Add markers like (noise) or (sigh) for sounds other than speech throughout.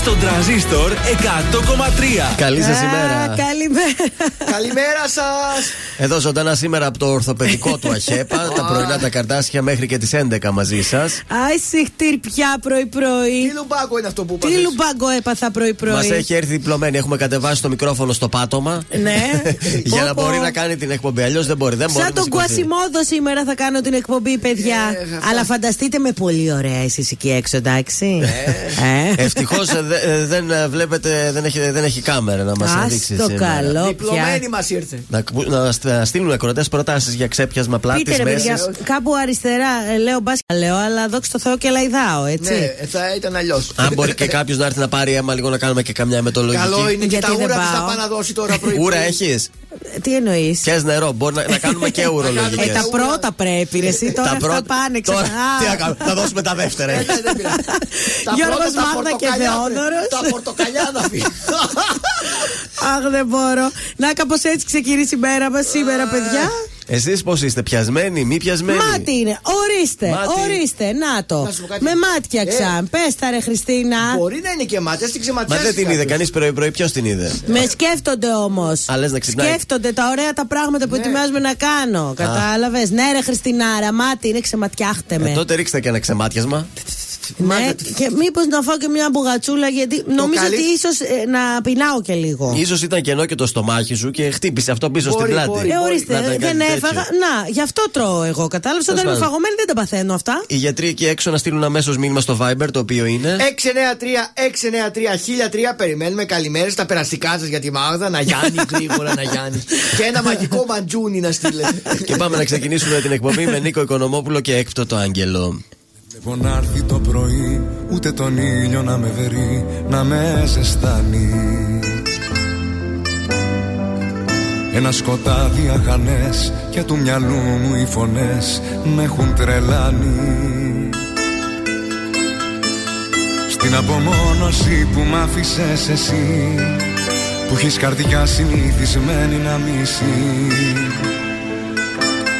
Στον τραζίστορ 100,3. Καλή σας ημέρα. Καλημέρα. Καλημέρα σας. Εδώ ζωντανά σήμερα από το ορθοπαιδικό του Αχέπα. τα πρωινά τα καρτάσια μέχρι και τις 11 μαζί σας. Άι, συχτήρ πια πρωί-πρωί. Τι λουμπάκο είναι αυτό που είπατε; Τι λουμπάγκο έπαθα Μας πρωί-πρωί. έχει έρθει διπλωμένη. Έχουμε κατεβάσει το μικρόφωνο στο πάτωμα. Ναι. (laughs) για να Πω, πω. μπορεί να κάνει την εκπομπή. Αλλιώς δεν μπορεί. Δεν μπορεί Σαν να τον σηκωθεί. Κουασιμόδο σήμερα θα κάνω την εκπομπή, παιδιά. Ε, αυτά. Αλλά φανταστείτε με πολύ ωραία εσείς εκεί έξω, εντάξει. Ε. Ευτυχώ δεν ε, βλέπετε, δεν έχει, δεν έχει κάμερα να μας Ας δείξει. το σήμερα. καλό Διπλωμένη πια. μας ήρθε. Να, να, στ- να στείλουν ακροτέ προτάσεις για ξέπιασμα πλάτης Πείτε ρε παιδιά, μέση. κάπου αριστερά ε, λέω μπάσκα λέω, αλλά δόξα τω Θεώ και λαϊδάω, έτσι. Ναι, ε, θα ήταν αλλιώς. Αν μπορεί και κάποιος να έρθει να πάρει αίμα λίγο να κάνουμε και καμιά μετολογική. Καλό είναι και Γιατί τα δεν ούρα που θα πάω. πάει να δώσει τώρα πρωί. Ούρα έχεις; Ε, Τι εννοείς; Πιες νερό. Μπορεί να, να κάνουμε και Ε, ουρολογικές. τα πρώτα πρέπει, ρε, εσύ τώρα αυτά πάνε Τώρα, ξανά. τι να κάνουμε, θα δώσουμε τα δεύτερα. Ε, δεν πειράζει. Τα Γιώργος πρώτα, τα Μάγδα και πορτοκαλιά, Θεόδωρος. Τα πορτοκαλιά να πει. (laughs) Αχ, δεν μπορώ. Να, κάπως έτσι ξεκινήσει η μέρα μας σήμερα, παιδιά. Εσείς πώς είστε, πιασμένοι, μη πιασμένοι; Μάτι είναι. Ορίστε, Μάτι. ορίστε. Να το. Να σου πω κάτι. Με μάτια Ε. ξαν. Πες τα, ρε Χριστίνα. Μπορεί να είναι και μάτια, την Μα ξεματιάσει. δεν την είδε κανείς πρωί-πρωί, ποιος την είδε; Με σκέφτονται όμως. Α, λες να ξυπνάει. Σκέφτονται τα ωραία τα πράγματα που ετοιμάζουμε να κάνω. Κατάλαβες. Ναι, ρε Χριστινάρα, μάτι είναι, ξεματιάχτε με. Ε, τότε ρίξτε και ένα ξεμάτιασμα. Ναι, και μήπως να φάω και μια μπουγατσούλα, γιατί νομίζω καλύ- ότι ίσως να πεινάω και λίγο. σω ήταν κενό και το στομάχι σου και χτύπησε αυτό πίσω Μπορεί, στην πλάτη. μπορεί. Ε, ορίστε, Να ήταν κάτι δεν τέτοιο. έφαγα. Να, γι' αυτό τρώω εγώ. Κατάλαβες. Όταν είμαι πάντων. φαγωμένη δεν τα παθαίνω αυτά. Οι γιατροί εκεί έξω να στείλουν αμέσως μήνυμα στο Viber το οποίο είναι. 693-693-1003 Περιμένουμε καλημέρες στα περαστικά σας για τη Μάγδα. Να γιάνει (laughs) γρήγορα, να γιάνει. Και ένα μαγικό μαντζούνι να στείλετε. και πάμε να ξεκινήσουμε την εκπομπή με Νίκο Οικονομόπουλο και έκπτωτο Άγγελο. Βλέπω να έρθει το πρωί Ούτε τον ήλιο να με βερεί Να με ζεστάνει. Ένα σκοτάδι αχανές Και του μυαλού μου οι φωνές Με έχουν τρελάνει. Στην απομόνωση που μ' άφησες εσύ Που έχεις καρδιά συνηθισμένη να μισείς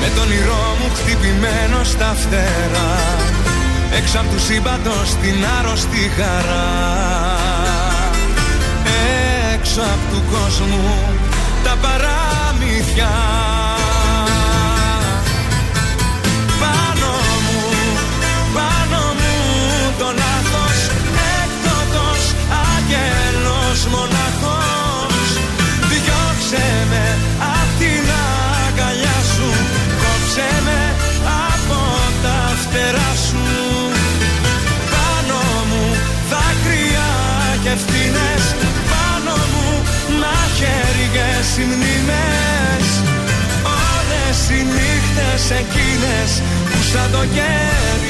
με τον όνειρό μου χτυπημένο στα φτερά. Έξω απ' του σύμπαντος την άρρωστη χαρά. Έξω απ' του κόσμου τα παραμύθια εκείνες που σαν το κέρι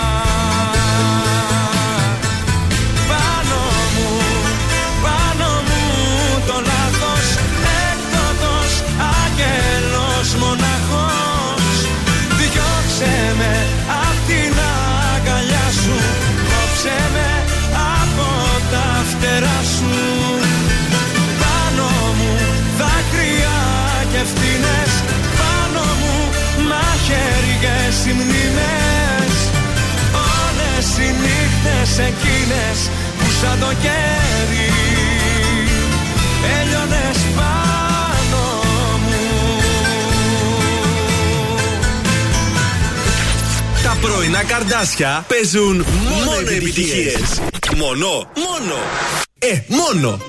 Εκείνες που σαν το κέρι έλειωνες πάνω μου. Τα πρωινά καρδάσια παίζουν μόνο, μόνο επιτυχίες. Μόνο, μόνο, ε, μόνο.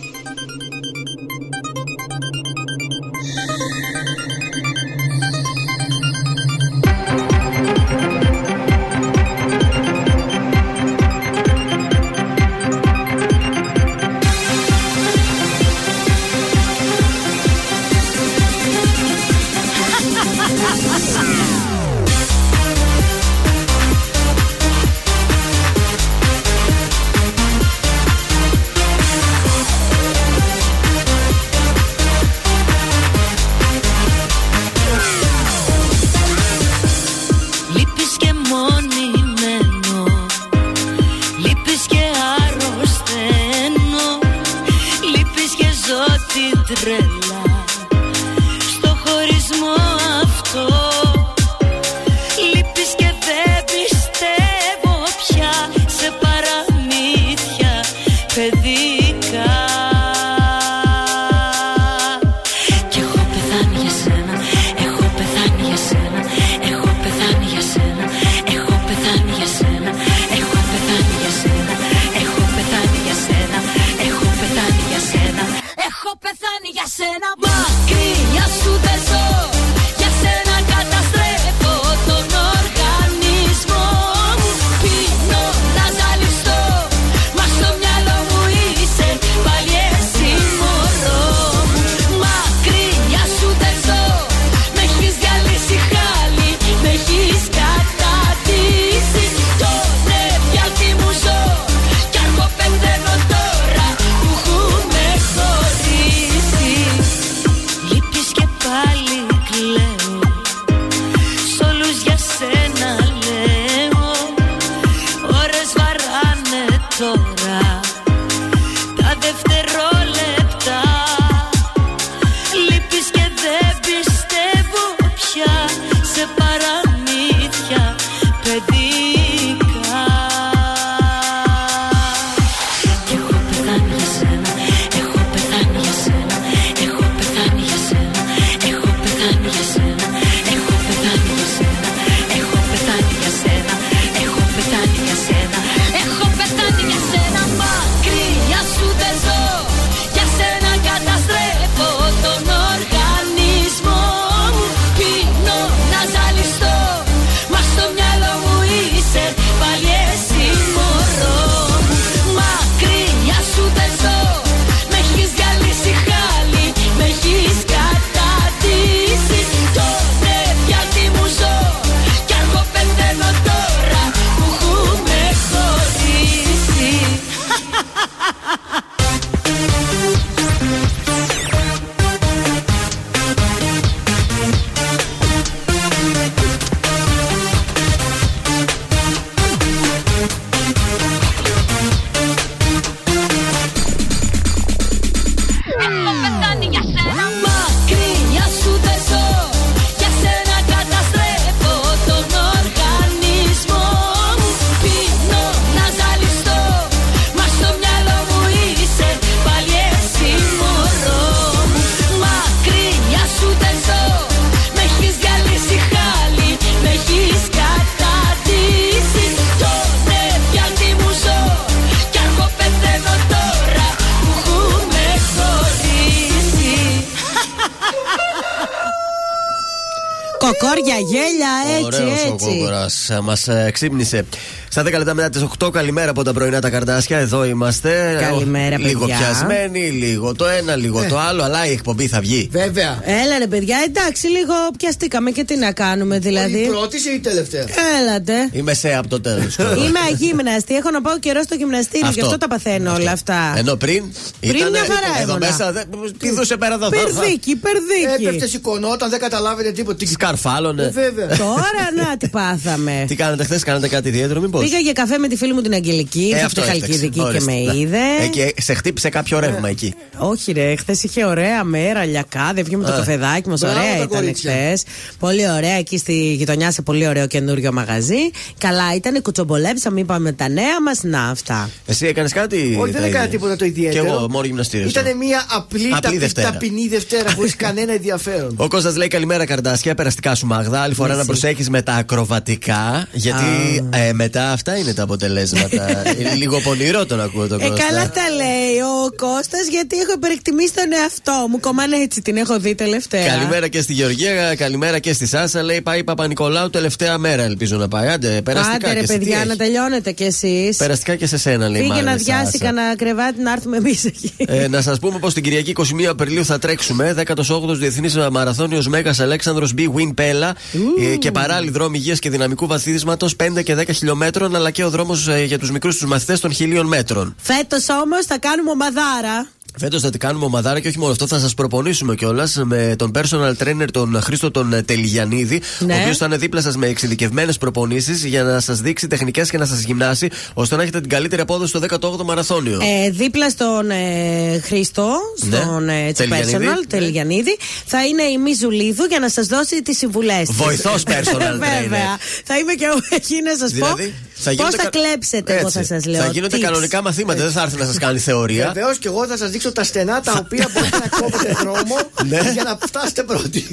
μας ε, ε, ξύπνησε. Στα 10 λεπτά μετά τις 8, καλημέρα από τα πρωινά τα καρτάσια. Εδώ είμαστε. Καλημέρα, Λίγο παιδιά. πιασμένοι, λίγο το ένα, λίγο το άλλο, αλλά η εκπομπή θα βγει. Βέβαια. Έλα ρε παιδιά, εντάξει, λίγο πιαστήκαμε και τι να κάνουμε Η δηλαδή. πρώτη ή η τελευταία; Έλατε. Είμαι σε από το τέλος. (laughs) Είμαι αγύμναστη, έχω να πάω καιρό στο γυμναστήριο και αυτό τα παθαίνω όλα αυτά. Ενώ πριν. Πριν ήτανε μια χαρά Εδώ ήμουνα. μέσα. δεν- Πηδούσε πέρα εδώ. Περδίκι, περδίκι. Έπεφτε, σηκωνόταν, δεν καταλάβαινε τίποτα. Τι- Σκαρφάλωνε. Ε, Βέβαια. Τώρα να τι πάθαμε. Τι κάνατε χθες, κάνατε κάτι ιδιαίτερο, μήπως; Πήγα για καφέ με τη φίλη μου την Αγγελική, ήρθε από τη Χαλκιδική και με είδε. Ε, και σε χτύπησε κάποιο ρεύμα εκεί. Όχι, ρε, χθες είχε ωραία μέρα, λιακάδε, βγήκε με το Α. καφεδάκι μας. Μπράβο Ωραία τα ήταν κορίτσια. χθες. Πολύ ωραία εκεί στη γειτονιά σε πολύ ωραίο καινούριο μαγαζί. Καλά ήταν, κουτσομπολέψαμε, είπαμε τα νέα μας. Να αυτά. Εσύ έκανες κάτι. Όχι, δεν τα έκανα ίδια. τίποτα το ιδιαίτερο. Κι εγώ, μόνο γυμναστήριο. Ήταν μια απλή, Απλή ταπει- Δευτέρα. ταπεινή Δευτέρα χωρίς κανένα ενδιαφέρον. Ο Κώστας λέει καλημέρα καρδάσια, περαστικά σου Μάγδα. Άλλη φορά να προσέχεις με τα ακροβατικά, γιατί ε, μετά αυτά είναι τα αποτελέσματα. (laughs) είναι λίγο πονηρό το να ακούω τον Ε, Κώστα. καλά τα λέει ο Κώστας γιατί έχω υπερεκτιμήσει τον εαυτό μου. Κομμάνε έτσι την έχω δει τελευταία. Καλημέρα και στη Γεωργία, καλημέρα και στη Σάσα. Λέει πάει Παπα-Νικολάου τελευταία μέρα, ελπίζω να πάει. Άντε, περαστικά Άντε ρε και σε τι παιδιά, έχεις; να τελειώνετε κι εσείς. Περαστικά και σε σένα, λέει Φύγε μάλλον, να η διάσει Σάσα. κανένα κρεβάτι να έρθουμε εμείς εκεί. Ε, να σας πούμε πως την Κυριακή 21 Απριλίου θα τρέξουμε 18ο Διεθνής Μαραθώνιος Μέγας Αλέξανδρος B. Win Πέλα ε, και παράλληλοι δρόμοι υγείας και δυναμικού βαθύσματο 5 και 10 χιλιόμετρων αλλά και ο δρόμος για τους μικρούς τους μαθητές των χιλίων μέτρων. Φέτος όμως θα κάνουμε ομαδάρα. Φέτος θα την κάνουμε ομαδάρα και όχι μόνο αυτό, θα σας προπονήσουμε κιόλας με τον personal trainer τον Χρήστο τον ε, Τελιγιανίδη, Ναι. ο οποίος θα είναι δίπλα σας με εξειδικευμένες προπονήσεις για να σας δείξει τεχνικές και να σας γυμνάσει ώστε να έχετε την καλύτερη απόδοση στο 18ο μαραθώνιο. Ε, δίπλα στον ε, Χρήστο, Ναι. στον ε, έτσι, Τελιγιανίδη. personal, Τελιγιανίδη, θα είναι η Μιζουλίδου για να σας δώσει τις συμβουλές. Βοηθός personal (laughs) trainer. Βέβαια. Θα είμαι και εγώ εκεί να σας Δηλαδή, πω θα πώς γίνονται θα κα- κλέψετε, εγώ θα Έτσι. σας λέω. Θα γίνονται tips. κανονικά μαθήματα, δεν θα έρθει να σας κάνει θεωρία. Βεβαίως και εγώ θα σας δείξω τα στενά τα οποία μπορείτε να κόβετε δρόμο (laughs) Ναι. για να φτάσετε πρώτοι.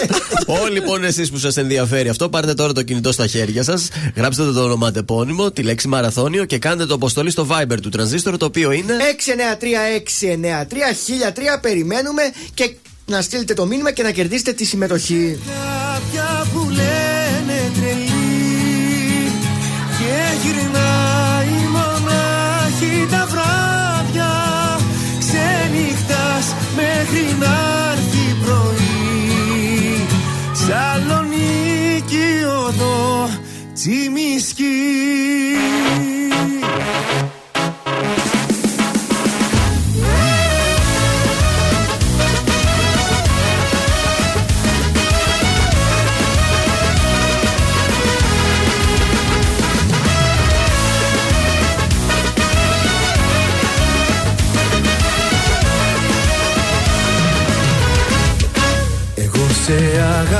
(laughs) Όλοι λοιπόν εσείς που σας ενδιαφέρει αυτό, πάρτε τώρα το κινητό στα χέρια σας, γράψτε το ονοματεπώνυμο, τη λέξη μαραθώνιο και κάντε το αποστολή στο Viber του τρανζίστορ το οποίο είναι. 693-693-1003 περιμένουμε και να στείλετε το μήνυμα και να κερδίσετε τη συμμετοχή. Κάποια που λένε γυρνάει μονάχη τα βράδια. Ξενυχτάς μέχρι να έρθει πρωί. Σαλονίκη οδό Τσιμισκή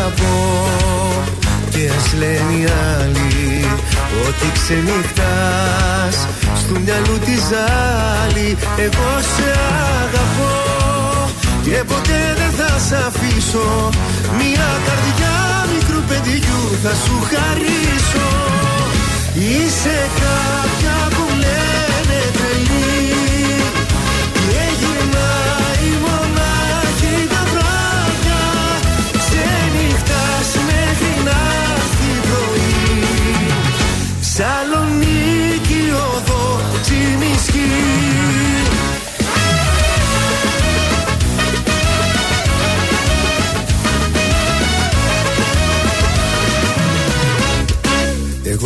αγαπώ. Και ας λένε οι άλλοι Ότι ξενυχτάς. Στο μυαλού τη άλλη Εγώ σε αγαπώ. Και ποτέ δεν θα σ' αφήσω. Μια καρδιά μικρού παιδιού θα σου χαρίσω. Είσαι κάποια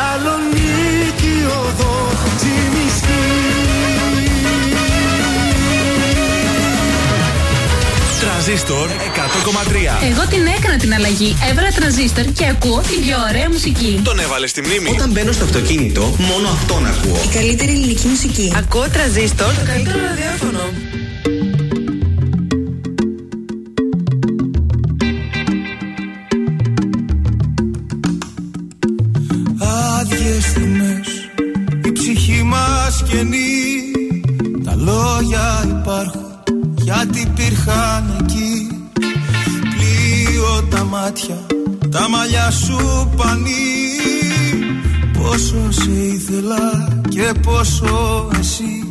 Θεσσαλονίκη οδό τσιμισκή Τρανζίστορ 100,3 Εγώ την έκανα την αλλαγή. Έβαλα τρανζίστορ και ακούω την πιο ωραία μουσική. Τον έβαλε στη μνήμη. Όταν μπαίνω στο αυτοκίνητο, μόνο αυτόν ακούω. Η καλύτερη ελληνική μουσική. Ακούω τρανζίστορ. Το καλύτερο ραδιόφωνο. Γιατί υπήρχαν εκεί. Πλοίο τα μάτια Τα μαλλιά σου πανί. Πόσο σε ήθελα Και πόσο εσύ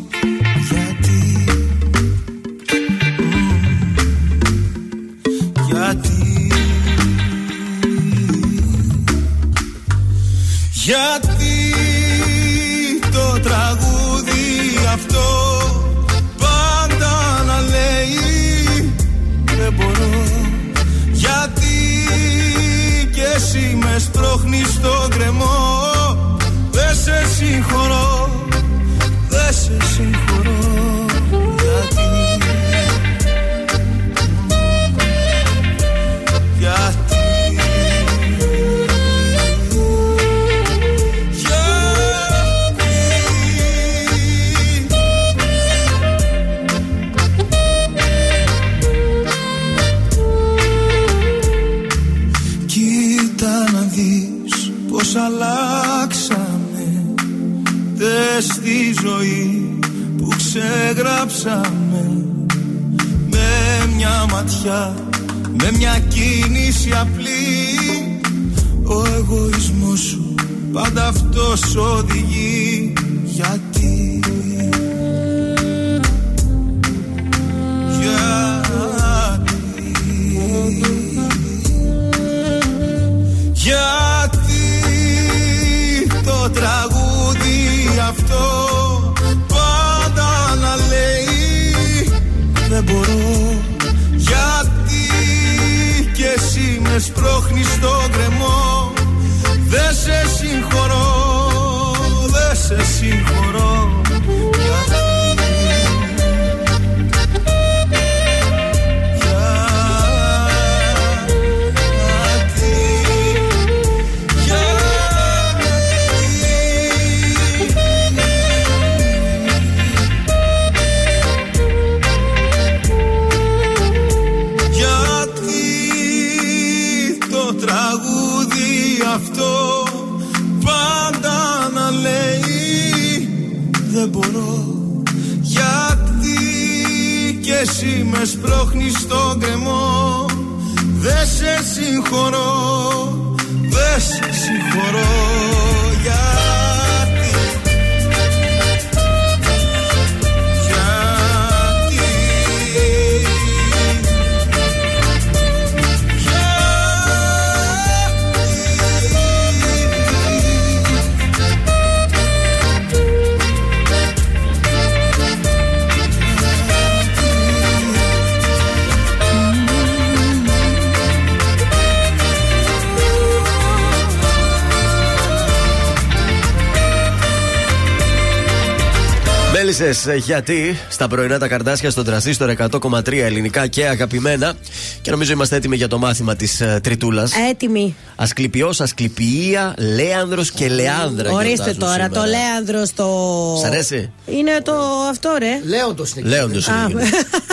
εσύ με σπρώχνεις στον κρεμό Δεν σε συγχωρώ, δεν σε συγχωρώ ξεγράψαμε Με μια ματιά, με μια κίνηση απλή. Ο εγωισμός σου πάντα αυτός οδηγεί. Γιατί δεν σε με σπρώχνεις στον κρεμό δεν σε συγχωρώ, δεν σε συγχωρώ Μέλισσε γιατί; Στα πρωινά τα καρδάσια στον τρασίστορ 100,3 ελληνικά και αγαπημένα. Και νομίζω είμαστε έτοιμοι για το μάθημα της uh, Τριτούλας. Έτοιμη. Ασκληπιός, Ασκληπία, Λέανδρος και Λεάνδρα. Ορίστε γιορτάζουν τώρα, σήμερα. το Λέανδρος το. Σ' αρέσει; Είναι το αυτό, ρε. Λέοντος είναι. Λέοντος Α, είναι.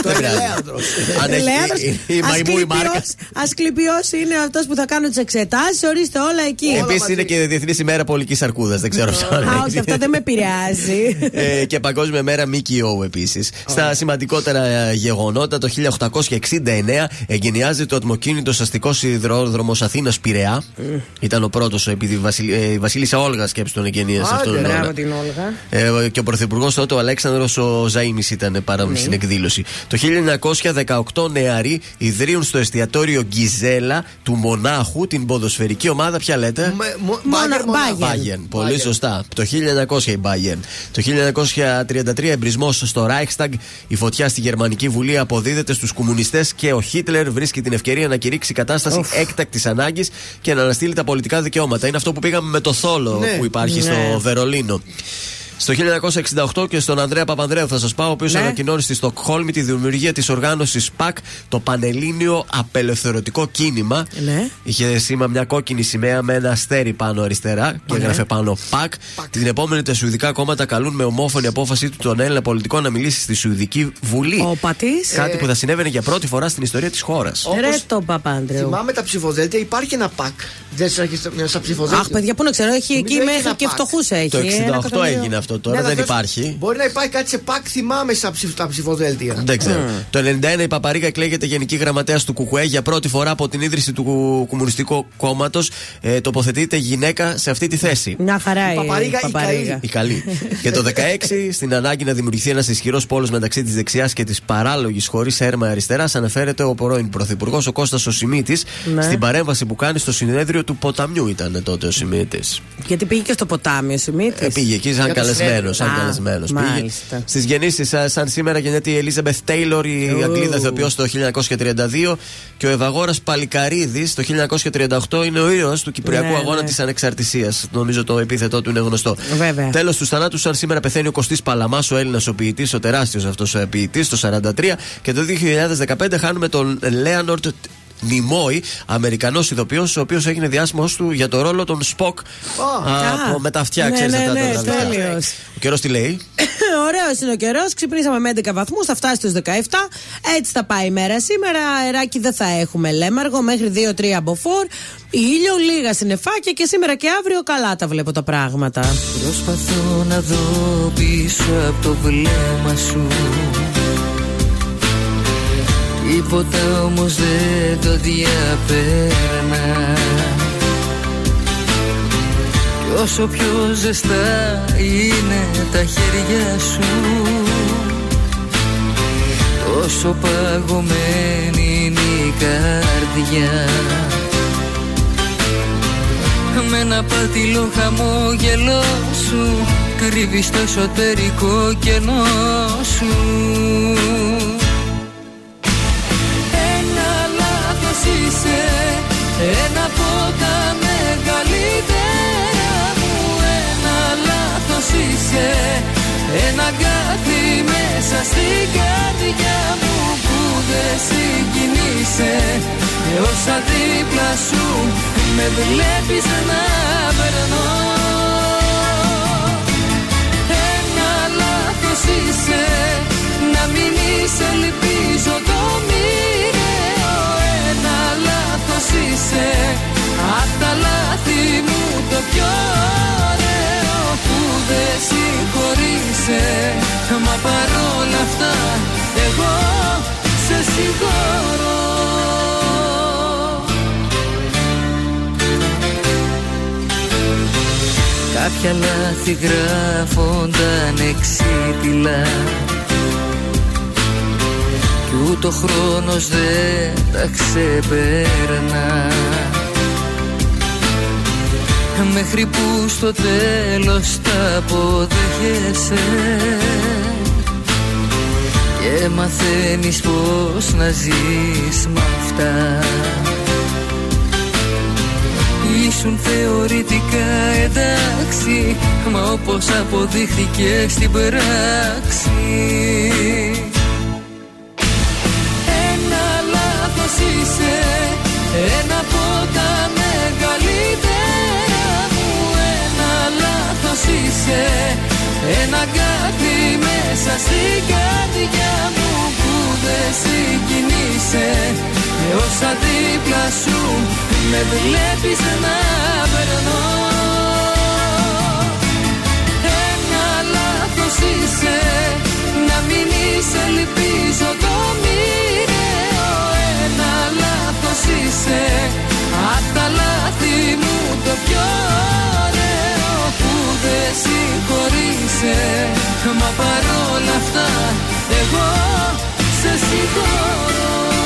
Το (laughs) Δεν πειράζει. Λέανδρος. Αν έχει Λέανδρος, η- η μαϊμού η μάρκα. Ασκληπιός είναι αυτός που θα κάνω τις εξετάσεις. Ορίστε όλα εκεί. Επίσης είναι και Διεθνής ημέρα Πολικής Αρκούδας. Δεν ξέρω αυτό. Α, όχι, αυτό δεν με επηρεάζει. Ε, και Παγκόσμια Μέρα ΜΚΟ επίσης. Στα σημαντικότερα ε, γεγονότα, το 1869 εγκαινιάζει το ατμοκίνητο αστικό σιδηρόδρομο Αθήνας Πειραιά. Ήταν ο πρώτος, επειδή η Βασιλ- ε, η Βασίλισσα Όλγα σκέψη τον εγκαινίασε Άντε, αυτόν τον Μπράβο αιώνα. την Όλγα. Ε, και ο πρωθυπουργός τότε, ο Αλέξανδρος ο Ζαήμι, ήταν παρόν Ναι. στην εκδήλωση. Το 1918 νεαροί ιδρύουν στο εστιατόριο Γκιζέλα του Μονάχου την ποδοσφαιρική ομάδα. Ποια λέτε; Με- μο- Μπάγκερ Μπάγκερ. μονάχα. Bayern. Πολύ Bayern. σωστά. Το 1900 η Bayern. Το 1933 εμπρισμός στο Reichstag. Η φωτιά στη Γερμανική Βουλή αποδίδεται στους κομμουνιστές και ο Χίτλερ βρίσκει την ευκαιρία να κηρύξει κατάσταση έκτακτης ανάγκης και να αναστείλει τα πολιτικά δικαιώματα. Είναι αυτό που πήγαμε με το θόλο Ναι. που υπάρχει στο Βερολίνο. Στο 1968 και στον Ανδρέα Παπανδρέου θα σας πάω, ο οποίος Ναι. ανακοινώνει στη Στοκχόλμη τη δημιουργία της οργάνωσης ΠΑΚ, το Πανελλήνιο Απελευθερωτικό Κίνημα. Ναι. Είχε σήμα μια κόκκινη σημαία με ένα αστέρι πάνω αριστερά και έγραφε πάνω ΠΑΚ. Την επόμενη τα Σουηδικά κόμματα καλούν με ομόφωνη απόφαση του τον Έλληνα πολιτικό να μιλήσει στη Σουηδική Βουλή. Ο πατής. Κάτι που θα συνέβαινε για πρώτη φορά στην ιστορία της χώρας. Ρε το Παπάντρεο. Θυμάμαι τα ψηφοδέλτια, υπάρχει ένα πακ. Δεν σα έχει στα ψηφοδέλτια. Αχ, παιδιά, πού να ξέρω, έχει εκεί Νομίζω έχεις μέχρι ένα και pack. φτωχούς έχει. Το Ένα 68 εκατομμύριο. έγινε αυτό, τώρα Ναι, αλλά δεν θες- υπάρχει. Μπορεί να υπάρχει κάτι σε πακ, θυμάμαι στα, ψηφ, στα ψηφοδέλτια. Δεν ξέρω. Το 91 η Παπαρίγα εκλέγεται γενική γραμματέας του ΚΚΕ για πρώτη φορά από την ίδρυση του Κου- Κομμουνιστικού Κόμματος. Ε, τοποθετείται γυναίκα σε αυτή τη θέση. Μια χαρά η Παπαρίγα ή Παπαρίγα. Η καλή. και το 16, στην ανάγκη να δημιουργηθεί ένας ισχυρός πόλος μεταξύ της δεξιάς και της παράλογης χωρί έρμα αριστεράς, αναφέρεται ο πρώην Πρωθυπουργός ο Κώστας ο Σιμίτη Ναι. στην παρέμβαση που κάνει στο συνέδριο του Ποταμιού ήταν τότε ο Σιμίτη. Γιατί πήγε και στο ποτάμι ο Σιμίτη. Ε, πήγε εκεί σαν Για το καλεσμένος. Συνέδριο. Σαν Α, καλεσμένος. μάλιστα. Στις γεννήσεις, σαν σήμερα γεννιέται η Ελίζαμπεθ Τέιλορ, η Ου. Αγγλίδα ηθοποιός το 1932 και ο Ευαγόρας Παλικαρίδης το 1938 είναι ο ήρωας του Κυπριακού Ναι, Αγώνα ναι. της Ανεξαρτησίας. Νομίζω το επίθετό του είναι γνωστό. Βέβαια. Τέλος τους θανάτους, σαν σήμερα πεθαίνει ο Κωστής Παλαμάς, ο Έλληνας ο ποιητή, ο τεράστιος αυτός ποιητή, το 1943 και το 2015 χάνουμε τον Λέανορτ Νιμόη, Αμερικανός ηθοποιό, ο οποίος έγινε διάσημος του για το ρόλο των Σποκ Α. από με τα αυτιά, Ναι, ξέρεις, ναι, αυτά τα ναι, βραβεία. τέλειος. Ο καιρός τι λέει; (coughs) Ωραίος είναι ο καιρός. Ξυπνήσαμε με 11 βαθμούς, θα φτάσει στους 17. Έτσι θα πάει η μέρα. Σήμερα αεράκι δεν θα έχουμε λέμαργο μέχρι 2-3 μποφόρ. Ήλιο, λίγα συννεφάκια και σήμερα και αύριο καλά τα βλέπω τα πράγματα. Προσπαθώ να δω πίσω από το βλέμμα σου Τίποτα όμως δεν το διαπέρνα. Κι όσο πιο ζεστά είναι τα χέρια σου Τόσο παγωμένη είναι η καρδιά. Με ένα πατηλό χαμόγελό σου Κρύβεις το εσωτερικό κενό σου είσαι Ένα από τα μεγαλύτερα μου. Ένα λάθος είσαι Ένα κάτι μέσα στην καρδιά μου Που δεν συγκινείσαι. Και όσα δίπλα σου Με βλέπεις να περνώ. Ένα λάθος είσαι Να μην είσαι ελπίζω το μοιραίο Ένα λάθος είσαι. Απ' τα λάθη μου το πιο ωραίο Που δεν συγχωρείσαι. Μα παρόλα αυτά εγώ σε συγχωρώ. Κάποια λάθη γράφονταν εξίτηλα. Κι ούτε ο χρόνος δεν τα ξεπέρνα Μέχρι που στο τέλος τα αποδέχεσαι. Και μαθαίνεις πως να ζεις με αυτά. Ήσουν θεωρητικά εντάξει Μα όπως αποδείχθηκε στην πράξη λάθος είσαι Ένα από τα μεγαλύτερα μου Ένα λάθος είσαι. Ένα κάτι μέσα στην καρδιά μου Που δεν συγκινείσαι. Και όσα δίπλα σου Με βλέπεις να περνώ. Ένα λάθος είσαι. Να μην είσαι ελπίζω το μοιραίο Ένα λάθος είσαι. Απ' τα λάθη μου το πιο ωραίο Που δεν συγχωρείσαι. Μα παρόλα αυτά εγώ σε συγχωρώ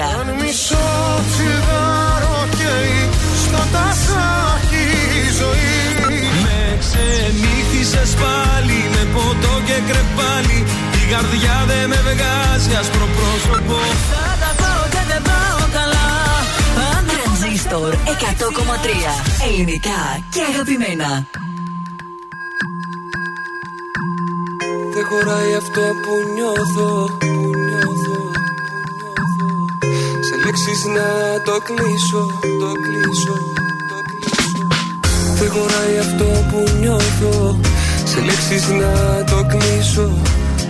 Αν μισό τσιγάρο καίει στο τασάκι η ζωή. Με ξενύχτησες πάλι με ποτό και κρεπάλι. Η καρδιά δεν με βγάζει άσπρο πρόσωπο Τρανζίστορ 100,3 Ελληνικά και αγαπημένα. Δεν χωράει αυτό που νιώθω, που νιώθω, που νιώθω. Σε λέξεις να το κλείσω, το κλείσω, το κλείσω. Δεν χωράει αυτό που νιώθω. Σε λέξεις να το κλείσω.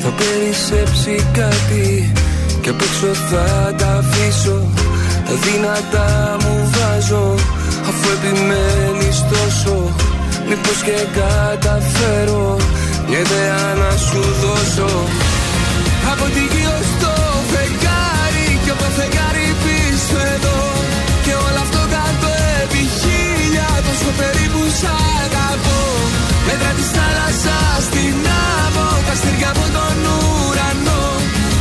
Θα περισσέψει κάτι Και απ' έξω θα τα αφήσω Τα δυνατά μου βάζω Αφού επιμένεις τόσο. Μήπως και καταφέρω Μια ιδέα να σου δώσω. Από τη γη ως το φεγγάρι Και από το φεγγάρι πίσω εδώ. Και όλο αυτό κάτω επί χίλια Τόσο περίπου σ' αγαπώ. Μέτρα της θάλασσας στην άμμο Τα αστέρια από τον ουρανό.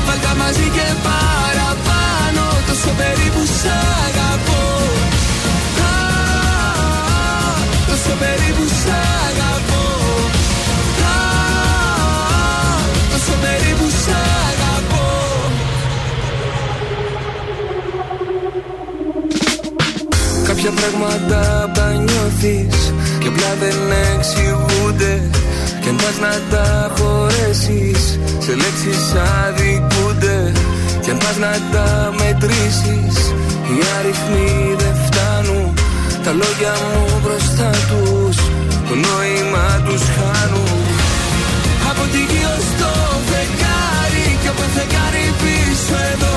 Βάλτα μαζί και παραπάνω Τόσο περίπου σ' αγαπώ. Α, Τόσο περίπου σ' αγαπώ. Α, Τόσο περίπου σ' αγαπώ. Κάποια πράγματα τα νιώθεις Και απλά δεν εξηγούνται. Και αν πας να τα χωρέσεις Σε λέξεις αδικούνται Και αν πας να τα μετρήσεις Οι αριθμοί δεν φτάνουν. Τα λόγια μου μπροστά τους Το νόημα τους χάνουν. Από τη γη ως το φεγγάρι Και από το φεγγάρι πίσω εδώ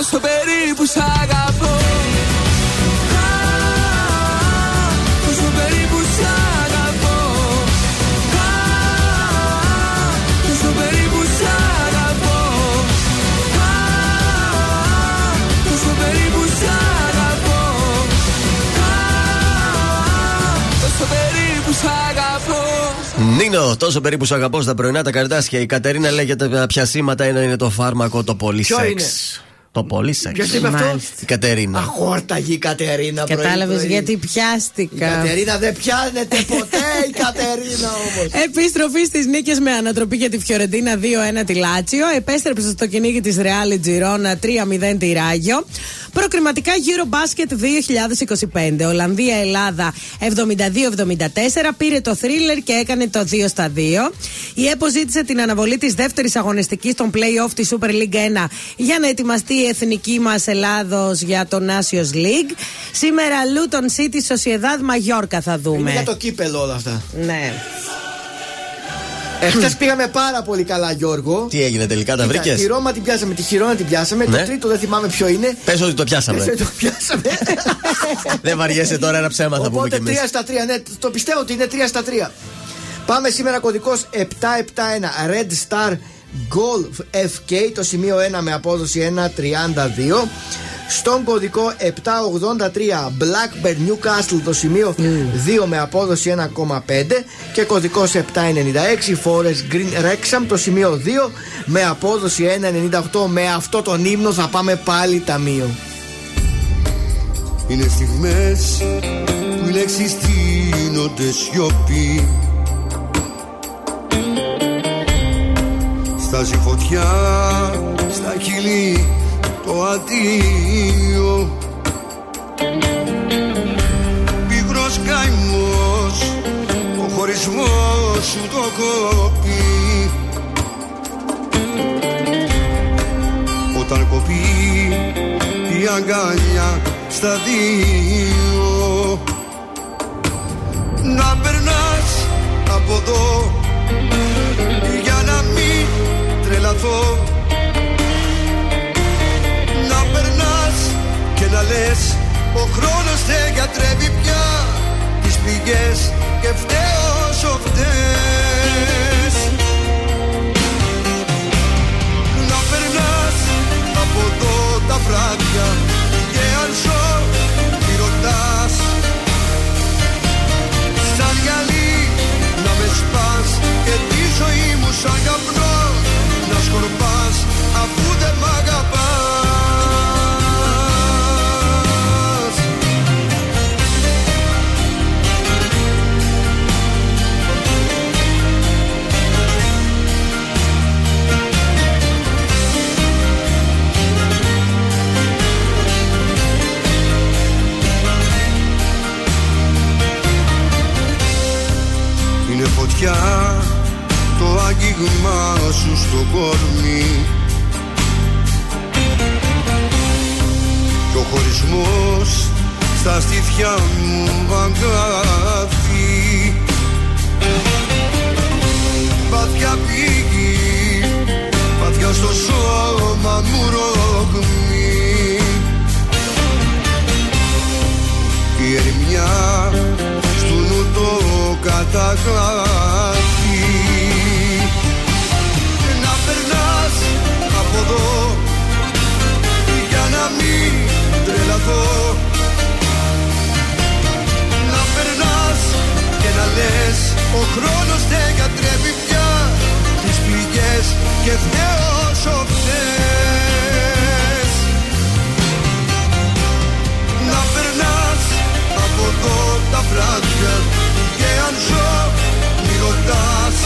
Τόσο περίπου σ' αγαπώ. Α, Τόσο περίπου σ' αγαπώ. Α, Τόσο περίπου σ' αγαπώ. Α, Τόσο περίπου σ' αγαπώ. Α, Τόσο περίπου σ' αγαπώ. Νίνο, τόσο περίπου σου αγαπώ στα πρωινά τα καρδάσια. Η Κατερίνα λέγεται τα πιασήματα ένα είναι το φάρμακο το πολύ Ποιο σεξ. Είναι; Το πολύ σεξ. Ποιος είπε αυτό; Μάλιστα. Η Κατερίνα. Αχόρταγη η Κατερίνα πρωί, Κατάλαβες πρωί. γιατί Η πιάστηκα. Κατερίνα δεν πιάνεται ποτέ η (laughs) Κατερίνα όμως. Επιστροφή στις νίκες με ανατροπή για τη Φιωρεντίνα 2-1 τη Λάτσιο. Επέστρεψε στο κυνήγι της Ρεάλη Τζιρόνα 3-0 τη Ράγιο. Προκριματικά Euro Basket 2025. Ολλανδία-Ελλάδα 72-74. Πήρε το θρίλερ και έκανε το 2 στα 2. Η ΕΠΟ ζήτησε την αναβολή της δεύτερης αγωνιστικής των playoff της Super League 1 για να ετοιμαστεί η εθνική μας Ελλάδος για το Nations League. Σήμερα Luton City Sociedad Mallorca θα Είναι δούμε. για το κύπελο όλα αυτά. Ναι. Εχθέ πήγαμε πάρα πολύ καλά, Γιώργο. Τι έγινε τελικά, τα Κοίτα, βρήκες; Τη Ρώμα την πιάσαμε, τη Χιρόνα την πιάσαμε. Ναι. Το τρίτο δεν θυμάμαι ποιο είναι. Πες ότι το πιάσαμε. Δεν το πιάσαμε. (laughs) Δεν βαριέσαι τώρα ένα ψέμα θα πούμε κι Οπότε εμείς. 3 στα 3, ναι, το πιστεύω ότι είναι 3 στα 3. Πάμε σήμερα κωδικός 771 Red Star Golf FK το σημείο 1 με απόδοση 1.32. Στον κωδικό 783 Blackbird Newcastle το σημείο 2 με απόδοση 1,5 και κωδικός 796 Forest Green Wrexham το σημείο 2 με απόδοση 1,98 με αυτό τον ύμνο θα πάμε πάλι ταμείο. Είναι στιγμές που οι λέξεις δίνονται σιωπή Στάζει φωτιά στα χείλη το αντίο. Πίγρος καημός ο χωρισμός σου το κόπει Όταν κοπεί η αγκάλια στα δύο. Να περνάς από εδώ τρελαθώ Να περνάς και να λες ο χρόνος δεν γιατρεύει πια τις πηγές και φταίω όσο φταίς. Να περνάς από εδώ τα βράδια το άγγιγμα σου στο κορμί. Κι ο χωρισμός στα στήθια μου αγκάθι Βαθιά πήγη, βαθιά στο σώμα μου ρογμή Η ερημιά στου νου το καταγράφει από εδώ. Για να μην τρελαθώ. Να περνάς και να λες ο χρόνος δεν κατρέπει πια τις πληγές και φταίω όσο φταίς Να περνάς από εδώ τα βράδια και αν ζω μη ρωτάς.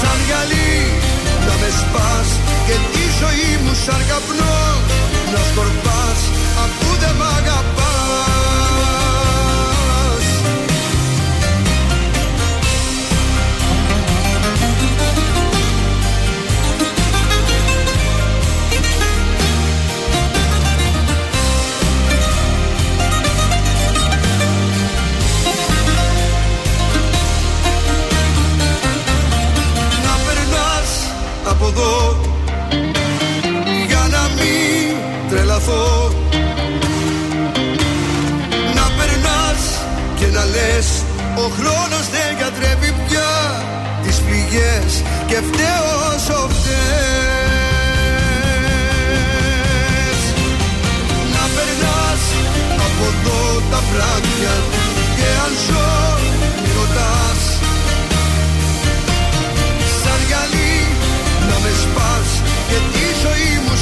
Σαν γυαλί να με σπάς και τη ζωή μου σαν καπνό να σκορπάς από εδώ. Για να μην τρελαθώ. Να περνάς και να λες ο χρόνος δεν κατρέπει πια τις πληγές και φταίω όσο φταίς Να περνάς από εδώ τα βράδια και αν ζω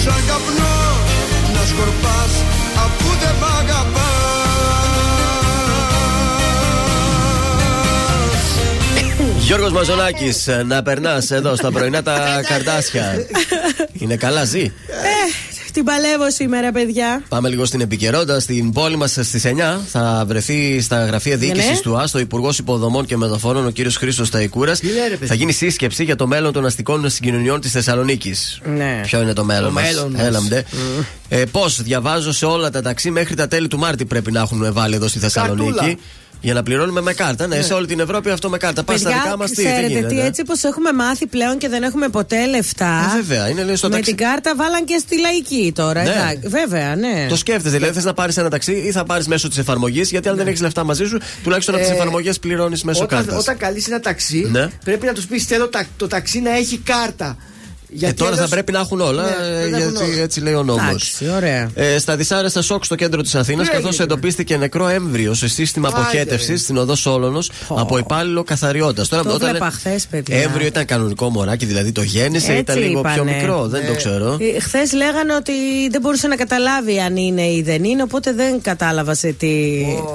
σαν καπνό να σκορπάς αφού δεν μ' αγαπάς Γιώργος Μαζονάκης, να περνάς εδώ στα πρωινά τα (laughs) καρτάσια. Είναι καλά, ζει; Ε, την παλεύω σήμερα, παιδιά. Πάμε λίγο στην επικαιρότητα. Στην πόλη μας στις 9 θα βρεθεί στα γραφεία διοίκησης ναι. του ΑΣΤΟ ο Υπουργός Υποδομών και Μεταφορών, ο κ. Χρήστος Ταϊκούρας. λέει, ρε, παιδί; Θα γίνει σύσκεψη για το μέλλον των αστικών συγκοινωνιών της Θεσσαλονίκης. Ναι. Ποιο είναι το μέλλον Το μας; μέλλον μας. Έλα, μντε. Ε, Πώς, διαβάζω σε όλα τα ταξί μέχρι τα τέλη του Μάρτη πρέπει να έχουν βάλει εδώ στη Θεσσαλονίκη. Καρτούλα. Για να πληρώνουμε με κάρτα. Ναι, σε όλη την Ευρώπη αυτό με κάρτα. Πας στα Παιδιά, δικά μας τι, τι ξέρετε γίνεται. τι, έτσι όπως έχουμε μάθει πλέον και δεν έχουμε ποτέ λεφτά. Ε, βέβαια, είναι λίγο στο με ταξί. την κάρτα βάλαν και στη λαϊκή τώρα. Ναι. εντάξει. Βέβαια, ναι. Το σκέφτεσαι, δηλαδή θες να πάρεις ένα ταξί ή θα πάρεις μέσω της εφαρμογής, γιατί αν δεν έχεις λεφτά μαζί σου, τουλάχιστον από τις Ε, εφαρμογές πληρώνεις μέσω όταν, κάρτας. όταν καλείς ένα ταξί, Ναι. πρέπει να τους πεις: Θέλω τα- το ταξί να έχει κάρτα. Ε, Γιατί τώρα θα αλλιώς- πρέπει να έχουν όλα, Ναι, ε, πρέπει να έχουν γιατί όλα. έτσι λέει ο νόμος. Εντάξει, ωραία. Ε, στα δυσάρεστα σοκ στο κέντρο της Αθήνας, Τι καθώς έγινε, εντοπίστηκε νεκρό έμβριο σε σύστημα Άντε, αποχέτευσης ρε. στην οδό Σόλωνος από υπάλληλο καθαριότητας. Τώρα, Το όταν βλέπα λέ- χθες, παιδιά. Έμβριο ήταν κανονικό μωράκι, δηλαδή το γέννησε, Έτσι ήταν λίγο πιο είπανε. μικρό, δεν το ξέρω. Χθες λέγανε ότι δεν μπορούσε να καταλάβει αν είναι ή δεν είναι, οπότε δεν κατάλαβα σε τι.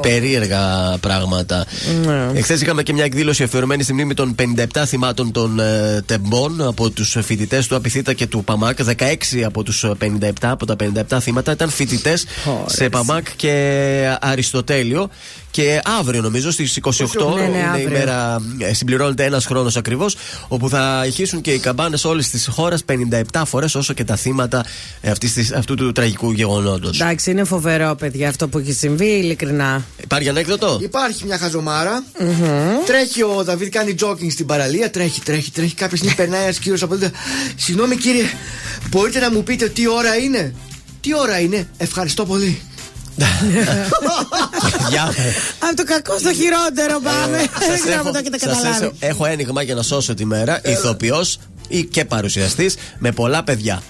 Περίεργα πράγματα. Ναι. Εχθές είχαμε και μια εκδήλωση αφιερωμένη στη μνήμη των 57 θυμάτων των ε, τεμπών από τους φοιτητές του Απιθύτα και του ΠΑΜΑΚ. 16 από τους 57, από τα 57 θύματα ήταν φοιτητές σε ΠΑΜΑΚ και Αριστοτέλειο. Και αύριο, νομίζω, στις 28 Ναι, ναι, είναι η αύριο. μέρα, ε, συμπληρώνεται ένας χρόνος ακριβώς, όπου θα ηχήσουν και οι καμπάνες όλης της χώρας 57 φορές όσο και τα θύματα ε, αυτής της- αυτού του τραγικού γεγονότος. Εντάξει, είναι φοβερό, παιδιά, αυτό που έχει συμβεί, ειλικρινά. Υπάρχει ανέκδοτο; Υπάρχει μια χαζομάρα. Τρέχει ο Δαβίδ, κάνει τζόκινγκ στην παραλία. Τρέχει, τρέχει, τρέχει. Κάποια στιγμή περνάει ένας κύριος από εδώ. Συγγνώμη κύριε, μπορείτε να μου πείτε τι ώρα είναι; Τι ώρα είναι, ευχαριστώ πολύ. Γεια. Από το κακό στο χειρότερο πάμε. Δεν Σας ξέρω έχω- αν το έχετε σας καταλάβει. έχω- Έχω ένιγμα για να σώσω τη μέρα. Ηθοποιός ή και παρουσιαστής με πολλά παιδιά.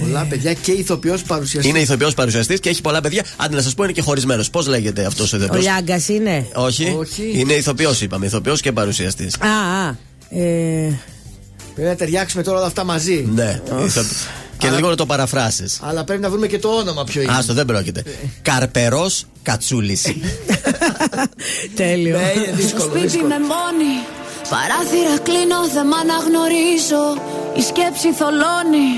Πολλά παιδιά και ηθοποιός παρουσιαστής. Είναι ηθοποιός παρουσιαστής και έχει πολλά παιδιά. Άντε να σας πω είναι και χωρισμένος. Πώς λέγεται αυτός ο Ο ηθοποιό. Λιάγκας είναι; Όχι. Όχι. Είναι ηθοποιός, είπαμε. Ηθοποιός και παρουσιαστής. Α, α. Ε, Πρέπει να ταιριάξουμε τώρα όλα αυτά μαζί. Ναι. Ηθο- Και λίγο να το παραφράσεις. Αλλά πρέπει να βρούμε και το όνομα ποιο είναι. Άστο, δεν πρόκειται. Καρπερός Κατσούλης. (laughs) τέλειο. Ναι, είναι Στο δύσκολο. σπίτι δύσκολο. με μόνη Παράθυρα κλείνω, δεν μ' αναγνωρίζω Η σκέψη θολώνει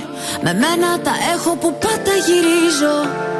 Με μένα τα έχω που πάντα γυρίζω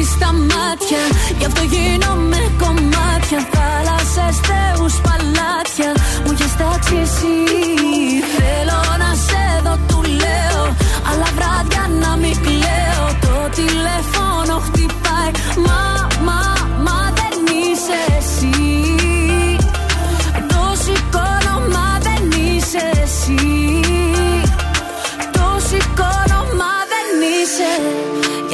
δει στα μάτια Γι' αυτό γίνομαι κομμάτια. Θάλασσες, θεούς, παλάτια Μου έχεις τάξει εσύ. Θέλω να σε δω, του λέω Αλλά βράδια να μην κλαίω. Το τηλέφωνο χτυπάει Μα, μα, μα δεν είσαι εσύ. Το σηκώνω, μα δεν είσαι εσύ. Το σηκώνω, μα δεν είσαι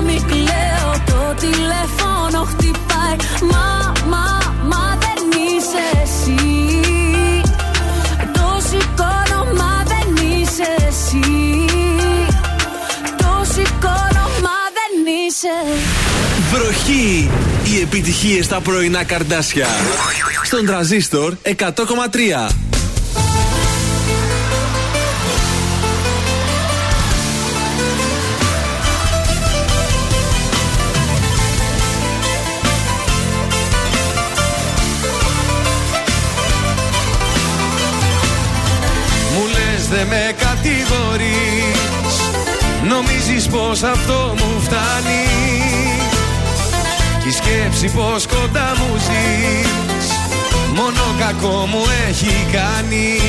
να κλαίω Το τηλέφωνο χτυπάει. Μα, μα, μα δεν είσαι εσύ. Το σηκώνω μα δεν είσαι εσύ. Το σηκώνω μα δεν είσαι. Βροχή! Οι επιτυχια στα πρωινά καρδάσια. Στον τραζίστορ 100,3 Νομίζεις πως αυτό μου φτάνει. Κι η σκέψη πως κοντά μου ζεις Μόνο κακό μου έχει κάνει.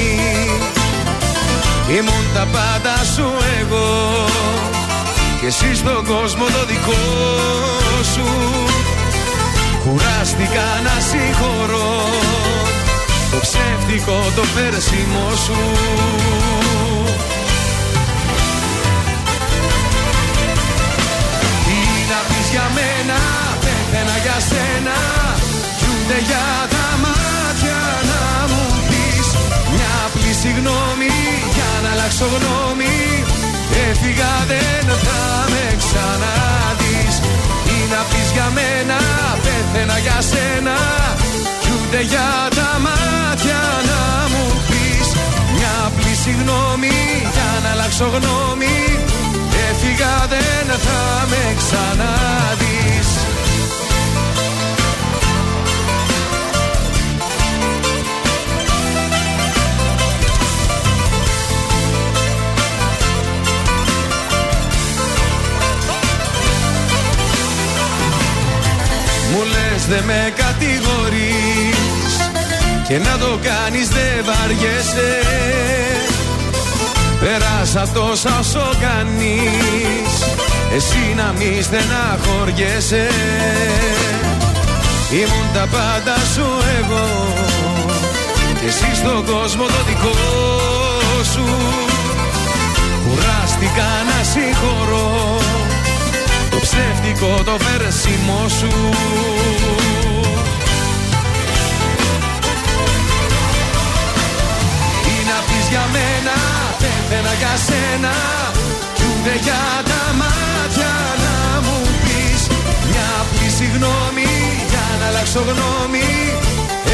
Ήμουν τα πάντα σου εγώ Και εσύ στον κόσμο το δικό σου. Κουράστηκα να συγχωρώ το ψεύτικο το πέρσιμο σου να πεις για μένα, πέθαινα για σένα. Κι ούτε για τα μάτια να μου πεις Μια απλή συγγνώμη για να αλλάξω γνώμη. Έφυγα δεν θα με ξαναδείς. Τι να πεις για μένα, πέθαινα για σένα. Κι ούτε για τα μάτια να μου πεις Μια απλή συγγνώμη για να αλλάξω γνώμη Έφυγα δεν θα με ξαναδείς. Μου λες δε με κατηγορείς Και να το κάνεις δεν βαριέσαι Πέρασα τόσα όσο κανείς Εσύ να μη στεναχωριέσαι. Ήμουν τα πάντα σου εγώ Και εσύ στον κόσμο το δικό σου. Κουράστηκα να συγχωρώ Το ψεύτικο το βέρσιμο σου. Τι να πεις για μένα, πέθαινα για σένα Κι ούτε για τα μάτια να μου πεις. Μια απλή συγγνώμη για να αλλάξω γνώμη.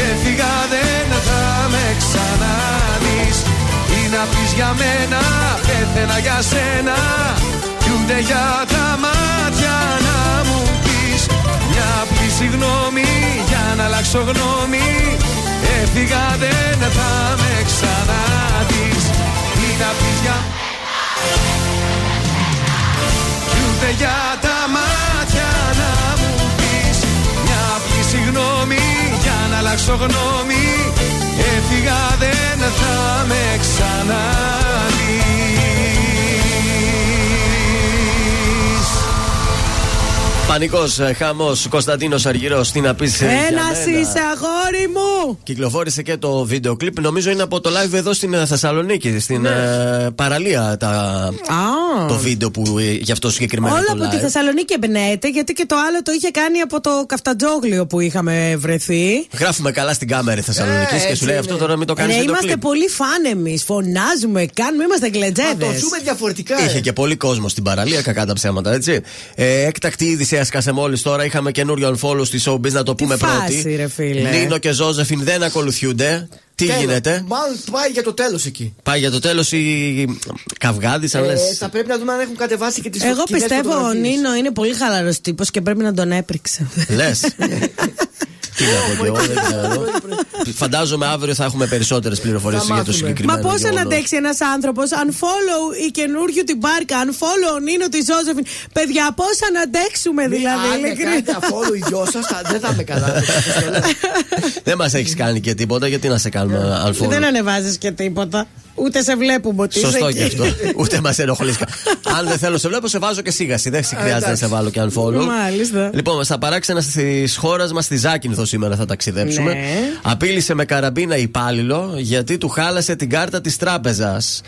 Έφυγα δεν θα με ξαναδείς Τι να πεις για μένα, πέθαινα για σένα. Κι ούτε για τα μάτια να μου πεις. Μια απλή συγγνώμη για να αλλάξω γνώμη. Έφυγα δεν θα με ξαναδείς Τι να πεις για Κι ούτε για τα μάτια να μου πεις Μια απλή συγγνώμη για να αλλάξω γνώμη. Έφυγα δεν θα με ξαναδείς Πανικός χαμός Κωνσταντίνος Αργυρό. Τι να πεις. Ένας είσαι, αγόρι μου! Κυκλοφόρησε και το βίντεο κλιπ. Νομίζω είναι από το live εδώ στην ε, Θεσσαλονίκη, στην ε, παραλία. Τα... Α. Το βίντεο που ε, γι' αυτό συγκεκριμένα. Όλα το από τη live. Θεσσαλονίκη εμπνέεται, γιατί και το άλλο το είχε κάνει από το καφτατζόγλιο που είχαμε βρεθεί. Γράφουμε καλά στην κάμερα Θεσσαλονίκης και σου λέει αυτό τώρα μην το κάνεις Ναι, βίντεο είμαστε κλιπ. πολύ φαν εμείς. Φωνάζουμε, κάνουμε, είμαστε γκλετζέδε. Το ζούμε διαφορετικά. Είχε και πολύ κόσμο στην παραλία, κακά τα ψέματα, έτσι. Ε, έκτακτη είδηση έσκασε μόλις τώρα. Είχαμε καινούριο unfollow στη showbiz, να το πούμε φάση, πρώτη. ρε φίλε. Νίνο και Ζώζεφιν δεν ακολουθούνται. Τι Τέλος. γίνεται; Μάλλον πάει για το τέλος εκεί. Πάει για το τέλος η Καυγάδης, αν Ε, λες. θα πρέπει να δούμε αν έχουν κατεβάσει και τις Εγώ πιστεύω ο Νίνο είναι πολύ χαλαρός τύπος και πρέπει να τον έπριξε. Λες. (laughs) Τι να πω κι εγώ, δεν ξέρω. Φαντάζομαι αύριο θα έχουμε περισσότερες πληροφορίες Θα για το μάθουμε. συγκεκριμένο. Μα πώς γεγονός. να αντέξει ένας άνθρωπος, unfollow η καινούργιου την Μπάρκα, unfollow ο Νίνο τη Ζώζεφιν. Παιδιά, πώς να αντέξουμε δηλαδή, Αν με ειλικρινά. κάνετε αφόλου οι δυο σας, δεν θα με καλά. Δεν μας έχεις κάνει και τίποτα, γιατί να σε κάνουμε αλφόνο. Δεν ανεβάζεις και τίποτα. Ούτε σε βλέπουμε ότι είσαι Σωστό εκεί. και αυτό. (laughs) Ούτε μας ενοχλείς. Αν δεν θέλω να σε βλέπω, σε βάζω και σίγαση. Δεν χρειάζεται να εντάξει. σε βάλω και unfollow. Μάλιστα. Λοιπόν, στα παράξενα της χώρας μας, στη Ζάκυνθο σήμερα θα ταξιδέψουμε. Ναι. Απείλησε με καραμπίνα υπάλληλο γιατί του χάλασε την κάρτα της τράπεζας.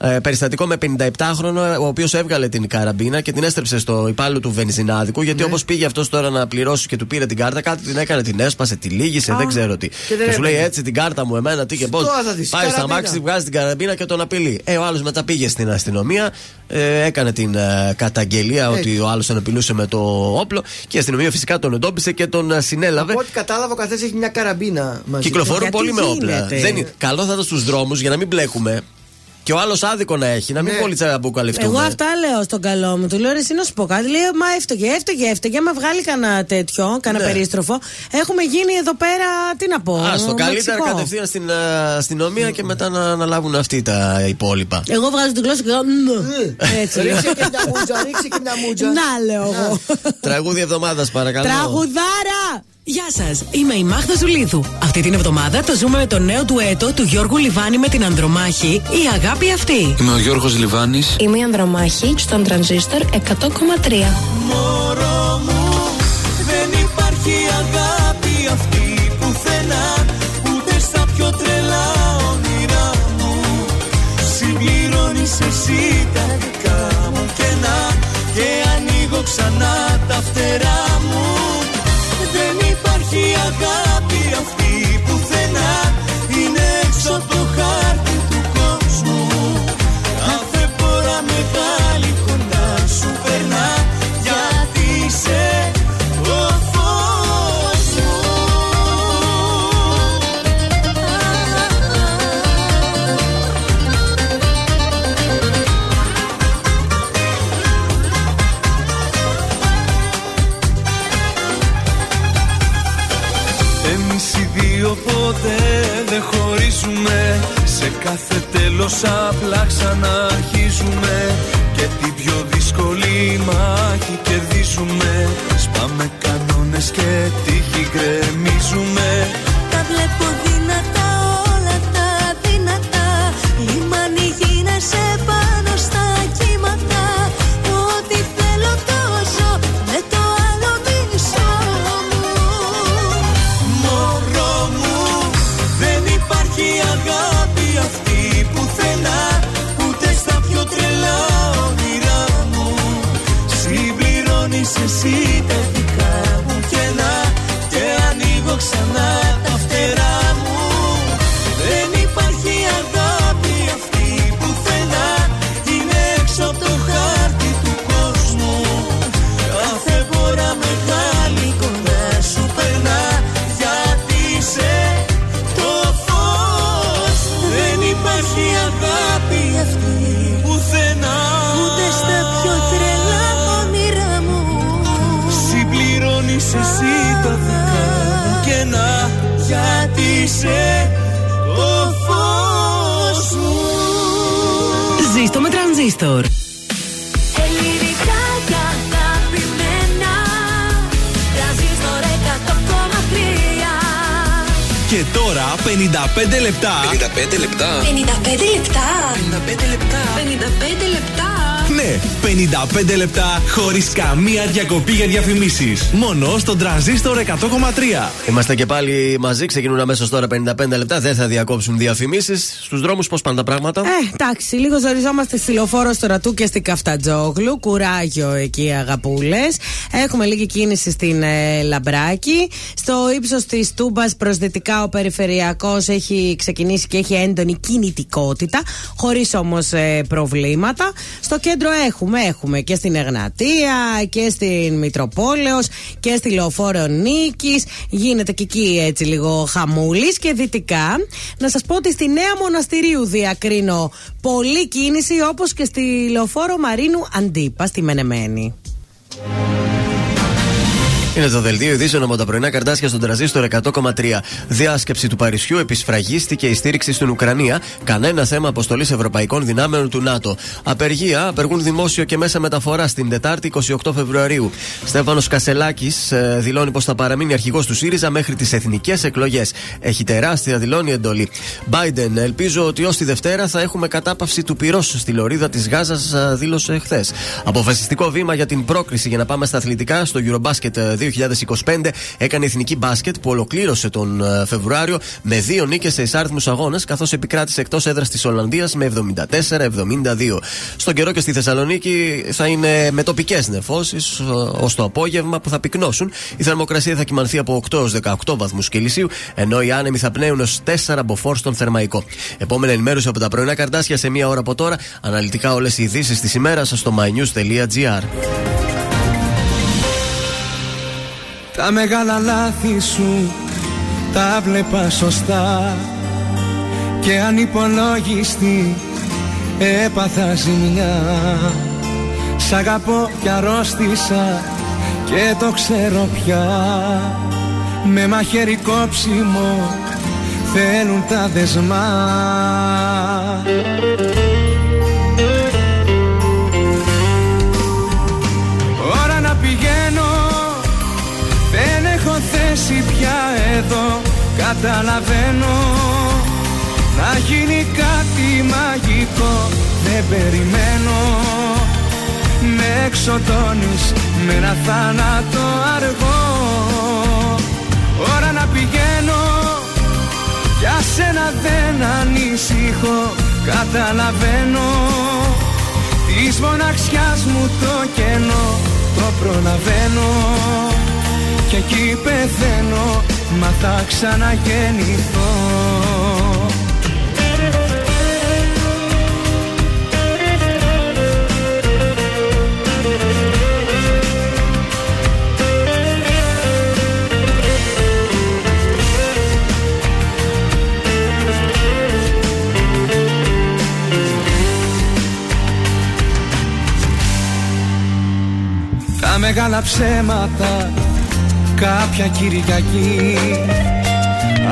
Ω. Ε, περιστατικό με 57χρονο, ο οποίος έβγαλε την καραμπίνα και την έστρεψε στο υπάλληλο του βενζινάδικου. Γιατί Ναι. όπως πήγε αυτός τώρα να πληρώσει και του πήρε την κάρτα, κάτι την έκανε, την έσπασε, τη λύγησε, Α. δεν ξέρω τι. Και Και, δεν σου λέει έπαιρνε. έτσι την κάρτα μου, εμένα τι και πώς. Τώρα θα δεις, Πάει στα καραμπίνα. μάξι, βγάζει την καραμπίνα καραμπίνα και τον απειλεί. Ε, ο άλλος μετά πήγε στην αστυνομία, ε, έκανε την ε, καταγγελία Έτσι. ότι ο άλλος τον απειλούσε με το όπλο και η αστυνομία φυσικά τον εντόπισε και τον ε, συνέλαβε. Από ό,τι κατάλαβα, ο καθένας έχει μια καραμπίνα μαζί. Κυκλοφορούν Γιατί πολύ με όπλα. γίνεται; Δεν είναι- Καλό θα ήταν στους δρόμους για να μην μπλέκουμε. Και ο άλλος άδικο να έχει, να μην Ναι. πολύ τσαμπουκαλευτούμε. Εγώ αυτά λέω στον καλό μου. Του λέω ρε, εσύ να σου πω κάτι. Λέει, μα έφταιγε, έφταιγε, έφταιγε. Άμα βγάλει κανένα τέτοιο, κανένα Ναι. περίστροφο, έχουμε γίνει εδώ πέρα, τι να πω. Άστο, καλύτερα Μεξικό. κατευθείαν στην ε, αστυνομία και μετά να αναλάβουν αυτοί τα υπόλοιπα. Εγώ βγάζω την γλώσσα και λέω. «Μμμ». Έτσι. λέω. Ρίξε και μια μούτζα, ρίξε και μια μούτζα. Να λέω εγώ. (laughs) Τραγούδι εβδομάδας, παρακαλώ. Τραγουδάρα! Γεια σας, είμαι η Μάχθα Ζουλίδου. Αυτή την εβδομάδα το ζούμε με το νέο του έτο του Γιώργου Λιβάνη με την Ανδρομάχη, η αγάπη αυτή. Είμαι ο Γιώργος Λιβάνης. Είμαι η Ανδρομάχη στον τρανζίστορ 100,3. Μωρό μου δεν υπάρχει αγάπη αυτή πουθενά Ούτε στα πιο τρελά όνειρά μου Συμπληρώνεις εσύ τα δικά μου κενά Και ανοίγω ξανά τα φτερά μου Δεν υπάρχει αγάπη διακοπή για διαφημίσεις. Μόνο στον τρανζίστορ 100,3. Είμαστε και πάλι μαζί, ξεκινούν αμέσως τώρα 55 λεπτά. Δεν θα διακόψουν διαφημίσεις. Στους δρόμους πώς πάνε τα πράγματα; Ε, εντάξει, λίγο ζοριζόμαστε στη λεωφόρο στο Ρατού και στην Καφτατζόγλου. Κουράγιο εκεί, αγαπούλες. Έχουμε λίγη κίνηση στην ε, Λαμπράκη. Στο ύψος της Τούμπας προ δυτικά ο περιφερειακός έχει ξεκινήσει και έχει έντονη κινητικότητα, χωρίς όμως προβλήματα. Στο κέντρο έχουμε, έχουμε και στην Εγνατία και στην Μητροπόλεως και στη Λεωφόρο Νίκης Γίνεται και εκεί έτσι λίγο χαμούλης και δυτικά. Να σας πω ότι στη Νέα Μοναστηρίου διακρίνω πολλή κίνηση όπως και στη Λεωφόρο Μαρίνου Αντίπα στη Μενεμένη. Είναι το δελτίο ειδήσεων από τα πρωινά καρτάσια στον τραζίστορ 100,3. Διάσκεψη του Παρισιού επισφραγίστηκε η στήριξη στην Ουκρανία. Κανένα θέμα αποστολής ευρωπαϊκών δυνάμεων του ΝΑΤΟ. Απεργία απεργούν δημόσιο και μέσα μεταφορά την Τετάρτη 28 Φεβρουαρίου. Στέφανος Κασελάκης δηλώνει πως θα παραμείνει αρχηγός του ΣΥΡΙΖΑ μέχρι τις εθνικές εκλογές. Έχει τεράστια δηλώνει εντολή. Biden, ελπίζω ότι ως τη Δευτέρα θα έχουμε κατάπαυση του πυρός στη λωρίδα της Γάζας, δήλωσε χθες. Αποφασιστικό βήμα για την πρόκριση για να πάμε στα αθλητικά στο Eurobasket 2025 έκανε η εθνική μπάσκετ που ολοκλήρωσε τον ε, Φεβρουάριο με δύο νίκες σε εισάριθμους αγώνες, καθώς επικράτησε εκτός έδρας της Ολλανδίας με 74-72. Στον καιρό και στη Θεσσαλονίκη θα είναι με τοπικές νεφώσεις ως το απόγευμα που θα πυκνώσουν. Η θερμοκρασία θα κοιμανθεί από 8 έως 18 βαθμούς Κελσίου, ενώ οι άνεμοι θα πνέουν ως 4 μποφόρ στον θερμαϊκό. Επόμενη ενημέρωση από τα πρωινά καρτάσια σε μία ώρα από τώρα. Αναλυτικά όλες οι ειδήσεις της ημέρας στο mynews.gr. Τα μεγάλα λάθη σου τα βλέπα σωστά. Και ανυπολόγιστη έπαθα ζημιά. Σ' αγαπώ κι αρρώστησα και το ξέρω πια. Με μαχαίρι κόψιμο θέλουν τα δεσμά Καταλαβαίνω να γίνει κάτι μαγικό. Δεν περιμένω. Με εξοτώνεις με ένα θάνατο αργό. Ώρα να πηγαίνω. Για σένα δεν ανησυχώ. Καταλαβαίνω. Της μοναξιάς μου το κενό. Το προλαβαίνω. Και εκεί πεθαίνω Μα θα ξαναγεννηθώ. Τα μεγάλα ψέματα κάποια Κυριακή.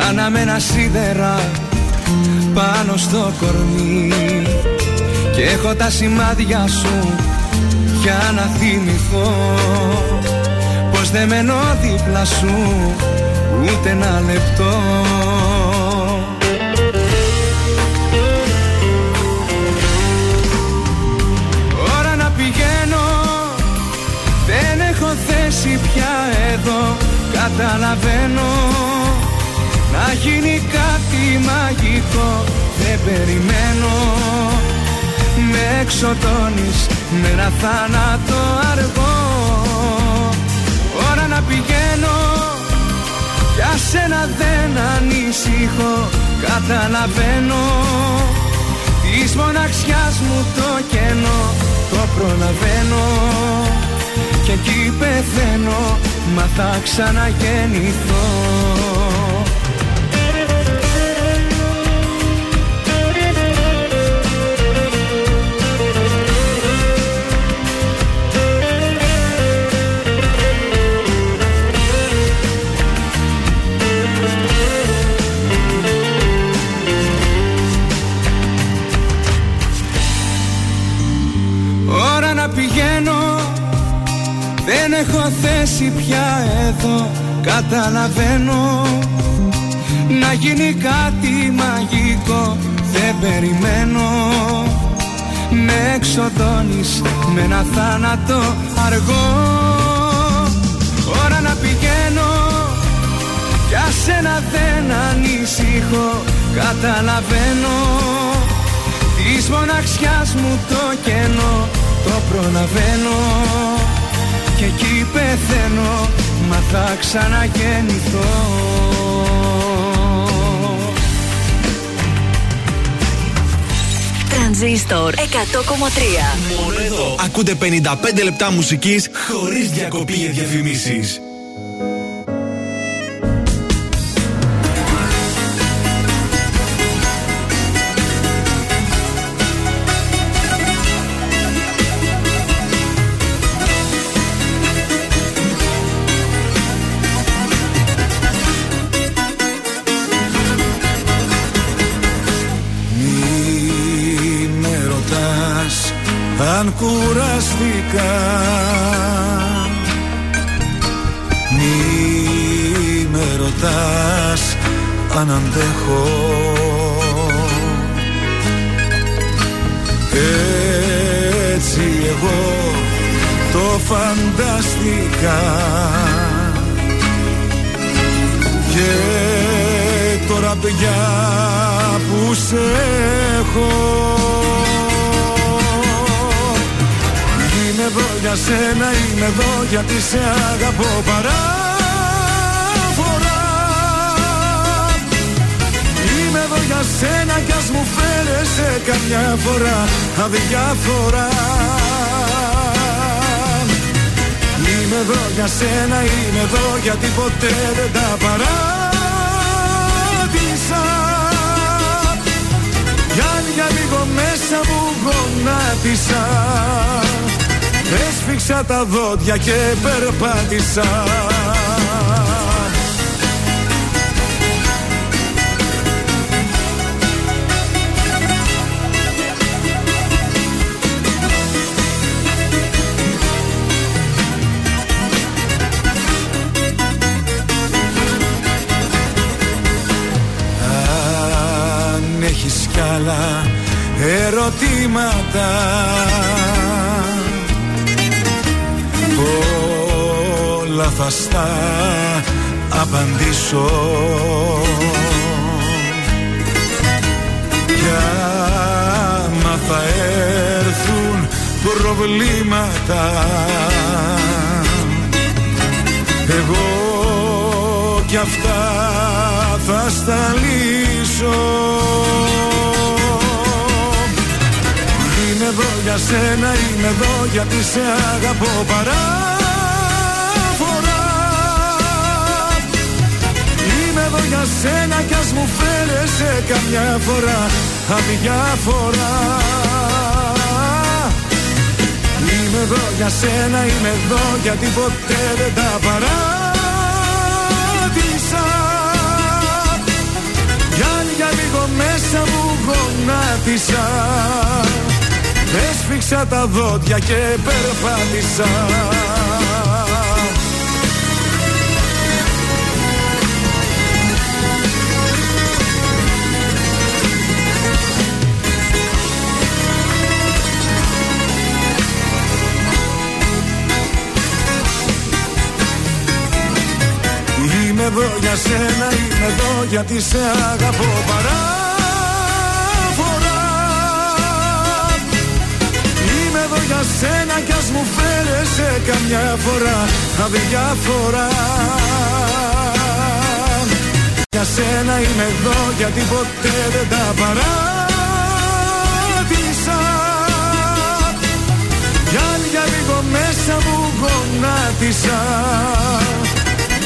Αναμένα σίδερα πάνω στο κορμί. Και έχω τα σημάδια σου για να θυμηθώ. Πως δεν μένω δίπλα σου ούτε ένα λεπτό εδώ Καταλαβαίνω. Να γίνει κάτι μαγικό Δεν περιμένω. Με εξοτώνεις Με ένα θάνατο αργό. Ώρα να πηγαίνω Για σένα δεν ανησυχώ. Καταλαβαίνω Της μοναξιάς μου το κενό Το προλαβαίνω. Και εκεί πεθαίνω μα θα ξαναγεννηθώ έχω θέση πια εδώ Καταλαβαίνω Να γίνει κάτι μαγικό. Δεν περιμένω. Με εξοδώνεις Με ένα θάνατο αργό. Ώρα να πηγαίνω Για σένα δεν ανησυχώ. Καταλαβαίνω Της μοναξιάς μου το κενό Το προλαβαίνω και εκεί πεθαίνω μα θα ξαναγεννηθώ. Τρανζίστορ 100,3 Μόνο εδώ. Ακούτε 55 λεπτά μουσικής χωρίς διακοπή για διαφημίσεις. Μη με ρωτάς αν αντέχω. Έτσι εγώ το φανταστικά Και τώρα πια που σε έχω εδώ για σένα, είμαι εδώ γιατί σε αγαπώ. Παράφορα. Είμαι εδώ για σένα κι ας μου φέρεσαι καμιά φορά αδιάφορα. Είμαι εδώ για σένα, είμαι εδώ γιατί ποτέ δεν τα παράτησα. Κι αν για λίγο μέσα μου γονάτισα Έσφιξα τα δόντια και περπάτησα. Αν έχεις κι άλλα ερωτήματα Όλα θα στα απαντήσω. Κι άμα θα έρθουν προβλήματα Εγώ κι αυτά θα στα λύσω Είμαι εδώ για σένα, είμαι εδώ γιατί σε αγαπώ παράφορα εδώ για σένα κι ας μου φέρεσαι καμιά φορά αδιάφορα Είμαι εδώ για σένα, είμαι εδώ γιατί ποτέ δεν τα παράτησα. Κι αν για λίγο μέσα μου γονάτισα Έσφιξα τα δόντια και περπάτησα εδώ για σένα, είμαι εδώ γιατί σε αγαπώ. Παράφορα. Είμαι εδώ για σένα κι ας μου φέρεσαι καμιά φορά αδιάφορα Για σένα είμαι εδώ γιατί ποτέ δεν τα παράτησα. Κι αν για λίγο μέσα μου γονάτισα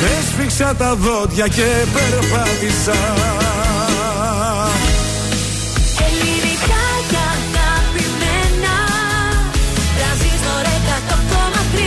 Έσφιξα τα δόντια και περπάτησα. Ελληνικά και αγαπημένα Τρανζίστορ 100,3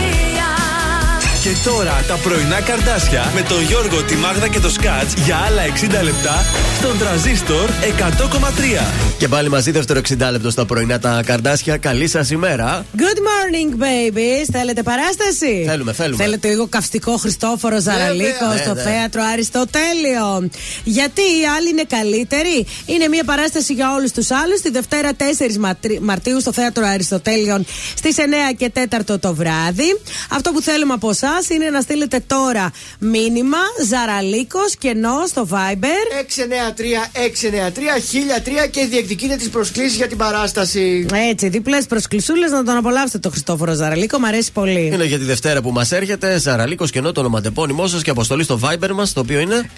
Και τώρα τα πρωινά καρδάσια με τον Γιώργο, τη Μάγδα και το Σκάτς για άλλα 60 λεπτά στον τραζίστορ 100,3. Και πάλι μαζί δεύτερο 60 λεπτό στα πρωινά τα καρδάσια. Καλή σας ημέρα. Good morning, babies. Θέλετε παράσταση; Θέλουμε, θέλουμε. Θέλετε λίγο καυστικό Χριστόφορο Ζαραλίκο Ναι, στο ναι. θέατρο Αριστοτέλειο. Γιατί οι άλλοι είναι καλύτεροι; Είναι μια παράσταση για όλους τους άλλους. Τη Δευτέρα 4 Ματρι- Μαρτίου στο θέατρο Αριστοτέλειων στις 9 και 4 το βράδυ. Αυτό που θέλουμε από εσάς είναι να στείλετε τώρα μήνυμα Ζαραλίκος κενό στο Viber. 693-693-1003 και διεκδικείτε τις προσκλήσεις για την παράσταση. Έτσι, διπλές προσκλησούλες να τον απολαύσετε το Χριστόφορο Ζαραλίκο. Μ' αρέσει πολύ. Είναι για τη Δευτέρα που μας έρχεται. Ζαραλίκος κενό το ονοματεπώνυμό σας και αποστολή στο Viber μας, το οποίο είναι.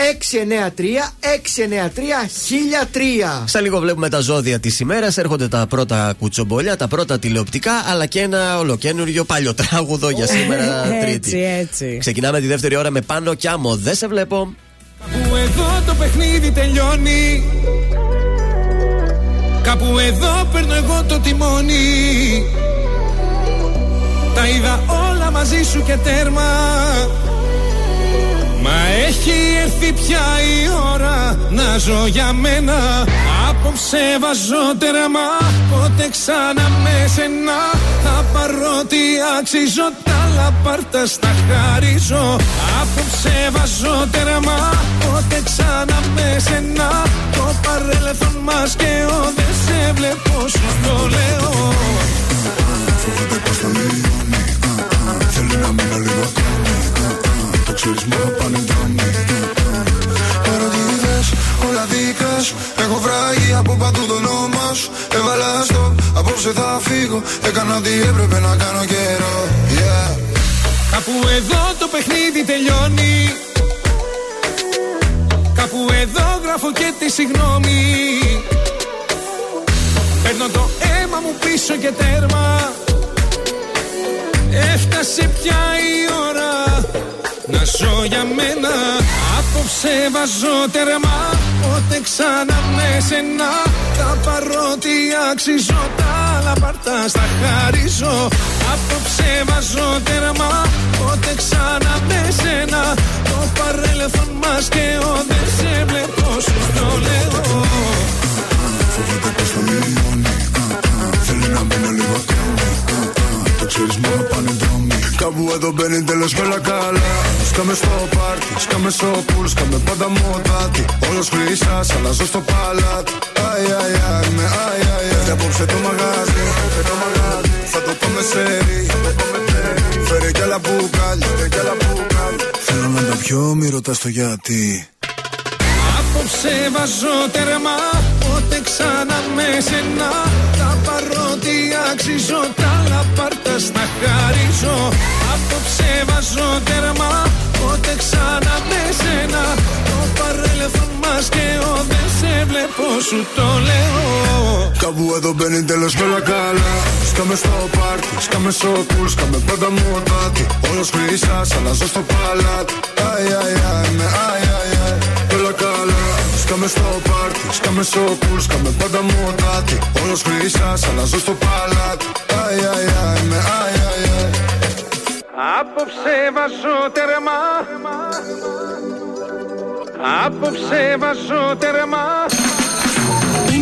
693-693-1003. Σε λίγο βλέπουμε τα ζώδια της ημέρας. Έρχονται τα πρώτα κουτσομπολιά, τα πρώτα τηλεοπτικά, αλλά και ένα ολοκένουργιο παλιό (laughs) τράγουδο για σήμερα Τρίτη. έτσι, έτσι. Ξεκινάμε τη δεύτερη ώρα με πάνω κι άμμο. Δεν σε βλέπω. Κάπου εδώ το παιχνίδι τελειώνει. Κάπου εδώ παίρνω εγώ το τιμόνι. Τα είδα όλα μαζί σου και τέρμα. Μα έχει έρθει πια η ώρα να ζω για μένα Απόψε βάζω τέρμα Πότε ξανά με σένα. Θα πάρω τι αξίζω Τα λαπάρτα στα χαρίζω. Απόψε βάζω τέρμα Πότε ξανά με σένα. Το παρέλθον μας και ο Δεν σε βλέπω σου το λέω. Φοβάται πως θα λιώνει Θέλει να μείνω λίγο ακόμη Το ξέρεις μόνο πάνε δρόμοι σου Έχω βράγει από παντού το όνομα σου. Έβαλα στο, απόψε θα φύγω. Έκανα ό,τι έπρεπε να κάνω καιρό. Yeah. Κάπου εδώ το παιχνίδι τελειώνει. Κάπου εδώ γράφω και τη συγγνώμη Παίρνω το αίμα μου πίσω και τέρμα. Έφτασε πια η ώρα να ζω για μένα. Απόψε βάζω τερμά. Πότε ξανά με σένα. Τα παρότι αξίζω τα άλλα παρτά στα χαρίζω. Απόψε βάζω τερμά. Πότε ξανά με σένα. Το παρέλθον μας και ο δεν σε βλέπω σου το λέω. Φοβάται πως θα μειώνει. Θέλει να μείνω λίγο ακόμη. Το ξέρεις μόνο πάνε δρόμοι. Κάπου εδώ μπαίνει τέλος με όλα καλά. Σκάμε στο πάρτι, σκάμε στο πουλ, σκάμε πάντα μοτάτι. Όλος χρυσάς, αλλάζω στο παλάτι. Αι, αι, αι, με αι, αι, αι. Και απόψε το μαγάζι, το μαγάζι. Θα το πάμε σε ρί. Φέρε κι άλλα μπουκάλια, φέρε κι άλλα μπουκάλια. Θέλω να τα πιω, μη ρωτάς το γιατί. Απόψε βάζω τερμά Πότε ξανά με σένα Τα παρότι αξίζω Τα λαπάρτα στα χαρίζω. Απόψε βάζω τερμά Πότε ξανά με σένα. Το παρέλθον μας και ο Δεν σε βλέπω σου το λέω. Κάπου εδώ μπαίνει τέλος με όλα καλά. Σκάμε στο πάρτι, σκάμε στο πουλ, σκάμε πάντα μοτάτι. Όλος χρυσάς, αλλάζω στο παλάτι. Αι, αι, αι, με αι, αι, αι. Όλα καλά Σκάμε στο πάρτι, σκάμε στο πουλ, σκάμε πάντα μοτάτι Όλος χρυσάς, αλλάζω στο παλάτι. Αι, αι, αι, με αι, αι, αι. Απόψε βάζω τερμά Απόψε βάζω τερμά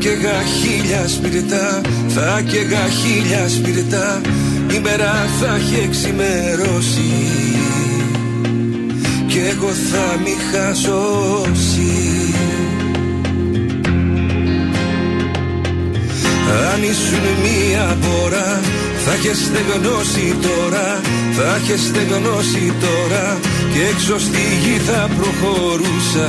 Καίγα χίλια σπιρτά Θα καίγα χίλια σπιρτά Η μέρα θα έχει εξημερώσει. Κι εγώ θα μη χασώσει. Αν ήσουν μία μπόρα θα είχε στεγνώσει τώρα Θα είχε στεγνώσει τώρα Και έξω στη γη θα προχωρούσα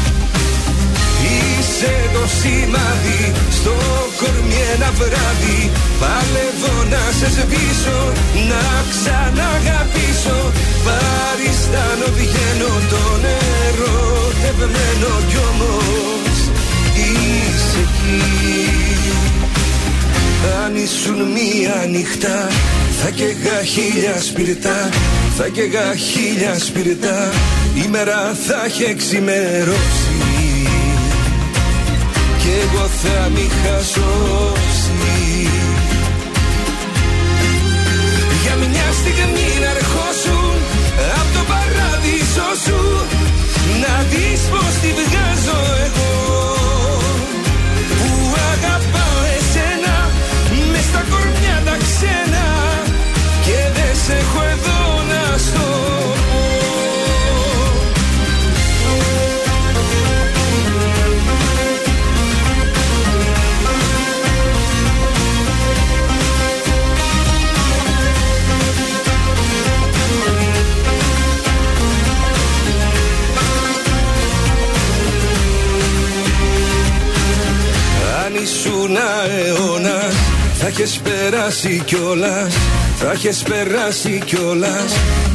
Είσαι το σημάδι στο κορμί ένα βράδυ. Παλεύω να σε σβήσω, να ξαναγαπήσω. Παριστάνω βγαίνω το νερό τευμένο κι όμως είσαι εκεί. Αν ήσουν μία νύχτα θα καίγα χίλια σπιρτά. Θα καίγα χίλια σπιρτά. Η μέρα θα έχει εξημερώσει Κι εγώ θα μη χασώσει Για μια στιγμή να ερχόσουν Απ' το παράδεισο σου Να δεις πως τη ήσουν αιώνα θα έχεις περάσει κιόλα. Θα έχεις περάσει κιόλα.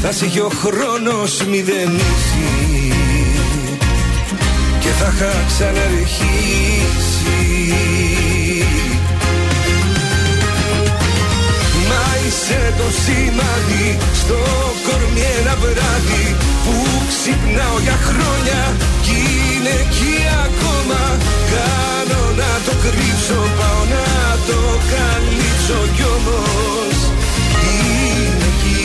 Θα σε είχε ο χρόνος μηδενίσει Και θα είχα ξαναρχίσει Μα είσαι το σημάδι στο κορμί ένα βράδυ που ξυπνάω για χρόνια Κι είναι εκεί ακόμα Κάνω να το κρύψω Πάω να το καλύψω Κι όμως είναι εκεί.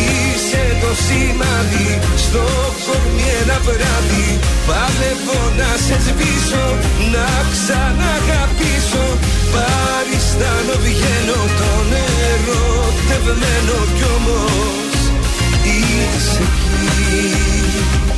Είσαι το σημάδι στο κορμί ένα βράδυ. Παλεύω να σε σβήσω, να ξαναγαπήσω. Παριστάνω βγαίνω τον ερωτευμένο κι όμως είσαι εκεί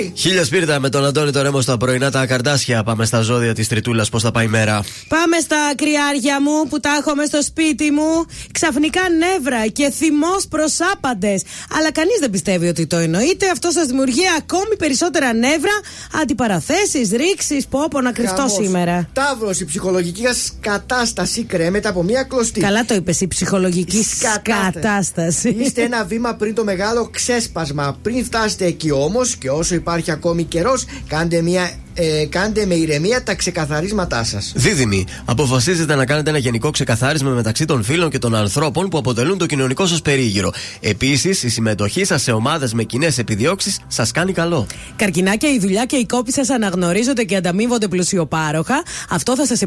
Χίλια σπίρτα με τον Αντώνη το Ρέμο στα πρωινά τα καρδάσια. Πάμε στα ζώδια της Τριτούλας. Πώς θα πάει η μέρα. Πάμε στα κρυάρια μου που τα έχω μες στο σπίτι μου. Ξαφνικά νεύρα και θυμός προς άπαντες. Αλλά κανείς δεν πιστεύει ότι το εννοείται. Αυτό σας δημιουργεί ακόμη περισσότερα νεύρα, αντιπαραθέσεις, ρήξεις. Πω, να κρυφτώ Χαμός. σήμερα. Ταύρος, η ψυχολογική σας κατάσταση κρέμεται από μια κλωστή. Καλά το είπες, η ψυχολογική κατάσταση. Είστε ένα βήμα πριν το μεγάλο ξέσπασμα. Πριν φτάσετε εκεί όμως, και όσο υπάρχει ακόμη καιρός, κάντε, μια, ε, κάντε με ηρεμία τα ξεκαθαρίσματά σας. Δίδυμη, αποφασίζετε να κάνετε ένα γενικό ξεκαθάρισμα μεταξύ των φίλων και των ανθρώπων που αποτελούν το κοινωνικό σας περίγυρο. Επίσης, η συμμετοχή σας σε ομάδες με κοινές επιδιώξεις σας κάνει καλό. Καρκινάκια, η δουλειά και οι κόποι σας αναγνωρίζονται και ανταμείβονται πλουσιοπάροχα. Αυτό θα σας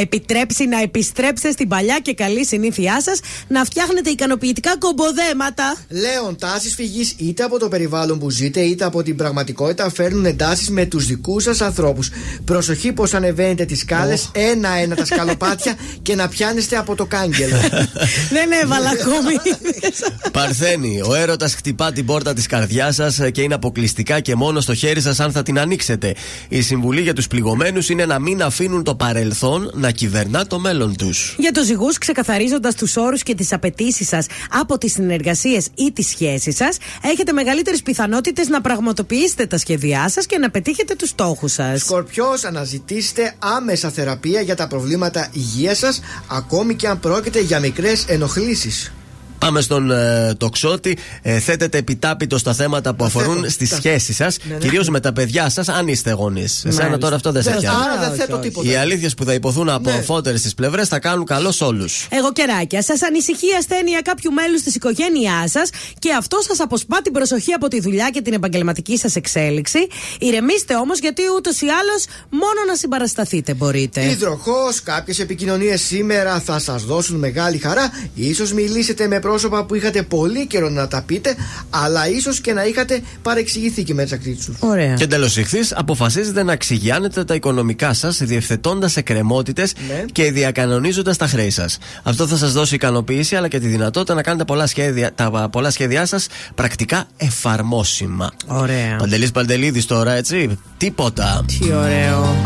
επιτρέψει να επιστρέψετε στην παλιά και καλή συνήθειά σας να φτιάχνετε ικανοποιητικά κομποδέματα. Λέων, τάσεις φυγής είτε από το περιβάλλον που ζείτε είτε από την πραγματικότητα φέρνουν εντάσει με τους δικούς σας ανθρώπους. Προσοχή πως ανεβαίνετε τις σκάλες ένα-ένα τα σκαλοπάτια (laughs) και να πιάνεστε από το κάγκελο. (laughs) Δεν έβαλα ακόμη. Παρθένη, ο έρωτας χτυπά την πόρτα της καρδιάς σας και είναι αποκλειστικά και μόνο στο χέρι σας αν θα την ανοίξετε. Η συμβουλή για τους πληγωμένους είναι να μην αφήνουν το παρελθόν να κυβερνά το μέλλον τους. Για τους ζυγούς, ξεκαθαρίζοντας τους όρους και τις απαιτήσεις σας από τις συνεργασίες ή τις σχέσεις σας, έχετε μεγαλύτερες πιθανότητες να πραγματοποιήσετε τα σχέδιά σας και να πετύχετε τους στόχους σας. Σκορπιός, αναζητήστε άμεσα θεραπεία για τα προβλήματα υγείας σας, ακόμη και αν πρόκειται για μικρές ενοχλήσεις. Πάμε στον ε, τοξότη. Ε, θέτετε επιτάπητο στα θέματα που αφορούν στις σχέσεις σας, ναι. κυρίως με τα παιδιά σας, αν είστε γονείς. Εσένα τώρα αυτό δεν σε πιάνει. Άρα δεν θέτω τίποτα. Οι αλήθειες που θα υποθούν από Ναι. αμφότερε τι πλευρές θα κάνουν καλό σε όλους. Εγώ κεράκια, σας ανησυχεί η ασθένεια κάποιου μέλους της οικογένειάς σας και αυτό σας αποσπά την προσοχή από τη δουλειά και την επαγγελματική σας εξέλιξη. Ηρεμήστε όμως, γιατί ούτως ή άλλως μόνο να συμπαρασταθείτε μπορείτε. Υδροχός, κάποιες επικοινωνίες σήμερα θα σας δώσουν μεγάλη χαρά. σω μιλήσετε με πρόσωπα που είχατε πολύ καιρό να τα πείτε, αλλά ίσως και να είχατε παρεξηγηθεί και μεταξύ τους. Ωραία. Και τέλο ηχθή, αποφασίζετε να εξηγιάνετε τα οικονομικά σας, διευθετώντας εκκρεμότητες Ναι. και διακανονίζοντας τα χρέη σας. Αυτό θα σας δώσει ικανοποίηση, αλλά και τη δυνατότητα να κάνετε πολλά σχέδια, τα πολλά σχέδιά σας πρακτικά εφαρμόσιμα. Ωραία. Παντελής Παντελίδης τώρα, έτσι. Τίποτα. Τι ωραίο.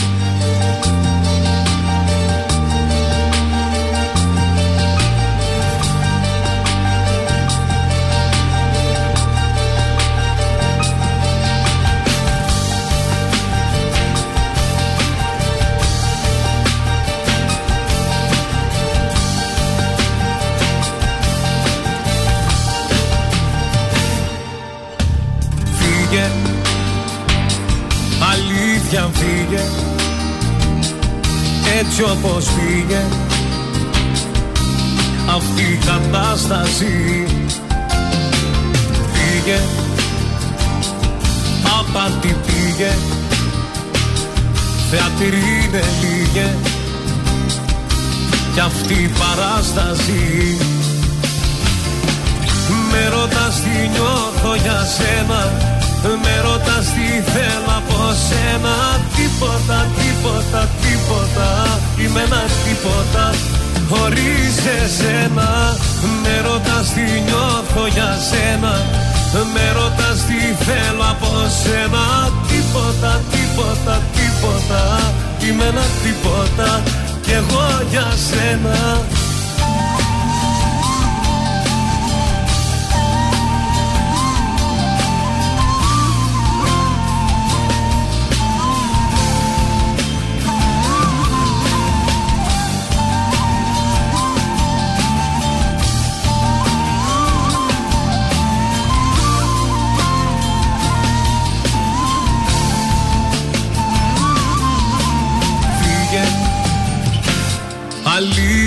Κατάσταση. Φύγε. Απάτη πήγε. Θεατρή είναι λίγε. Κι αυτή η παράσταση. Με ρωτάς τι νιώθω για σένα. Με ρωτάς τι θέλω από σένα. Τίποτα, τίποτα, τίποτα. Είμαι ένα τίποτα χωρίς εσένα Με ρωτάς τι νιώθω για σένα Με ρωτάς τι θέλω από σένα. Τίποτα, τίποτα, τίποτα Είμαι ένα τίποτα κι εγώ για σένα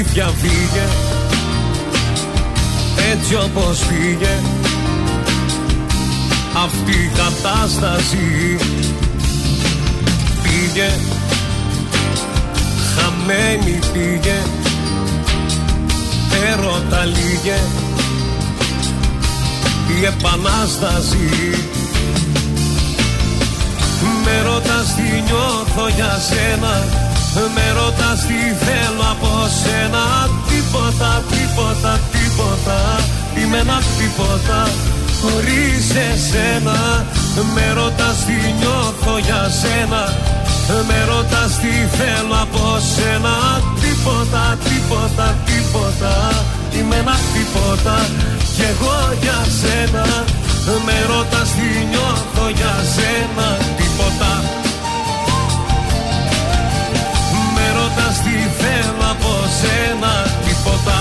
αλήθεια φύγε. Έτσι όπως πήγε αυτή η κατάσταση. Πήγε χαμένη πήγε έρωτα λίγε. Η επανάσταση. Με ρωτάς τι νιώθω για σένα Με ρωτάς τι θέλω από σένα. Τίποτα, τίποτα, τίποτα. Είμαι ένα τίποτα χωρίς εσένα. Με ρωτάς τι νιώθω για σένα. Με ρωτάς τι θέλω από σένα. Τίποτα, τίποτα, τίποτα. Είμαι ένα τίποτα κι εγώ για σένα. Με ρωτάς τι νιώθω για σένα. Τίποτα Με ρωτάς τι θέλω από σένα Τίποτα.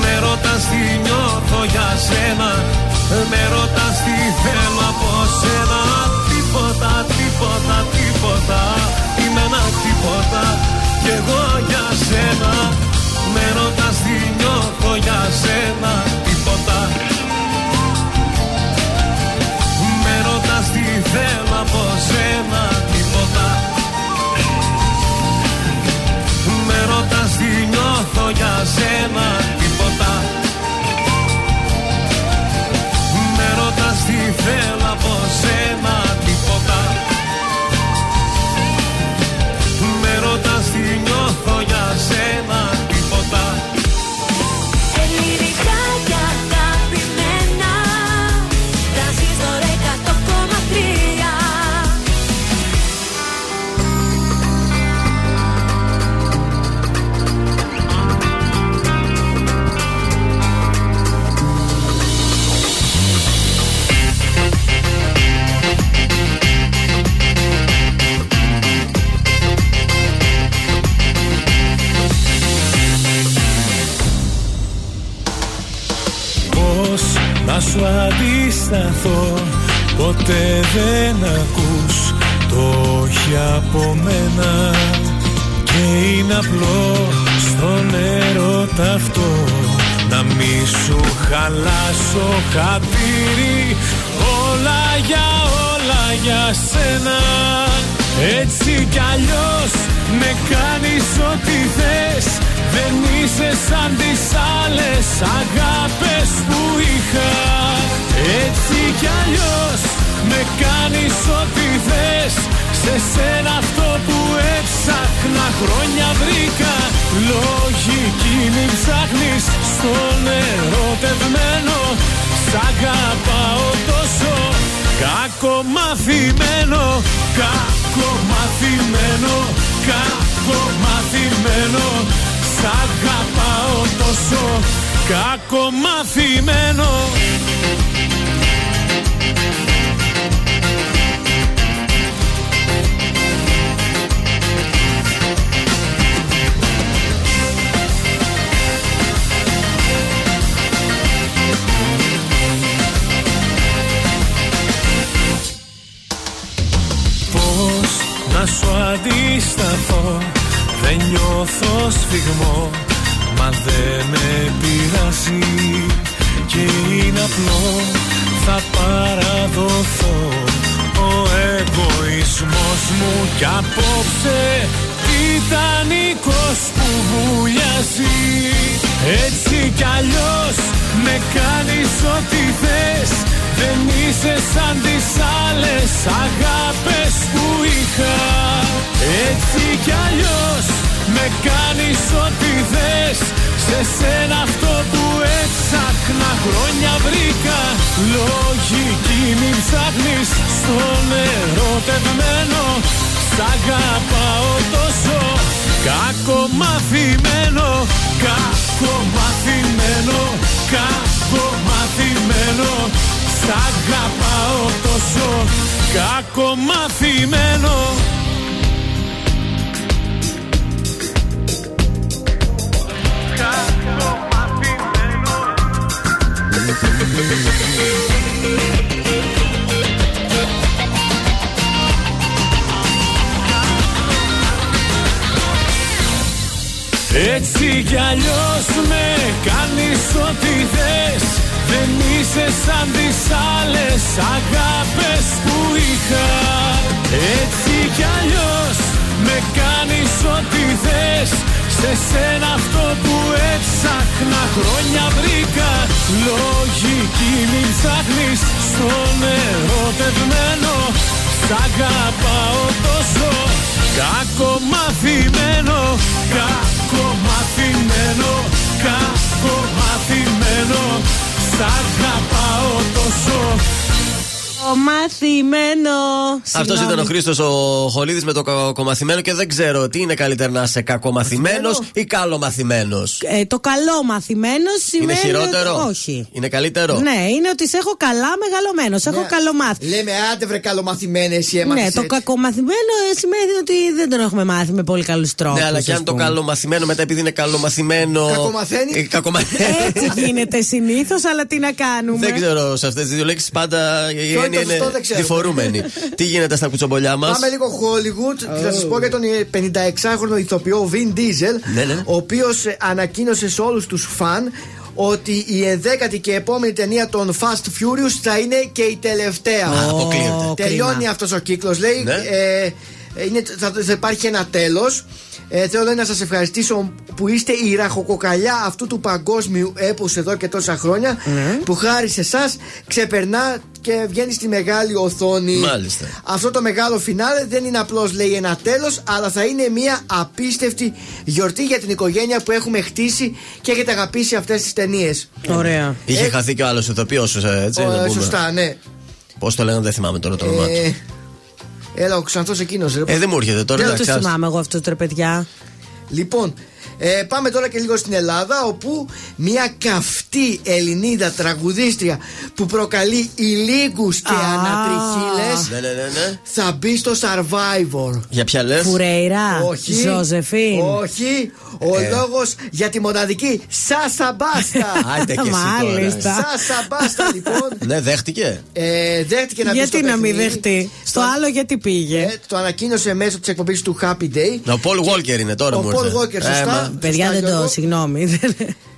Με ρωτάς τι νιώθω για σένα. Με ρωτάς τι θέλω από σένα. Τίποτα, τίποτα, τίποτα. Είμαι ένα τίποτα Κι εγώ για σένα. Με ρωτάς τι νιώθω για σένα. Τίποτα. Με ρωτάς τι θέλω από σένα. Τίποτα σένα Τίποτα. Με ρωτάς τι θέλω από σένα να σου αντισταθώ Ποτέ δεν ακούς το όχι από μένα. Και είναι απλό στον έρωτα αυτό Να μη σου χαλάσω χατήρι. Όλα για όλα για σένα Έτσι κι αλλιώς με κάνεις ό,τι θες Δεν είσαι σαν τις άλλες αγάπες που είχα. Έτσι κι αλλιώς με κάνεις ό,τι θες Σε σένα αυτό που έψαχνα χρόνια βρήκα. Λογική μην ψάχνεις στον ερωτευμένο Σ' αγαπάω τόσο. Κακομαθημένο, κακομαθημένο, κακομαθημένο Σ' αγαπάω τόσο. Κακομαθημένο να σου αντισταθώ. Δεν νιώθω σφιγμό Μα δεν με πειράζει. Και είναι απλό Θα παραδοθώ. Ο εγωισμός μου Κι απόψε Τιτανικός που βουλιάζει. Έτσι κι αλλιώς Με κάνεις ό,τι θες δεν είσαι σαν τις άλλες αγάπες που είχα. Έτσι κι αλλιώς με κάνεις ό,τι θες. Σε σένα αυτό που έψαχνα χρόνια βρήκα. Λογική μην ψάχνεις στον ερωτευμένο. Σ' αγαπάω τόσο. Κακομαθημένο, κακομαθημένο, κακομαθημένο Σ' αγαπάω τόσο κακομαθημένο Έτσι κι αλλιώς με κάνεις ό,τι θες Δεν είσαι σαν τις άλλες αγάπες που είχα. Έτσι κι αλλιώς με κάνεις ό,τι θες. Σε σένα αυτό που έψαχνα χρόνια βρήκα. Λογική μην ψάχνεις στον ερωτευμένο Σ' αγαπάω τόσο. Κακομαθημένο, κακομαθημένο, κακομαθημένο Σ' αγαπάω τόσο Ο μαθημένο. Αυτό ήταν ο Χρήστος ο Χολίδης με το κακομαθημένο και δεν ξέρω τι είναι καλύτερα να είσαι κακομαθημένος ή καλομαθημένος. Ε, το καλό μαθημένος σημαίνει. Είναι χειρότερο; ότι- Όχι. Είναι καλύτερο; Ναι, είναι ότι σε έχω καλά μεγαλωμένος. Σε έχω καλομάθει. Λέμε άντε βρε καλομαθημένη εσύ έμαθες Ναι, το έτσι. κακομαθημένο ε, σημαίνει ότι δεν τον έχουμε μάθει με πολύ καλούς τρόπους. Ναι, αλλά και αν το καλομαθημένο μετά επειδή είναι καλομαθημένο. Κακομαθαίνει; Ε, κακομαθαίνει. Έτσι (laughs) γίνεται συνήθως, αλλά τι να κάνουμε; Δεν ξέρω, σε αυτές τις δύο λέξεις πάντα η Ποιο είναι έννοια το σωστό, είναι δεν ξέρω. διφορούμενη. (laughs) Τι γίνεται στα κουτσομπολιά μας; Πάμε λίγο Hollywood και θα σας πω για τον 56χρονο ηθοποιό Vin Diesel, Ναι, ναι. ο οποίος ανακοίνωσε σε όλους τους φαν ότι η ενδέκατη και επόμενη ταινία των Fast Furious θα είναι και η τελευταία. Α, αποκλείεται. Τελειώνει αυτός ο κύκλος, λέει. Ναι. Ε, είναι, θα, θα υπάρχει ένα τέλος. Ε, θέλω να σας ευχαριστήσω που είστε η ραχοκοκαλιά αυτού του παγκόσμιου έπους εδώ και τόσα χρόνια που χάρη σε εσάς ξεπερνά και βγαίνει στη μεγάλη οθόνη. Μάλιστα. Αυτό το μεγάλο φινάλε δεν είναι απλώς λέει ένα τέλος αλλά θα είναι μια απίστευτη γιορτή για την οικογένεια που έχουμε χτίσει και έχετε αγαπήσει αυτές τις ταινίες. Ωραία. Είχε Ε, χαθεί και ο άλλος ηθοποιός, έτσι. Ε, να πούμε. σωστά, ναι. Πώς το λέγανε, δεν θυμάμαι τώρα το όνομά του. Ε, έλα, ο Ξανθός εκείνος ρε. Ε, δεν μου έρχεται τώρα. Δεν εντάξει, του ας- θυμάμαι εγώ αυτού του ρε παιδιά. Λοιπόν, ε, πάμε τώρα και λίγο στην Ελλάδα όπου μια καυτή Ελληνίδα τραγουδίστρια που προκαλεί ηλίγκους και Α. ανατριχίλες Ναι, ναι, ναι, ναι. θα μπει στο Survivor. Για ποια λες; Φουρέιρα. Όχι. Ζωζεφίν. Όχι. Ο Ε. λόγος για τη μοναδική Σάσα Μπάστα. (laughs) Άντε και εσύ τώρα. Μάλιστα. Σάσα Μπάστα λοιπόν Ναι, δέχτηκε. ε, δέχτηκε να μπει Γιατί στο να μην παιχνίδι. δεχτεί; Στο άλλο γιατί πήγε; Ε, το ανακοίνωσε μέσω της εκπομπής του Happy Day. Ο Πολ Walker είναι τώρα Ο μου Paul ήρθε. Walker, σωστά. Ε, μα- Παιδιά Σωστά, δεν το, Γιώργο. συγγνώμη.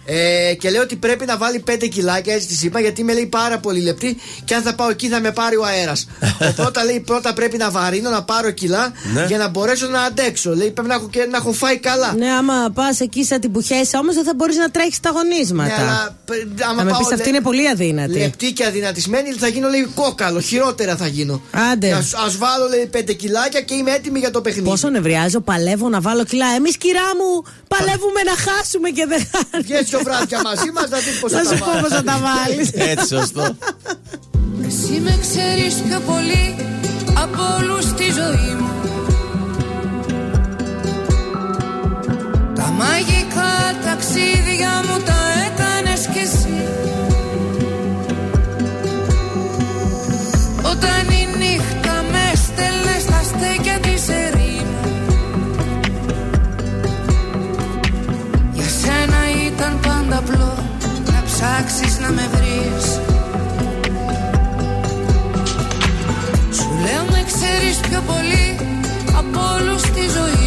Ε, και λέει ότι πρέπει να βάλει 5 κιλάκια, έτσι της είπα, γιατί με λέει πάρα πολύ λεπτή και αν θα πάω εκεί θα με πάρει ο αέρας. (laughs) πρώτα λέει πρώτα πρέπει να βαρύνω, να πάρω κιλά Ναι. για να μπορέσω να αντέξω. Λέει πρέπει να έχω, και, να έχω φάει καλά. ναι, άμα πας εκεί σαν την πουχέσαι όμως δεν θα μπορείς να τρέχεις τα Ναι, αγωνίσματα. αλλά π- άμα Να με πάω, πεις αυτή λέ- είναι πολύ αδύνατη. Λεπτή και αδυνατισμένη θα γίνω λέει κόκαλο, χειρότερα θα γίνω. Άντε. Α βάλω λέει 5 κιλάκια και είμαι έτοιμη για το παιχνίδι. Πόσο νευριάζω, παλεύω να βάλω κιλά. Εμείς, κυρά μου, παλεύουμε να χάσουμε και δεν χάνουμε. Βγες δυο βράδια μαζί μας να δεις πώς Να θα σου τα πω πώς θα τα βάλεις. Έτσι, σωστό. Εσύ με ξέρεις πιο πολύ από όλους στη ζωή μου Τα μαγικά ταξίδια μου τα έκανες κι εσύ Όταν ήταν πάντα απλό να ψάξεις να με βρεις. Σου λέω με ξέρεις πιο πολύ από όλους στη ζωή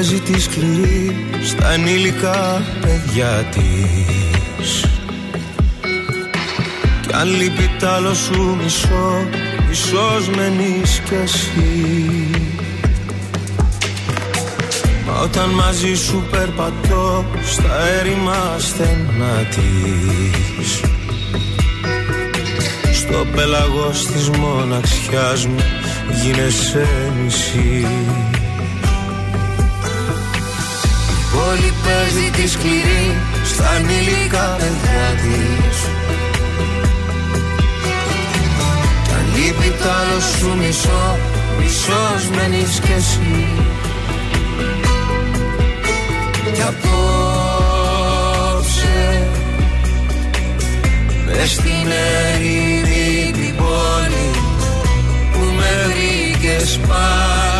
πόλη παίζει τη σκληρή στα ενήλικα παιδιά της. Κι αν λείπει τ' άλλο σου μισό, μισός μένεις κι εσύ. Μα όταν μαζί σου περπατώ στα έρημα στενά της. Στο πέλαγος της μοναξιάς μου γίνεσαι μισή παίζει τη σκληρή στα ανήλικα παιδιά της. Κι αν λείπει τ' άλλο σου μισό, μισός μένεις κι εσύ. Κι απόψε Μες στην ερήμη την πόλη που με βρήκες πάλι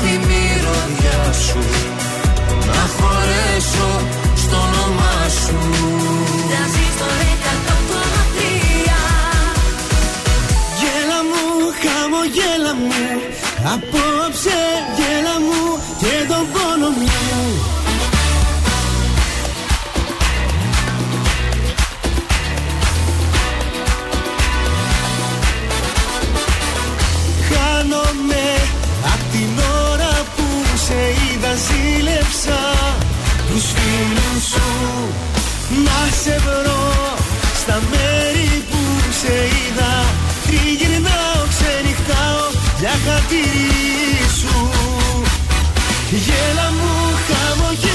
στη μυρωδιά σου. Να χωρέσω στο όνομά σου. Γέλα μου, χαμογέλα μου. Απόψε γέλα μου. Και τον πόνο μου ζήλεψα Τους φίλους σου. Να σε βρω Στα μέρη που σε είδα. Τριγυρνάω, ξενυχτάω για χατήρι σου. Γέλα μου, χαμογέλα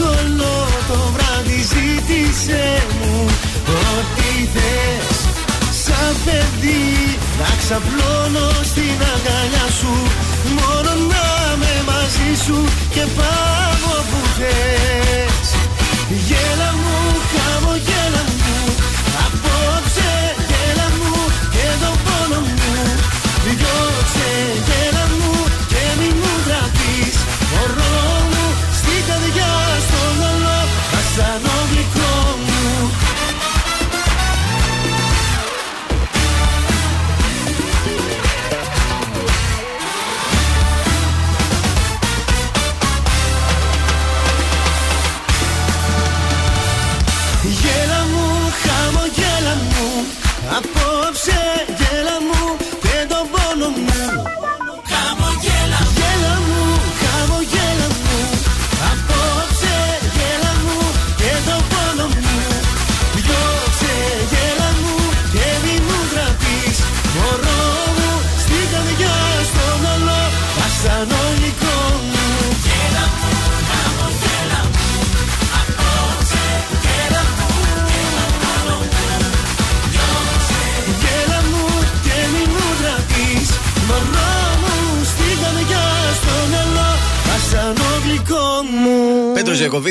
όλο το βράδυ ζήτησε μου Ό,τι θες. Σαν παιδί Να ξαπλώνω στην αγκαλιά σου. Μόνο να με μαζί σου και πάω που θες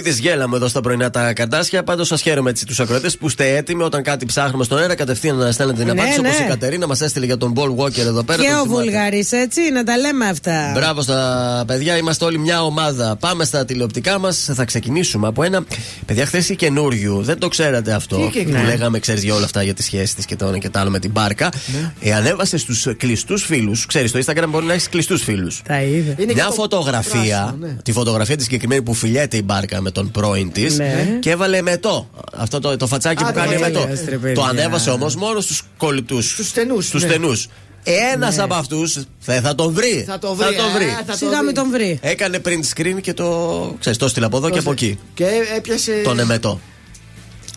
Πέτρο Γιακοβίδη, γέλα μου εδώ στα πρωινά τα καρτάσια. Πάντως σας χαίρομαι έτσι τους ακροατές που είστε έτοιμοι όταν κάτι ψάχνουμε στον αέρα. Κατευθείαν να στέλνετε την Ναι, απάντηση ναι. όπω η Κατερίνα μας έστειλε για τον Μπολ Walker εδώ πέρα. Και τον ο θυμάται. Βουλγαρής, έτσι, να τα λέμε αυτά. Μπράβο στα παιδιά, είμαστε όλοι μια ομάδα. Πάμε στα τηλεοπτικά μας. Θα ξεκινήσουμε από ένα. Παιδιά, χθες η καινούριου. Δεν το ξέρατε αυτό. Τι Που καινούριο; λέγαμε, ξέρεις για όλα αυτά για τη σχέση της και το ένα και το άλλο με την μπάρκα. Ναι. Ε, ανέβασες στου κλειστούς φίλους. Ξέρεις, στο Instagram μπορεί να έχεις κλειστούς φίλους. Τα είδε. Μια φωτογραφία, πράσινο, ναι. τη φωτογραφία τη συγκεκριμένη που φιλιέται η μπάρκα με τον πρώην της Ναι. και έβαλε μετό. Αυτό το, το φατσάκι Α, που το κάνει φατσάκι, μετό. λες, ρε, παιδιά. Το ανέβασε όμως μόνος στου κολλητούς. Στου στενούς, Στους ναι. στενούς. Ένας Ναι. από αυτούς θα, θα τον βρει. Θα το βρει, ε, θα το Σιγά βρει. μην τον βρει. Έκανε print screen και το. ξέρεις, το στείλε από εδώ και από εκεί. Και έπιασε. Τον εμετό.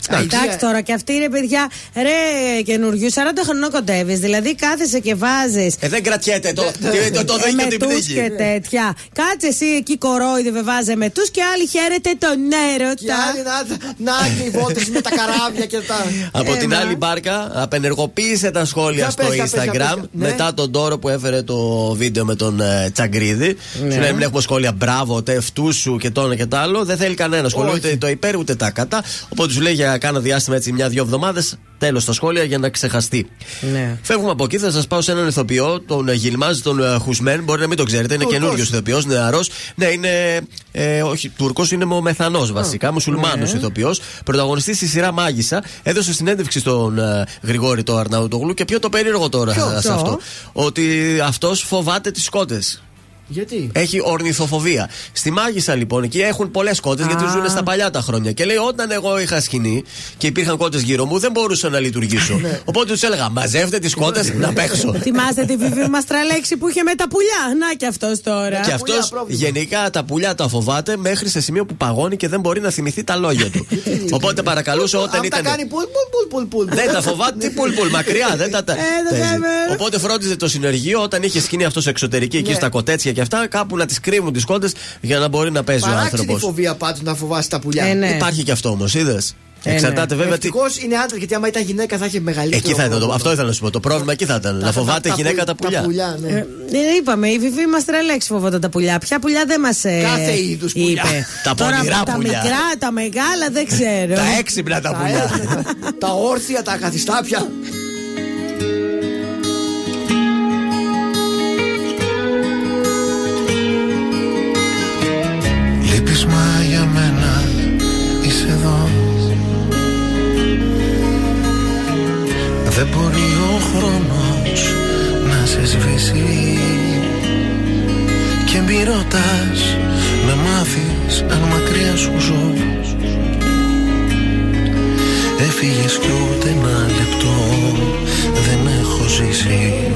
Εντάξει τώρα και αυτή ρε παιδιά, ρε καινούριου, 40 χρονών κοντεύεις. Δηλαδή κάθεσαι και βάζεις. Ε, δεν κρατιέται το, το, το, το δίκιο με την τους πνίγει. και τέτοια. Κάτσε εσύ εκεί κορόιδε βάζε με τους και άλλοι χαίρετε τον έρωτα. Και άλλοι να, να και οι βότρε με τα καράβια και τα. Από την Έμα. άλλη μπάρκα, απενεργοποίησε τα σχόλια Για στο πες, για πες, για Instagram πες. Ναι. μετά τον τόρο που έφερε το βίντεο με τον ε, Τσαγκρίδη. Ναι. Σου λέει: Μην έχουμε σχόλια μπράβο, τε αυτού σου και το ένα και το άλλο. Δεν θέλει κανένα σχόλιο, Όχι. ούτε το υπέρ ούτε τα κατά. Οπότε σου λέει για κάνα διάστημα έτσι μια-δυο εβδομάδες, τέλος τα σχόλια για να ξεχαστεί. Ναι. Φεύγουμε από εκεί, θα σας πάω σε έναν ηθοποιό, τον ε, Γιλμάζ, τον ε, Χουσμέν. Μπορεί να μην τον ξέρετε, είναι Τούρκος. καινούριο ηθοποιός, νεαρός. Ναι, είναι. Ε, όχι, Τούρκος, είναι μεθανός βασικά, μουσουλμάνος ναι. ηθοποιός. Πρωταγωνιστής στη σειρά Μάγισσα. Έδωσε συνέντευξη στον ε, Γρηγόρη το Αρναούτογλου και ποιο το περίεργο τώρα Ποιο, σε ποιο; αυτό. Ότι αυτός φοβάται τις κότες. Γιατί; Έχει ορνηθοφοβία. Στη Μάγισσα λοιπόν, εκεί έχουν πολλές κότες γιατί Α. ζουν στα παλιά τα χρόνια. Και λέει: Όταν εγώ είχα σκηνή και υπήρχαν κότες γύρω μου, δεν μπορούσα να λειτουργήσω. Οπότε τους έλεγα: Μαζεύτε τις κότες να παίξω. Θυμάστε τη βιβλία μα τραλέξη που είχε με τα πουλιά. Να και αυτός τώρα. Και αυτός πουλιά, πρόβλημα. γενικά τα πουλιά τα φοβάται μέχρι σε σημείο που παγώνει και δεν μπορεί να θυμηθεί τα λόγια του. (laughs) Οπότε παρακαλούσε όταν Αν τα ήταν. κάνει πουλ, πουλ, πουλ, πουλ, πουλ. Δεν τα φοβάται, τι πουλ πουλ, μακριά, δεν τα. τα- Ε, δεν παίζει. θα με- Οπότε φρόντιζε το συνεργείο όταν είχε σκηνή αυτός εξωτερική εκεί Ναι. στα κοτέτσια και αυτά, κάπου να τις κρύβουν τις κότε για να μπορεί να παίζει ο Παράξενη άνθρωπος. φοβία πάντως να φοβάσει τα πουλιά. Ε, ναι. Υπάρχει και αυτό όμως, είδες. Ε, Εξαρτάται βέβαια τι. Ευτυχώς είναι άντρα γιατί άμα ήταν γυναίκα θα είχε μεγαλύτερο. Εκεί θα ήταν το, πρόβλημα. αυτό ήθελα να σου πω. Το πρόβλημα εκεί θα ήταν. Να φοβάται η γυναίκα τα πουλιά. ναι. Ε, ε, είπαμε, η Βιβί μας τρελέξει φοβόταν τα πουλιά. Ποια πουλιά δεν μας ε, Κάθε είδους πουλιά. είπε. Τα Τώρα, πονηρά τα πουλιά. μικρά, τα μεγάλα δεν ξέρω. Τα έξυπνα τα Τα πουλιά. έσμετα, Τα όρθια, τα καθιστάπια. Λείπεις μα για μένα. Είσαι εδώ. Δεν μπορεί ο χρόνος να σε σβήσει. Και μη ρωτάς να μάθεις αν μακριά σου ζω. Έφυγες κι ούτε ένα λεπτό δεν έχω ζήσει.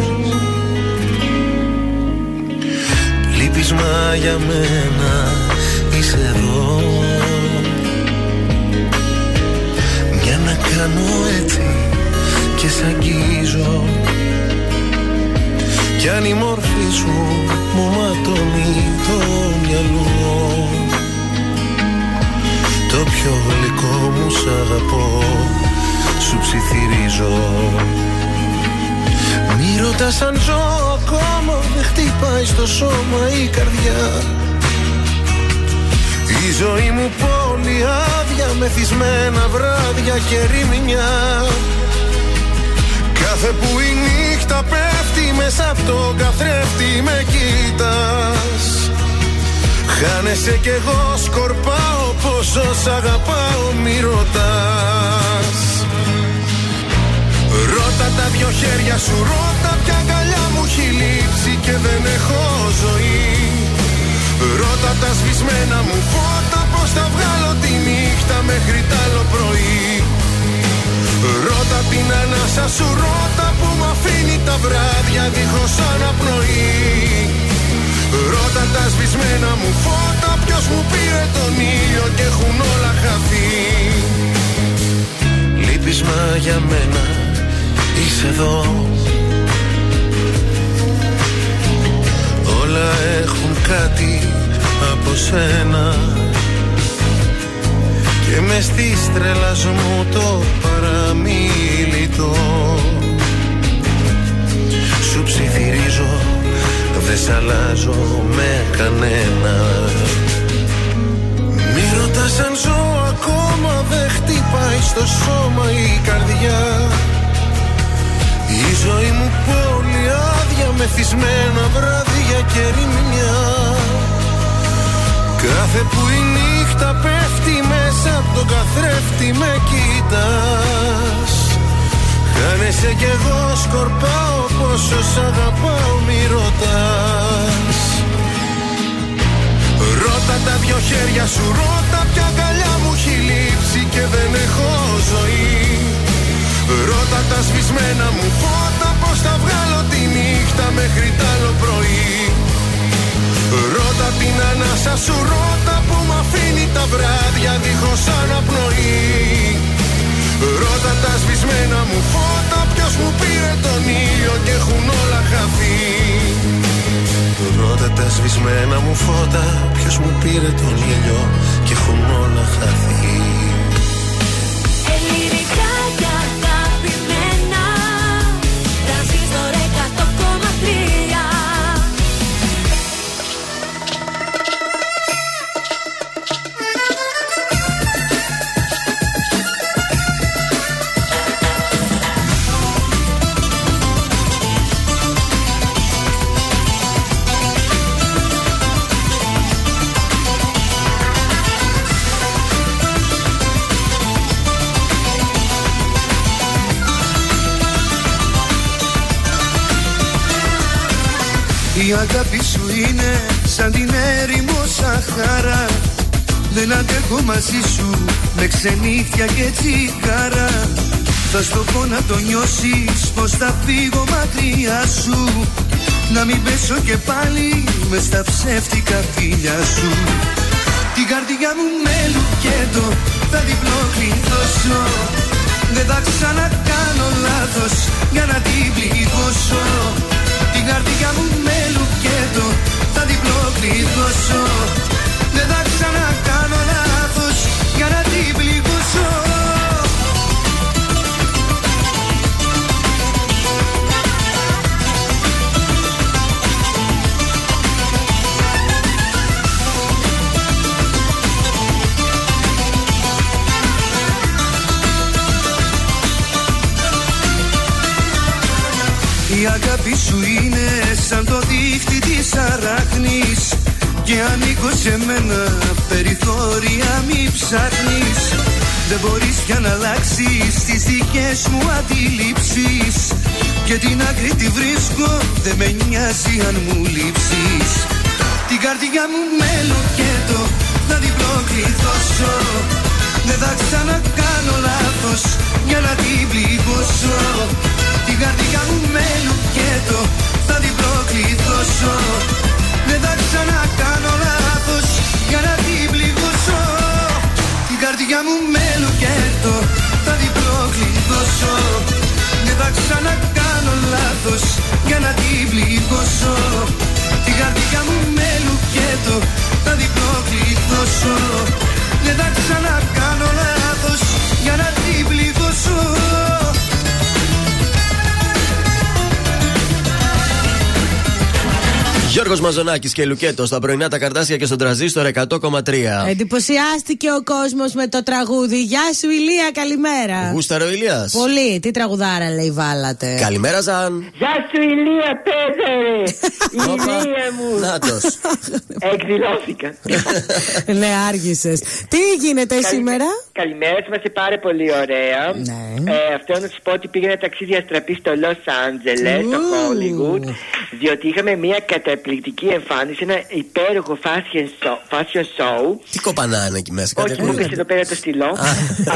Λείπεις μα για μένα είσαι εδώ. Μια να κάνω έτσι και σ' αγγίζω. Κι αν η μόρφη σου μου ματώνει το μυαλό. Το πιο γλυκό μου σ' αγαπώ Σου ψιθυρίζω. Μη ρωτάς αν ζω ακόμα Δεν χτυπάει στο σώμα η καρδιά Η ζωή μου πόλη άδεια Μεθυσμένα βράδια και ρημινιά. Κάθε που η νύχτα πέφτει Μέσα από τον καθρέφτη με κοίτας Χάνεσαι κι εγώ σκορπάω Πόσο σ' αγαπάω μη ρωτάς. Ρώτα τα δυο χέρια σου, ρώτα ποια αγκαλιά μου έχει λείψει και δεν έχω ζωή. Ρώτα τα σβησμένα μου φώτα πως θα βγάλω τη νύχτα μέχρι τ' άλλο πρωί. Ρώτα την ανάσα σου, ρώτα που μ' αφήνει τα βράδια δίχως αναπνοή. Ρώτα τα σβησμένα μου φώτα ποιος μου πήρε τον ήλιο και έχουν όλα χαθεί. Λείπεις μα για μένα είσαι εδώ Όλα έχουν κάτι από σένα. Και με στη τρέλας μου το παραμίλητο. Σου ψιθυρίζω δεν σ' αλλάζω με κανένα. Μη ρωτάς αν ζω ακόμα δεν χτυπάει στο σώμα η καρδιά. Η ζωή μου πόλη άδεια μεθυσμένα βράδια και ρημιά Κάθε που η νύχτα πέφτει μέσα από τον καθρέφτη με κοίτας Χάνεσαι κι εγώ σκορπάω πόσο σ' αγαπάω μη ρωτάς. Ρώτα τα δυο χέρια σου, ρώτα ποια αγκαλιά μου έχει λείψει και δεν έχω ζωή. Ρώτα τα σβησμένα μου φώτα πως θα βγάλω τη νύχτα μέχρι τ' άλλο πρωί. Ρώτα την ανάσα σου, ρώτα που μ' αφήνει τα βράδια δίχως αναπνοή. Ρώτα τα σβησμένα μου φώτα, ποιος μου πήρε τον ήλιο και έχουν όλα χαθεί. Ρώτα τα σβησμένα μου φώτα, ποιος μου πήρε τον ήλιο και έχουν όλα χαθεί. Αγάπη σου είναι σαν την έρημο Σαχάρα. Δεν αντέχω μαζί σου με ξενύχια και τσιγάρα. Θα στο πω να το νιώσεις πως θα φύγω μακριά σου. Να μην πέσω και πάλι μες στα ψεύτικα φίλια σου. Την καρδιά μου με λουκέτο θα διπλό κλειδώσω. Δεν θα ξανακάνω λάθος για να την πληγώσω την καρδιά μου με λουκέτο θα διπλό κλειδώσω. Δεν θα ξανακάνω λάθος για να την πληγώσω Η αγάπη σου είναι σαν το δίχτυ της αράχνης. Και ανήκω σε μένα περιθώρια μη ψάχνεις. Δεν μπορείς πια να αλλάξεις τις δικές μου αντιλήψεις. Και την άκρη τη βρίσκω δεν με νοιάζει αν μου λείψεις. Την καρδιά μου με λοκέτο θα διπλό κλειδώσω Δεν θα ξανακάνω λάθος για να την πληγώσω την καρδιά μου με λουκέτο θα την προκληθώσω Δεν θα ξανακάνω λάθος για να την πληγώσω. Την καρδιά μου με λουκέτο θα την προκληθώσω. Δεν θα ξανακάνω λάθος για να την πληγώσω. Την καρδιά μου με λουκέτο θα την προκληθώσω. Δεν θα ξανακάνω λάθος για να την πληγώσω Γιώργος Μαζονάκης και Λουκέτο στα πρωινά τα καρτάσια και στον τραζίστορ 100,3. Εντυπωσιάστηκε ο κόσμος με το τραγούδι. Γεια σου, Ηλία, καλημέρα. Γούσταρο Ηλίας. Πολύ. Τι τραγουδάρα λέει βάλατε. Καλημέρα, Ζαν. Γεια σου Ηλία, πέδερε! (laughs) Ηλία μου! Νάτος. (laughs) Εκδηλώθηκα. (laughs) ναι, άργησες. Τι γίνεται σήμερα; Καλημέρα, είμαστε πάρα πολύ ωραία. Ναι. Ε, αυτό να σα πω ότι πήγαινα ταξίδι αστραπή στο Los Angeles, στο Hollywood, διότι είχαμε μια καταπληκτική εμφάνιση, ένα υπέροχο fashion show. Fashion show. Τι κοπανά είναι εκεί μέσα, κάτι Όχι, μου ακούγεται. πες εδώ πέρα το στυλό.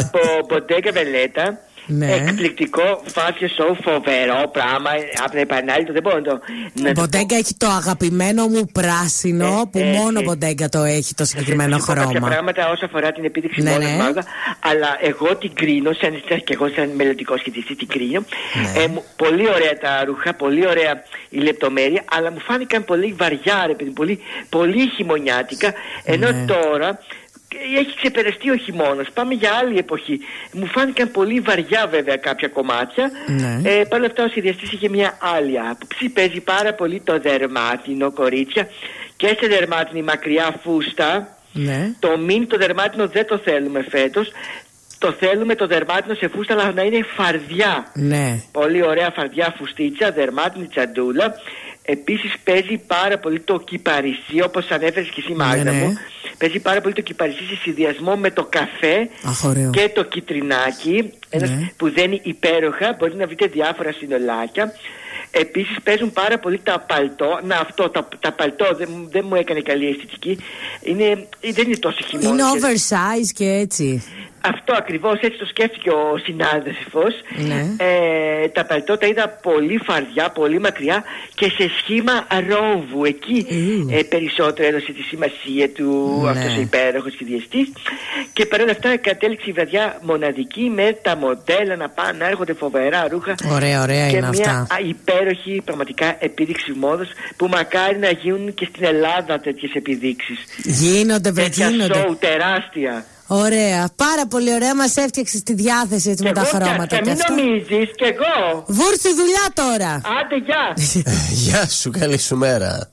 από Bottega Veneta. Ναι. Εκπληκτικό fashion show, φοβερό πράγμα. Από την επανάληψη δεν μπορώ να το. να το Μποντέγκα έχει το αγαπημένο μου πράσινο που ε, μόνο ε. Μποντέγκα το έχει το συγκεκριμένο Θα σου πω κάποια χρώμα. πράγματα όσον αφορά την επίδειξη Ναι, ναι, ναι. Μάγα, αλλά εγώ την κρίνω, σαν, σαν, και εγώ σαν μελλοντικός σχετιστή την κρίνω. Ναι. Ε, μου- πολύ ωραία τα ρούχα, πολύ ωραία η λεπτομέρεια, αλλά μου φάνηκαν πολύ βαριά, ρε παιδί, πολύ, πολύ χειμωνιάτικα. Ενώ Ναι. τώρα ε, έχει ξεπεραστεί ο χειμώνας. Πάμε για άλλη εποχή. Μου φάνηκαν πολύ βαριά βέβαια κάποια κομμάτια. Ναι. Ε, Παρ' όλα αυτά ο σχεδιαστή είχε μια άλλη άποψη. Παίζει πάρα πολύ το δερμάτινο, κορίτσια. Και σε δερμάτινη μακριά φούστα. Ναι. Το μην το δερμάτινο δεν το θέλουμε φέτος. Το θέλουμε το δερμάτινο σε φούστα, αλλά να είναι φαρδιά. Ναι. Πολύ ωραία φαρδιά φουστίτσα, δερμάτινη τσαντούλα. Επίσης παίζει πάρα πολύ το κυπαρισί, όπως ανέφερες και εσύ, Μάγδα ναι. μου. Παίζει πάρα πολύ το κυπαρισί σε συνδυασμό με το καφέ Αχ, ωραίο. και το κιτρινάκι. Ένας Ναι. που δένει υπέροχα. Μπορεί να βρείτε διάφορα συνολάκια. Επίσης παίζουν πάρα πολύ τα παλτό. Να, αυτό, τα, τα παλτό δεν, μου- δεν μου έκανε καλή αισθητική. Είναι, δεν είναι τόσο χειμώνα. Είναι oversize και έτσι. Αυτό ακριβώς έτσι το σκέφτηκε ο συνάδελφος. Ναι. Ε, τα παλτό τα είδα πολύ φαρδιά, πολύ μακριά και σε σχήμα ρόβου. Εκεί ε, περισσότερο έδωσε τη σημασία του Ναι. αυτός ο υπέροχος σχεδιαστή. Και παρόλα αυτά κατέληξε η βραδιά μοναδική με τα μοντέλα να πάνε να έρχονται φοβερά ρούχα. Ωραία, ωραία και είναι μια αυτά. α, υπέροχη πραγματικά επίδειξη μόδος που μακάρι να γίνουν και στην Ελλάδα τέτοιες επιδείξεις. Γίνονται, βρε, Τέτοια γίνονται. σοου τεράστια. Ωραία, πάρα πολύ ωραία. Μας έφτιαξες τη διάθεση έτσι με τα εγώ χρώματα φτιάξα, και μην αυτά. νομίζεις και εγώ. Βούρτσι δουλειά τώρα. Άντε γεια. (laughs) Γεια σου, καλή σου μέρα.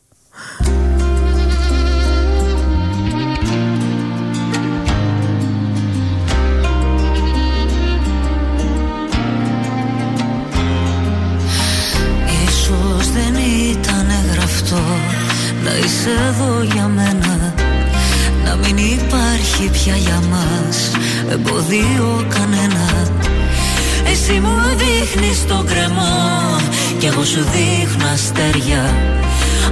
Ίσως δεν ήταν γραφτό να είσαι εδώ για μένα Να μην υπάρχει πια για μας εμποδίο κανένα. Εσύ μου δείχνεις τον κρεμό κι εγώ σου δείχνω αστέρια.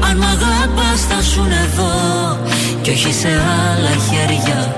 Αν μ' αγαπάς θα σουν εδώ κι όχι σε άλλα χέρια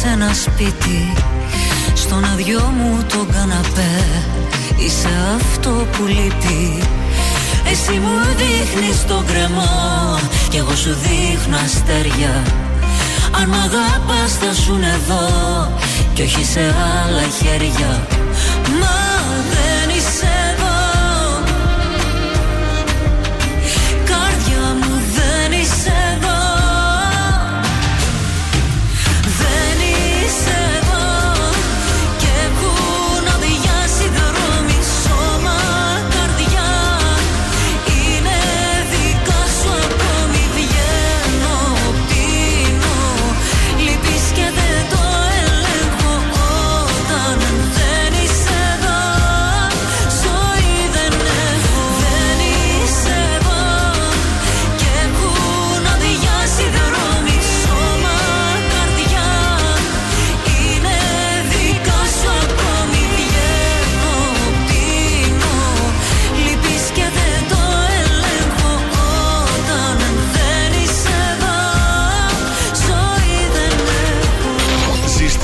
σε ένα σπίτι. Στον αδειό μου το καναπέ. Είσαι αυτό που λείπει. Εσύ μου δείχνεις τον κρεμό Κι εγώ σου δείχνω αστέρια. Αν μ' αγαπάς θα σουν εδώ. Κι όχι σε άλλα χέρια. Μα δεν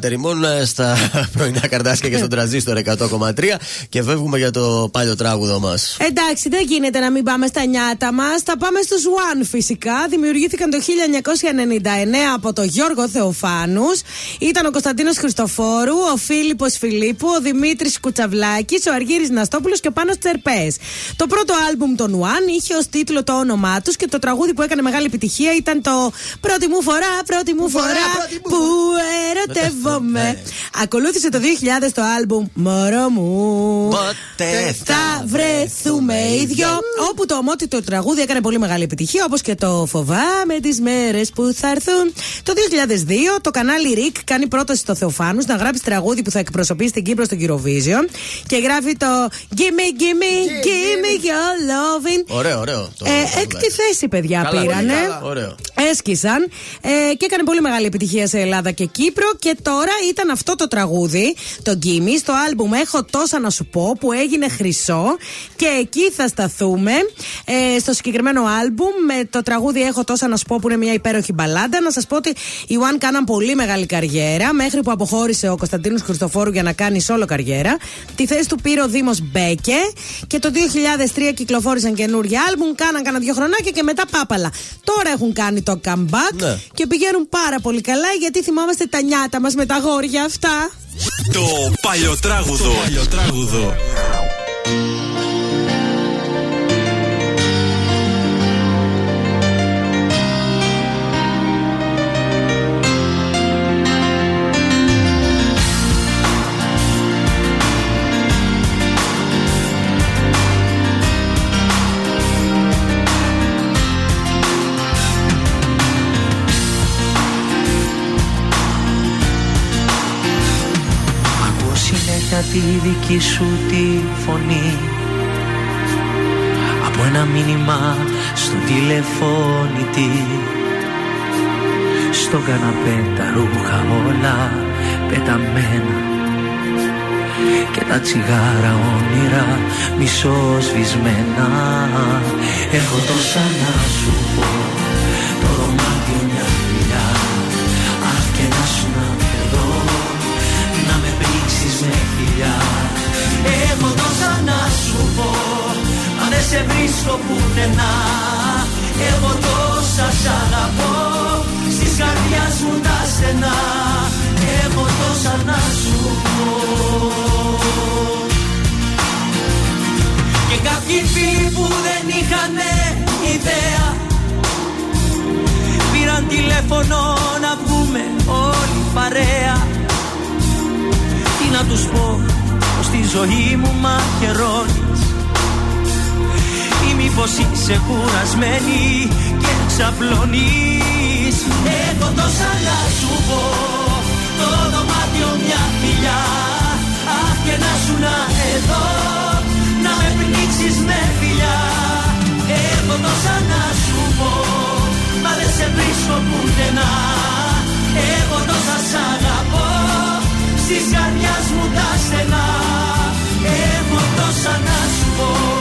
Φουρέιρα, Πάτερημόν ε, στα (laughs) πρωινά καρτάσια και στον τραζίστορ 100,3 και φεύγουμε για το πάλιο τράγουδο μας. Εντάξει, δεν γίνεται να μην πάμε στα νιάτα μας. Θα πάμε στους One φυσικά. Δημιουργήθηκαν το 1999 από τον Γιώργο Θεοφάνους. Ήταν ο Κωνσταντίνος Χριστοφόρου, ο Φίλιππος Φιλίππου, ο Δημήτρης Κουτσαβλάκης, ο Αργύρι Ναστόπουλος και ο Πάνος Τσερπές. Το πρώτο άλμπουμ των One είχε ως τίτλο το όνομά τους και το τραγούδι που έκανε μεγάλη επιτυχία ήταν το Πρώτη μου φορά, πρώτη μου φορά που ερωτεύομαι. Ακολούθησε το 2000 το άλμπουμ Μωρό μου. Ποτέ θα βρεθούμε οι δυο. Όπου το ομότιτο τραγούδι έκανε πολύ μεγάλη επιτυχία, όπως και το Φοβάμαι τις μέρες που θα έρθουν. Το 2002 το κανάλι Rick κάνει πρόταση στο Θεοφάνους να γράψει τραγούδι που θα εκπροσωπήσει την Κύπρο στο Eurovision και γράφει το Gimme, gimme, gimme your loving. Ωραίο, ωραίο. το- Ε, έκτη θέση, παιδιά, Καλά, πήρανε. πολύ καλά. Ωραίο. Έσκησαν ε, και έκανε πολύ μεγάλη επιτυχία σε Ελλάδα και Κύπρο. Και τώρα ήταν αυτό το τραγούδι, το Gimme, στο άλμπουμ Έχω τόσα να σου πω, που έγινε χρυσό. Και εκεί θα σταθούμε ε, στο συγκεκριμένο άλμπουμ με το τραγούδι Έχω τόσα να σου πω, που είναι μια υπέροχη μπαλάντα. Να σας πω ότι οι One κάναν πολύ μεγάλη καριέρα, μέχρι που αποχώρησε ο Κωνσταντίνος Χριστοφόρου για να κάνει solo καριέρα. Τη θέση του πήρε ο Δήμος Μπέκε και το 2003 κυκλοφόρησαν καινούργια άλμπουμ, κάναν κάνα δύο χρονάκια και μετά πάπαλα. Τώρα έχουν κάνει το comeback Ναι. και πηγαίνουν πάρα πολύ καλά γιατί θυμάμαστε τα νιάτα μας με τα γόρια αυτά. Το παλιοτράγουδο. Το παλιοτράγουδο. Δική σου τη φωνή. Από ένα μήνυμα στο τηλεφώνητη Στο καναπέ τα ρούχα όλα πεταμένα. Και τα τσιγάρα όνειρα μισοσβησμένα Έχω τόσα να σου. πω σε βρίσκω πουθενά. Εγώ τόσα σ' αγαπώ Στις καρδιάς μου τα στενά. Έχω τόσα να σου πω. Και κάποιοι φίλοι που δεν είχαν ιδέα Πήραν τηλέφωνο να βγούμε όλοι παρέα. Τι να τους πω πως τη ζωή μου μαχαιρώνεις Ή μήπως είσαι κουρασμένη και ξαπλώνεις. Έχω τόσα να σου πω το δωμάτιο μια φιλιά. Αχ και να σου να εδώ να με πνίξεις με φιλιά. Έχω τόσα να σου πω μα δεν σε βρίσκω πουθενά. Εγώ τόσα σ' αγαπώ στις καρδιάς μου τα στενά. Έχω τόσα να σου πω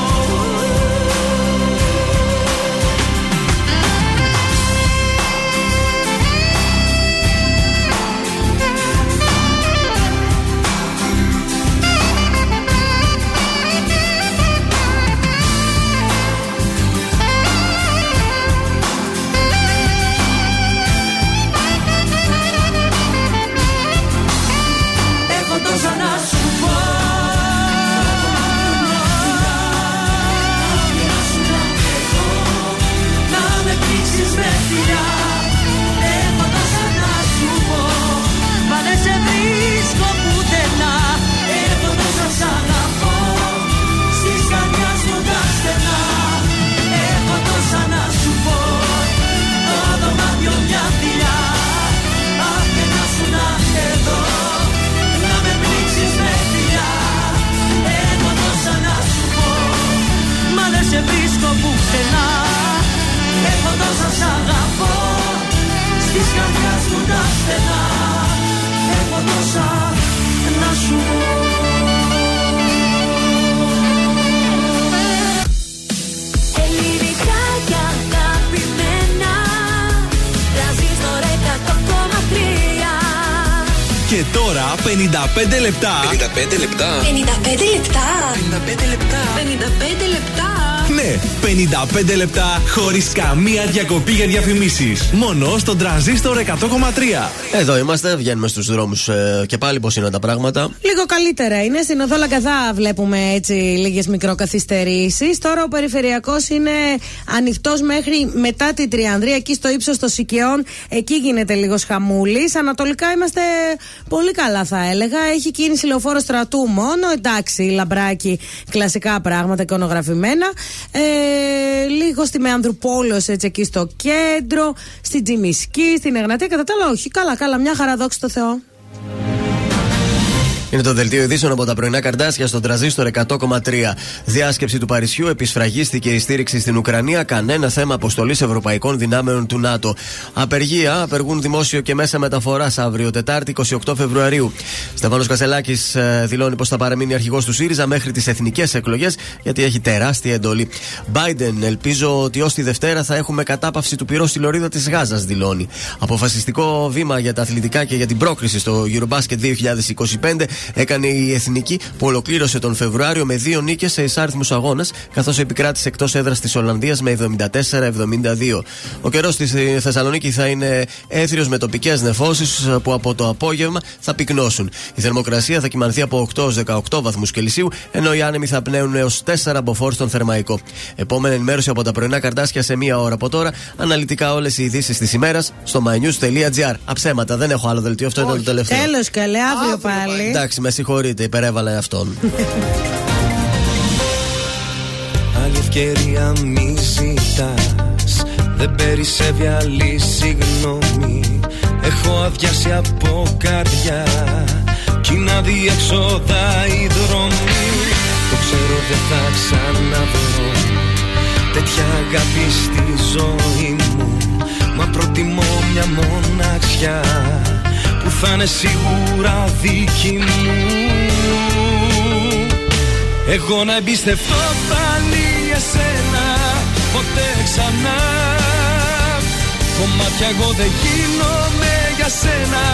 σε βρίσκω πουθενά Έχω τόσα σ' αγαπώ Στις καρδιάς μου τα στενά. Έχω τόσα να σου πω. Ελληνικά και αγαπημένα Τραζίστορα 100,3 Και τώρα 55 λεπτά. 55 λεπτά. 55 λεπτά. 55 λεπτά. 55 ναι, 55 λεπτά χωρίς καμία διακοπή για διαφημίσεις. Μόνο στον τραζίστορ 100,3. Εδώ είμαστε, βγαίνουμε στους δρόμους και πάλι πώς είναι τα πράγματα. Λίγο καλύτερα είναι. Στην οδό Λαγκαδά βλέπουμε έτσι λίγες μικροκαθυστερήσεις. Τώρα ο περιφερειακός είναι ανοιχτός μέχρι μετά τη Τριανδρία, εκεί στο ύψος των Σικαιών. Εκεί γίνεται λίγος χαμούλης. Ανατολικά είμαστε πολύ καλά, θα έλεγα. Έχει κίνηση λεωφόρο στρατού μόνο. Εντάξει, λαμπράκι, κλασικά πράγματα εικονογραφημένα. Ε, λίγο στη Μεάνδρου Πόλος, έτσι εκεί στο κέντρο, στην Τζιμισκή, στην Εγνατία. Κατά τα άλλα, όχι. Καλά, καλά, μια χαρά, δόξη τω Θεώ. Είναι το δελτίο ειδήσεων από τα πρωινά καρτάσια στον τραζίστορ 100,3. Διάσκεψη του Παρισιού, επισφραγίστηκε η στήριξη στην Ουκρανία. Κανένα θέμα αποστολής ευρωπαϊκών δυνάμεων του ΝΑΤΟ. Απεργία, απεργούν δημόσιο και μέσα μεταφοράς αύριο, Τετάρτη 28 Φεβρουαρίου. Στεφάνος Κασελάκης ε, δηλώνει πως θα παραμείνει αρχηγός του ΣΥΡΙΖΑ μέχρι τις εθνικές εκλογές, γιατί έχει τεράστια εντολή. Biden, ελπίζω ότι ως τη Δευτέρα θα έχουμε κατάπαυση του πυρός στη λωρίδα της Γάζας, δηλώνει. Αποφασιστικό βήμα για τα αθλητικά και για την πρόκριση στο Eurobasket 2025 έκανε η Εθνική που ολοκλήρωσε τον Φεβρουάριο με δύο νίκες σε εισάριθμους αγώνε, καθώς επικράτησε εκτός έδρας της Ολλανδίας με 74-72. Ο καιρός στη Θεσσαλονίκη θα είναι έθριος με τοπικές νεφώσεις που από το απόγευμα θα πυκνώσουν. Η θερμοκρασία θα κοιμανθεί από 8 18 βαθμούς Κελσίου, ενώ οι άνεμοι θα πνέουν έως 4 μποφόρ στον Θερμαϊκό. Επόμενη ενημέρωση από τα πρωινά καρτάσια σε μία ώρα από τώρα. Αναλυτικά όλες οι ειδήσεις της ημέρας στο mynews.gr. Αψέματα, δεν έχω άλλο δελτίο, αυτό ήταν το τελευταίο. Τέλος, καλέ, αύριο πάλι. Εντάξει, με συγχωρείτε, υπερέβαλα αυτόν. Άλλη ευκαιρία μη ζητάς. Δεν περισσεύει άλλη συγγνώμη. Έχω αδειάσει από καρδιά. Κι είναι αδιέξοδα οι δρόμοι Το ξέρω δεν θα ξαναβρω Τέτοια αγάπη στη ζωή μου. Μα προτιμώ μια μοναξιά Που θα είναι σίγουρα δική μου. Εγώ να εμπιστευτώ πάλι εσένα Ποτέ ξανά. Κομμάτια εγώ δεν γίνομαι για σένα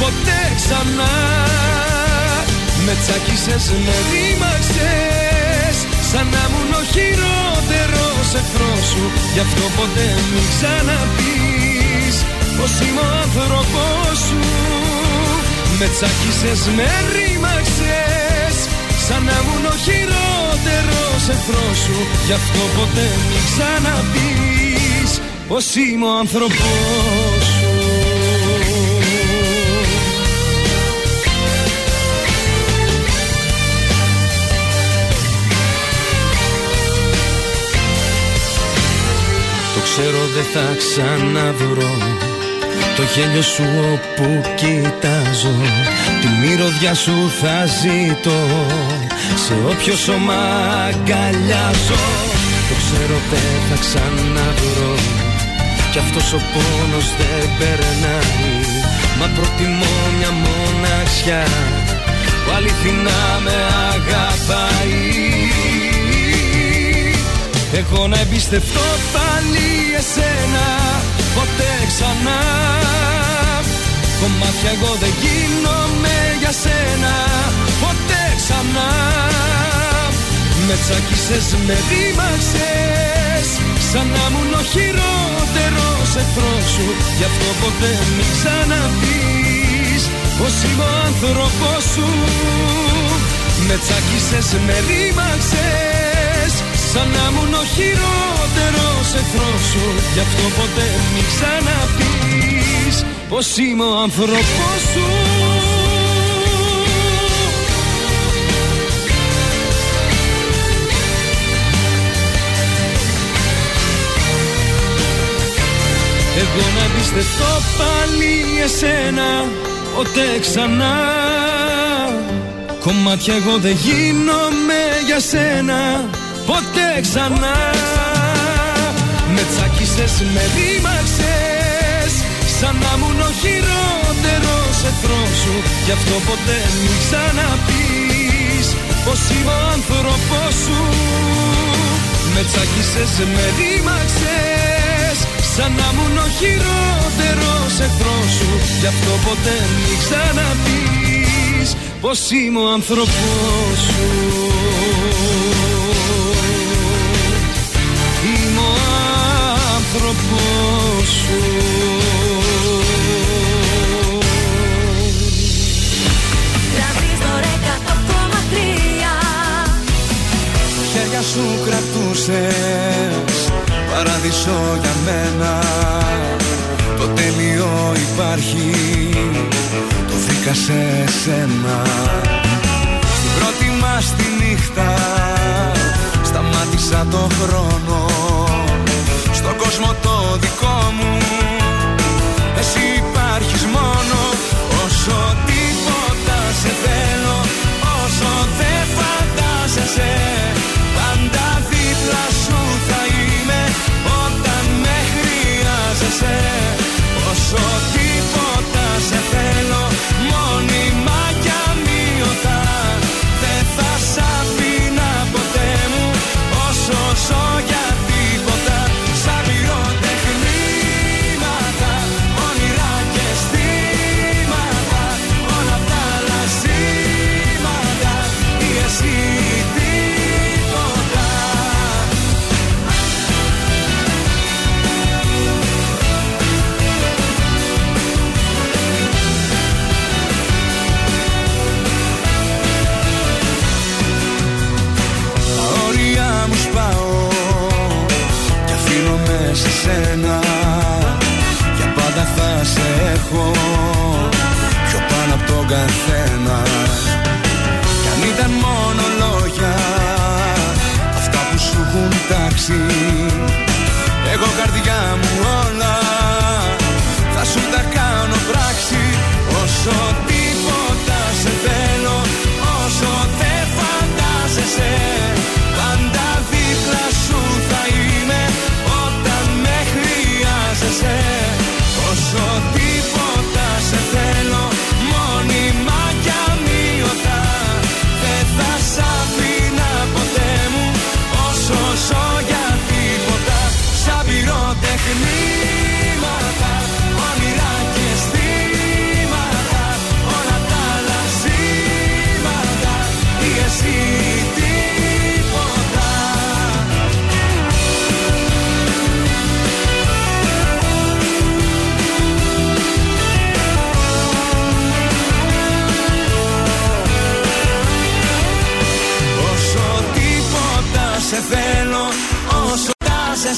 Ποτέ ξανά. Με τσακίσες, με ρήμαξες Σαν να ήμουν ο χειρότερος εχθρός σου. Γι' αυτό ποτέ μην ξαναπείς Πως είμαι ο άνθρωπός σου Με τσακίσες, με ρήμαξες Σαν να ήμουν ο χειρότερος εχθρός σου. Γι' αυτό ποτέ μην ξαναπείς Πως είμαι ο άνθρωπός σου. Το ξέρω δεν θα ξαναβρω το γέλιο σου όπου κοιτάζω Τη μυρωδιά σου θα ζητώ. Σε όποιο σώμα αγκαλιάζω Το ξέρω δεν θα ξαναβρω. Κι αυτός ο πόνος δεν περνάει Μα προτιμώ μια μοναξιά. Που αληθινά με αγαπάει. Εγώ να εμπιστευτώ πάλι εσένα ποτέ ξανά. Κομμάτια εγώ δεν γίνομαι για σένα. Ποτέ ξανά. Με τσακίσες, με ρήμαξες Σαν να ήμουν ο χειρότερος εχθρός σου. Γι' αυτό ποτέ μην ξαναπείς Πως είμαι ο άνθρωπός σου. Με τσακίσες, με ρήμαξες Σαν να ήμουν ο χειρότερος εχθρός σου Γι' αυτό ποτέ μην ξαναπείς Πως είμαι ο άνθρωπός σου. Εγώ να εμπιστευτώ πάλι εσένα Ποτέ ξανά. Κομμάτια εγώ δεν γίνομαι για σένα Ποτέ ξανά. Με τσακίσες, με ρήμαξες Σαν να ήμουν ο χειρότερος εχθρός σου. Γι' αυτό ποτέ μην ξαναπείς Πως είμαι ο άνθρωπός σου. Με τσακίσες, με ρήμαξες Σαν να ήμουν ο χειρότερος εχθρός σου. Γι' αυτό ποτέ μην ξαναπείς Πως είμαι ο άνθρωπός σου. Είμαι ο άνθρωπός σου. Τρανζίστορ 100,3 χέρια σου κρατούσες Παράδεισο για μένα. Το τέλειο υπάρχει. Το βρήκα σε σένα. Στην πρώτη μας τη νύχτα Σταμάτησα το χρόνο. Στον κόσμο το δικό μου Εσύ υπάρχεις μόνο. Όσο τίποτα σε θέλω Όσο δεν φαντάζεσαι Πάντα δίπλα σου θα είμαι. Όταν με χρειάζεσαι σε έχω Πιο πάνω από τον καθένα. Κι αν ήταν μόνο λόγια Αυτά που σου έχουν τάξει. Εγώ καρδιά μου όλα Θα σου τα κάνω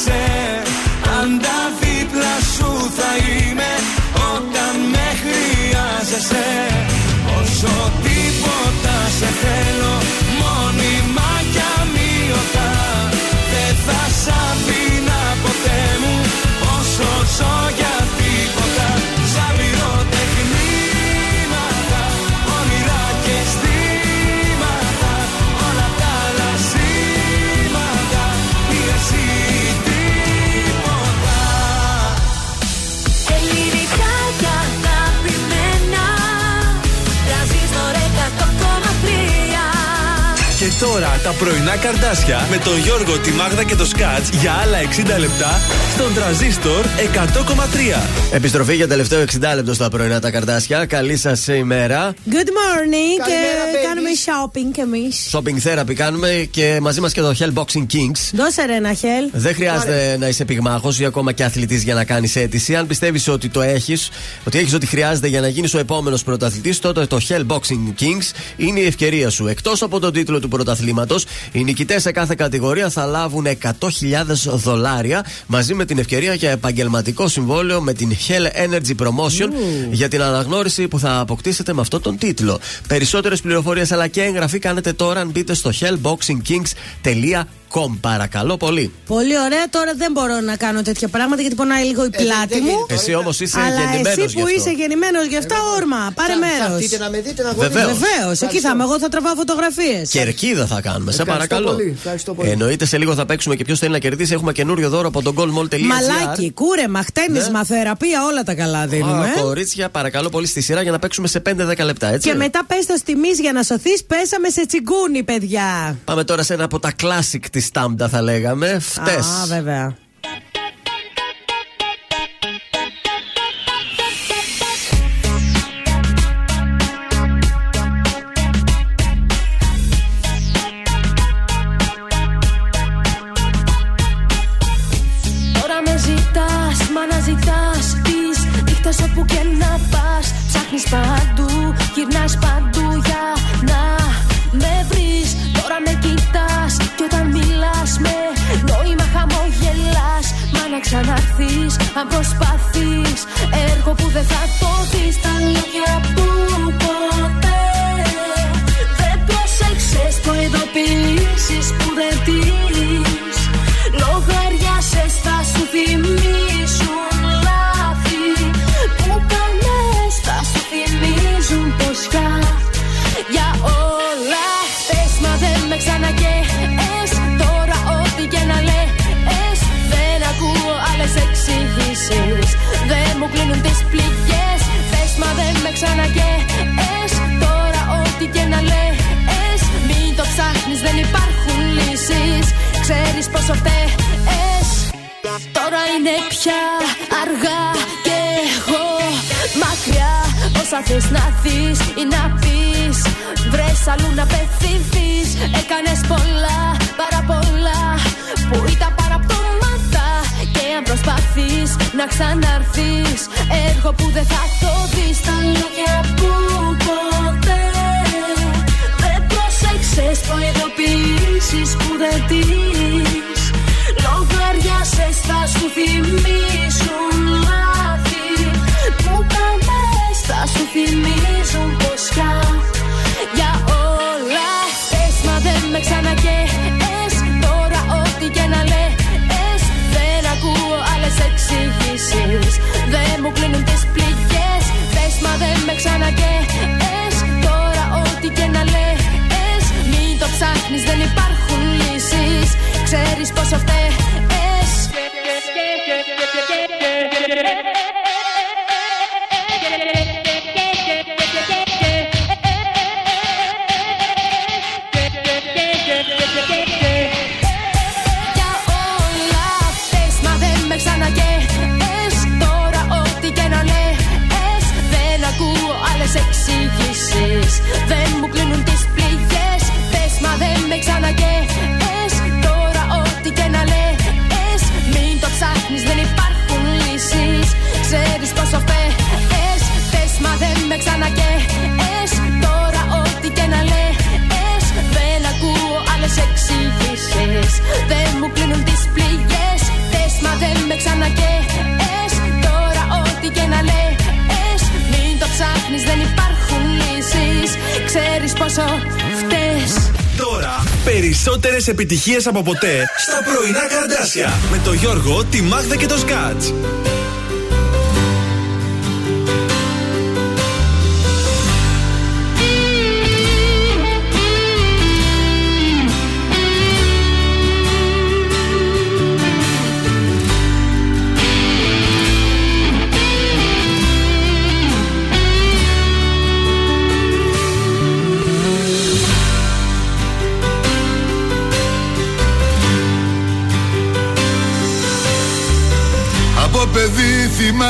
myself τα πρωινά καρδάσια με τον Γιώργο, τη Μάγδα και το Σκάτς για άλλα 60 λεπτά στον τραζίστορ 100,3. Επιστροφή για τελευταίο 60 λεπτό στα πρωινά τα καρδάσια. Καλή σας ημέρα. Good morning και Καλημέρα, babies. κάνουμε shopping κι εμείς. Shopping therapy κάνουμε και μαζί μας και το Hell Boxing Kings. Δώσε ρε ένα χέλ. Δεν χρειάζεται να είσαι πυγμάχος ή ακόμα και αθλητής για να κάνεις αίτηση. Αν πιστεύεις ότι το έχεις, ότι έχεις ό,τι χρειάζεται για να γίνεις ο επόμενος πρωταθλητής, τότε το Hell Boxing Kings είναι η ευκαιρία σου. Εκτός από τον τίτλο του πρωταθλήματος, οι νικητές σε κάθε κατηγορία θα λάβουν 100.000 δολάρια μαζί με την ευκαιρία για επαγγελματικό συμβόλαιο με την Hell Energy Promotion για την αναγνώριση που θα αποκτήσετε με αυτόν τον τίτλο. Περισσότερες πληροφορίες αλλά και εγγραφή κάνετε τώρα αν μπείτε στο hellboxingkings.com. Παρακαλώ πολύ. Πολύ ωραία. Τώρα δεν μπορώ να κάνω τέτοια πράγματα γιατί πονάει λίγο η πλάτη δεν μου. γίνεται. Εσύ όμως είσαι Αλλά γεννημένος εσύ που είσαι γεννημένος γι' αυτά, όρμα. Πάρε Θα- Θα μέρος. έρθετε να με δείτε να Βεβαίως. αγωνιστείτε. Βεβαίως. Εκεί θα είμαι. Εγώ θα τραβάω φωτογραφίες. Κερκίδα θα κάνουμε, σε Ευχαριστώ παρακαλώ. πολύ, ευχαριστώ πολύ. Εννοείται σε λίγο θα παίξουμε και ποιος θέλει να κερδίσει. Έχουμε καινούριο δώρο από τον goldmall.gr. Μαλάκι, κούρεμα, χτένισμα, Ναι. θεραπεία, όλα τα καλά δίνουμε. Α, κορίτσια, παρακαλώ πολύ στη σειρά για να παίξουμε σε 5-10 λεπτά, έτσι. Και μετά πες το τιμή για να σωθείς, πέσαμε σε τσιγκούνι, παιδιά. Πάμε τώρα σε ένα από τα classic της στη στάμπτα θα λέγαμε. Φτε. Α, βέβαια. Όπου και να πας Ψάχνεις παντού, γυρνάς παντού ξαναρθείς αν προσπαθείς Έργο που δεν θα το δεις. Τα λόγια που ποτέ Δεν πρόσεξες προειδοποιήσεις που δεν τις Λογαριάσες θα σου θυμίσουν Δεν μου κλείνουν τις πληγές. Πες μα δεν με ξανακαίες Τώρα ό,τι και να λες. Μην το ψάχνεις δεν υπάρχουν λύσεις. Ξέρεις πόσο φταίς Τώρα είναι πια αργά και εγώ μακριά. Όσα θες να δεις ή να πεις Βρες αλλού να πεθυνθείς Έκανες πολλά, πάρα πολλά Που ήταν παραπτώματα Και αν προσπαθείς να ξαναρθείς Έργο που δεν θα το δεις. Τα λόγια που ποτέ Δεν πρόσεξες προειδοποιήσεις που δεν τις Λογαριάσες θα σου θυμίσουν λάθη. Που κάνες θα σου θυμίζουν μου κλείνουν τις πληγές. Πες μα δεν με ξανακαίες. Τώρα ό,τι και να λες Μην το ψάχνεις δεν υπάρχουν λύσεις. Ξέρεις πόσο φταίς Δεν μου κλείνουν τις πληγές. Πες μα δεν με ξανακαίες. Τώρα ό,τι και να λες. Μην το ψάχνεις δεν υπάρχουν λύσεις. Ξέρεις πόσο φταίς Πες μα δεν με ξανακαίες. Τώρα ό,τι και να λες. Δεν ακούω άλλες εξηγήσεις. Δεν μου κλείνουν τις πληγές. Πες μα δεν με ξανακαίες. Τώρα ό,τι και να λες. Μην το ψάχνεις δεν υπάρχουν λύσεις Ξέρεις πόσο φταίς Τώρα περισσότερες επιτυχίες από ποτέ στα πρωινά καρδάσια με το Γιώργο, τη Μάγδα και το Σκάτς.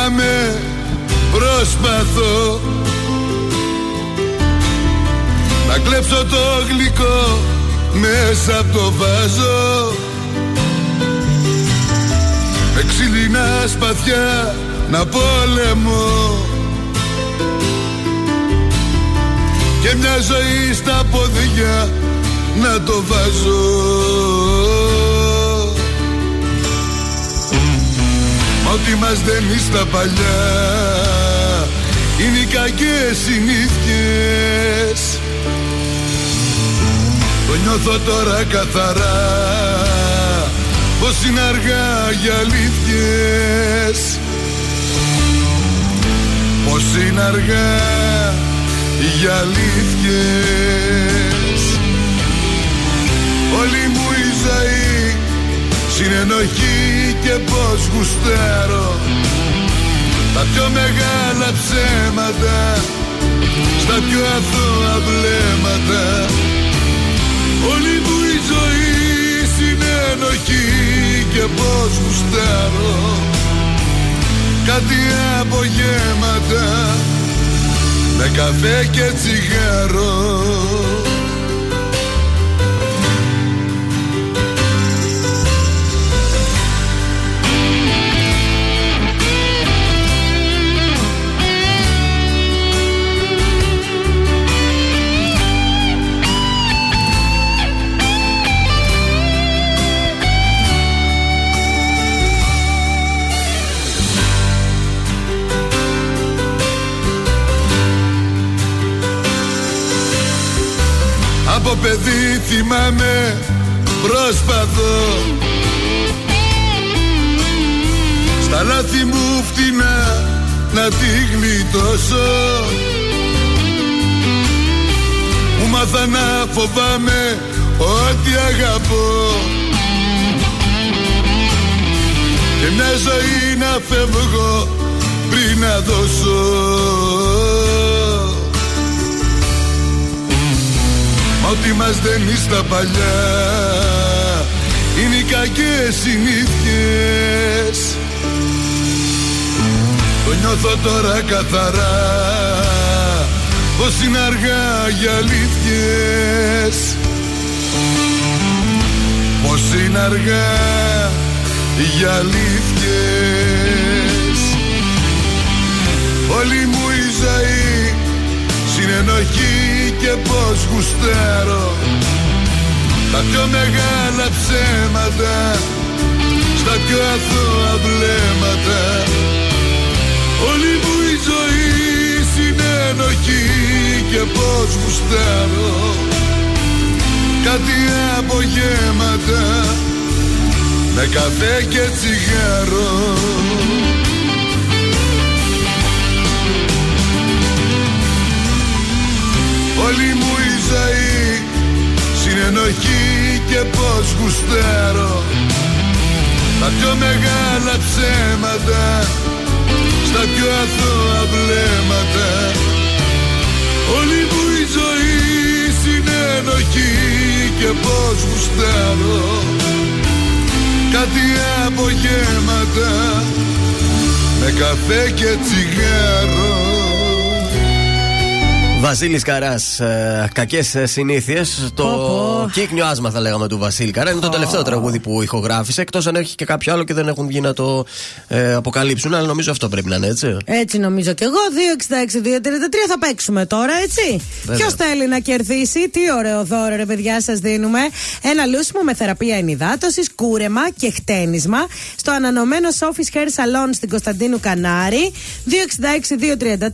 Παιδί θυμάμαι προσπαθώ. Να κλέψω το γλυκό μέσα από το βάζο Με ξύλινα σπαθιά να πόλεμω Και μια ζωή στα πόδια να το βάζω ό,τι μας δένει στα παλιά. Είναι οι κακές συνήθειες. Το νιώθω τώρα καθαρά. Πως είναι αργά για αλήθειες. Πως είναι αργά για αλήθειες. Όλη μου η ζωή συνενοχή και πως γουστάρω Τα πιο μεγάλα ψέματα Στα πιο αθώα βλέμματα. Όλη μου η ζωή συνενοχή και πως γουστάρω Κάτι απογέματα Με καφέ και τσιγάρο παιδί θυμάμαι. Προσπαθώ Στα λάθη μου φτηνά να τη γλιτώσω. Μου μάθα να φοβάμαι ό,τι αγαπώ. Και μια ζωή να φεύγω πριν να δώσω ό,τι μας δεν στα παλιά είναι οι κακές συνήθειες. Το νιώθω τώρα καθαρά πως είναι αργά για αλήθειες. Πως είναι αργά για αλήθειες. Όλη μου η ζωή συνενοχή και πως γουστάρω Τα πιο μεγάλα ψέματα στα πιο αθώα βλέμματα. Όλη μου η ζωή συνενοχή και πως γουστάρω. Κάτι απογέματα με καφέ και τσιγάρο Όλη μου η ζωή συνενοχή και πως γουστάρω. Τα πιο μεγάλα ψέματα στα πιο αθώα βλέμματα. Όλη μου η ζωή συνενοχή και πως γουστάρω. Κάτι απογέματα με καφέ και τσιγάρο Βασίλης Καράς, ε, κακές συνήθειες. Το κύκνιο άσμα θα λέγαμε του Βασίλη Καρά. Είναι το τελευταίο τραγούδι που ηχογράφησε. Εκτός αν έχει και κάποιο άλλο και δεν έχουν βγει να το ε, αποκαλύψουν. Αλλά νομίζω αυτό πρέπει να είναι έτσι. Έτσι νομίζω κι εγώ. 266-233 θα παίξουμε τώρα, έτσι. Βέβαια. Ποιος θέλει να κερδίσει, τι ωραίο δώρο, ρε παιδιά, σας δίνουμε. Ένα λούσιμο με θεραπεία ενυδάτωσης, κούρεμα και χτένισμα στο ανανεωμένο Sophie's Hair Salon στην Κωνσταντίνου Κανάρη. 266-233.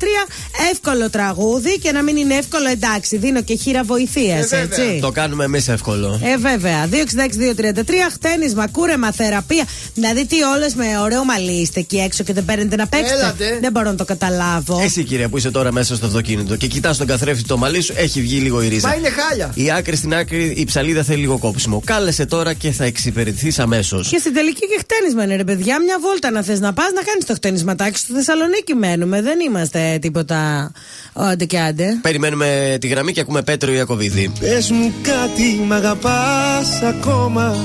Εύκολο τραγούδι και να μην είναι εύκολο, εντάξει. Δίνω και χείρα βοηθείας, έτσι. Το κάνουμε εμείς εύκολο. Ε, βέβαια. 266-233, χτένισμα, κούρεμα, θεραπεία. Δηλαδή, τι όλες με ωραίο μαλλί είστε εκεί έξω και δεν παίρνετε να παίξετε. Έλατε. Δεν μπορώ να το καταλάβω. Εσύ, κυρία, που είσαι τώρα μέσα στο αυτοκίνητο και κοιτάς τον καθρέφτη το μαλλί σου, έχει βγει λίγο η ρίζα. Μα είναι χάλια. Η άκρη στην άκρη, η ψαλίδα θέλει λίγο κόψιμο. Κάλεσε τώρα και θα εξυπηρετηθείς αμέσως. Και στην τελική και χτένισμα είναι, ρε παιδιά. Μια βόλτα να θες να πας να κάνεις το χτένισματάκι. Στο Θεσσαλονίκη μένουμε. Δεν είμαστε τίποτα. Άντε και άντε. Περιμένουμε τη γραμμή και ακούμε Πέτρο Ιακοβίδη. Πες μου κάτι, μ' αγαπάς ακόμα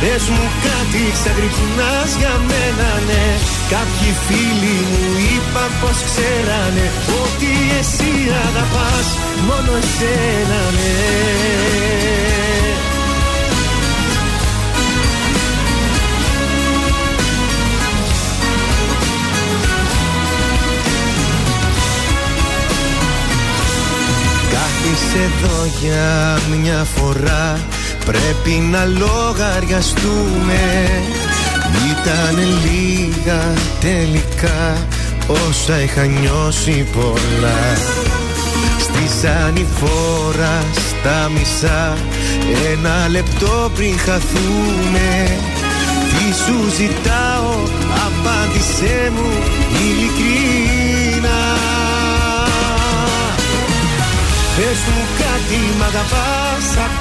Πες μου κάτι ξαγρυπνάς για μένα ναι. Κάποιοι φίλοι μου είπαν πως ξέρανε Ότι εσύ αγαπάς μόνο εσένα ναι. Εδώ για μια φορά Πρέπει να λογαριαστούμε. Ήταν λίγα τελικά. Όσα είχα νιώσει πολλά. Στη ανηφόρα στα μισά. Ένα λεπτό πριν χαθούμε. Τι σου ζητάω Απάντησέ μου ειλικρίνα. Πες μου κάτι μ' αγαπάς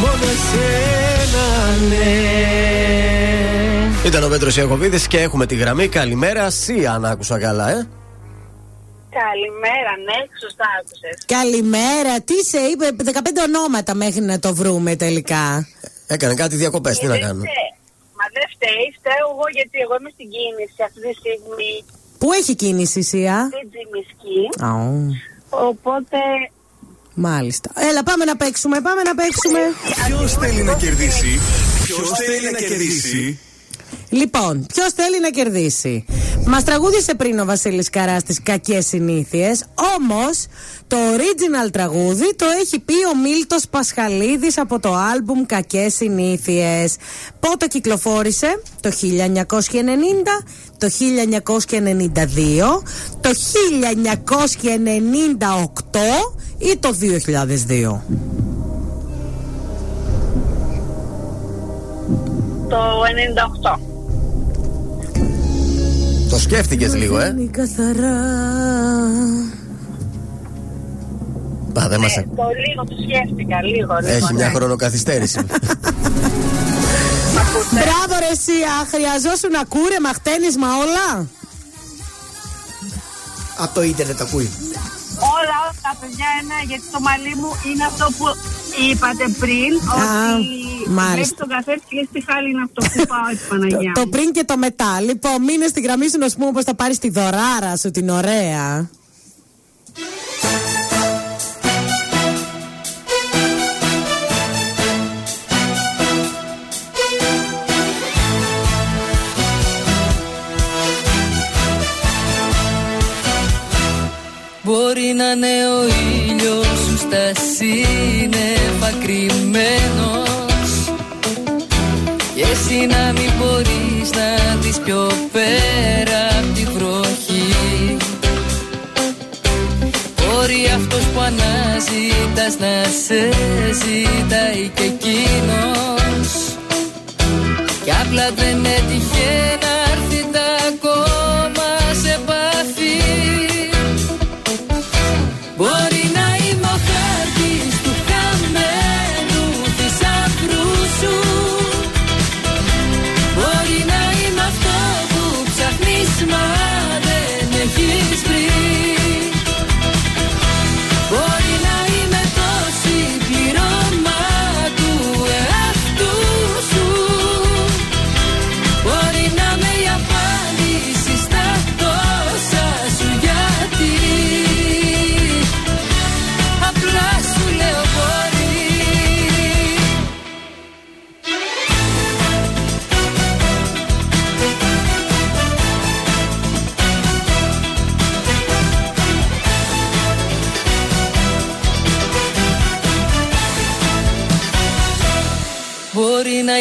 μόνο εσένα ναι Ήταν ο Πέτρος Ιακοβίδη και έχουμε τη γραμμή. Καλημέρα, Σι, αν άκουσα καλά, ε. Καλημέρα, ναι, σωστά άκουσες. Καλημέρα, τι σε είπε, 15 ονόματα μέχρι να το βρούμε τελικά. Έκανε κάτι διακοπές, τι να κάνω. Μα δεν φταίει, φταίω εγώ γιατί εγώ είμαι στην κίνηση αυτή τη στιγμή. Πού έχει κίνηση, Σία; Στην Τζιμισκή. Α, Οπότε Μάλιστα. Έλα, πάμε να παίξουμε, πάμε να παίξουμε. Ποιος θέλει να κερδίσει, Ποιος θέλει να κερδίσει; Λοιπόν, ποιος θέλει να κερδίσει; Μας τραγούδισε πριν ο Βασίλης Καράς τις κακές συνήθειες. Όμως το original τραγούδι το έχει πει ο Μίλτος Πασχαλίδης από το άλμπουμ Κακές Συνήθειες. Πότε κυκλοφόρησε, το 1990, το 1992, το 1998 ή το 2002. το 98. Το σκέφτηκες λίγο, ε; Καθαρά. Πα, δεν μας... Ε, το λίγο το σκέφτηκα, λίγο. λίγο Έχει μια ναι. χρονοκαθυστέρηση. Μπράβο ρε Σία, χρειαζόσουν ακούρεμα, χτένισμα όλα. Από το ίντερνετ ακούει. Όλα, όλα τα παιδιά είναι γιατί το μαλλί μου είναι αυτό που είπατε πριν. ότι μάλιστα. βλέπεις τον καθένα και λες τι χάλι είναι αυτό που πάω έτσι Παναγία. Το μου. πριν και το μετά. Λοιπόν, μείνε στη γραμμή σου να σου πούμε πώς θα πάρεις τη δωράρα σου, την ωραία. Μπορεί να είναι ο ήλιος σου στα σύννεφα κρυμμένος Και εσύ να μην μπορείς να δεις πιο πέρα απ' τη βροχή. Μπορεί αυτός που αναζητάς να σε ζητάει και εκείνος. Κι απλά δεν έτυχε να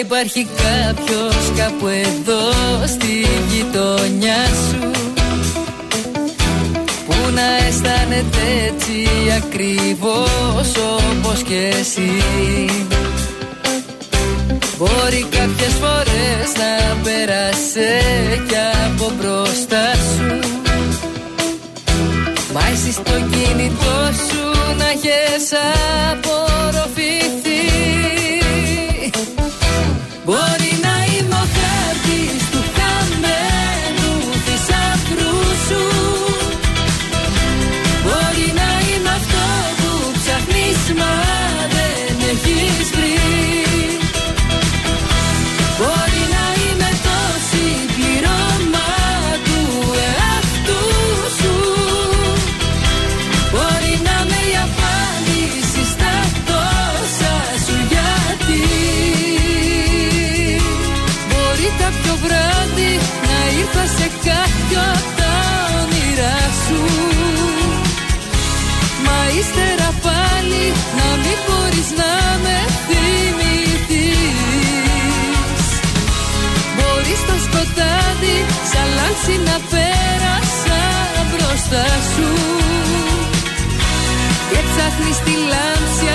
υπάρχει κάποιος κάπου εδώ στη γειτονιά σου Που να αισθάνεται έτσι ακριβώς όπως και εσύ. Μπορεί κάποιες φορές να πέρασε κι από μπροστά σου. Μα εσύ στο κινητό σου να έχεις απορροφηθεί κάποιο απ' τα όνειρά σου. Μα ύστερα πάλι να μην μπορείς να με θυμηθείς. Μπορείς στο σκοτάδι σαν λάμψη να πέρασα μπροστά σου. Και ψάχνεις τη λάμψη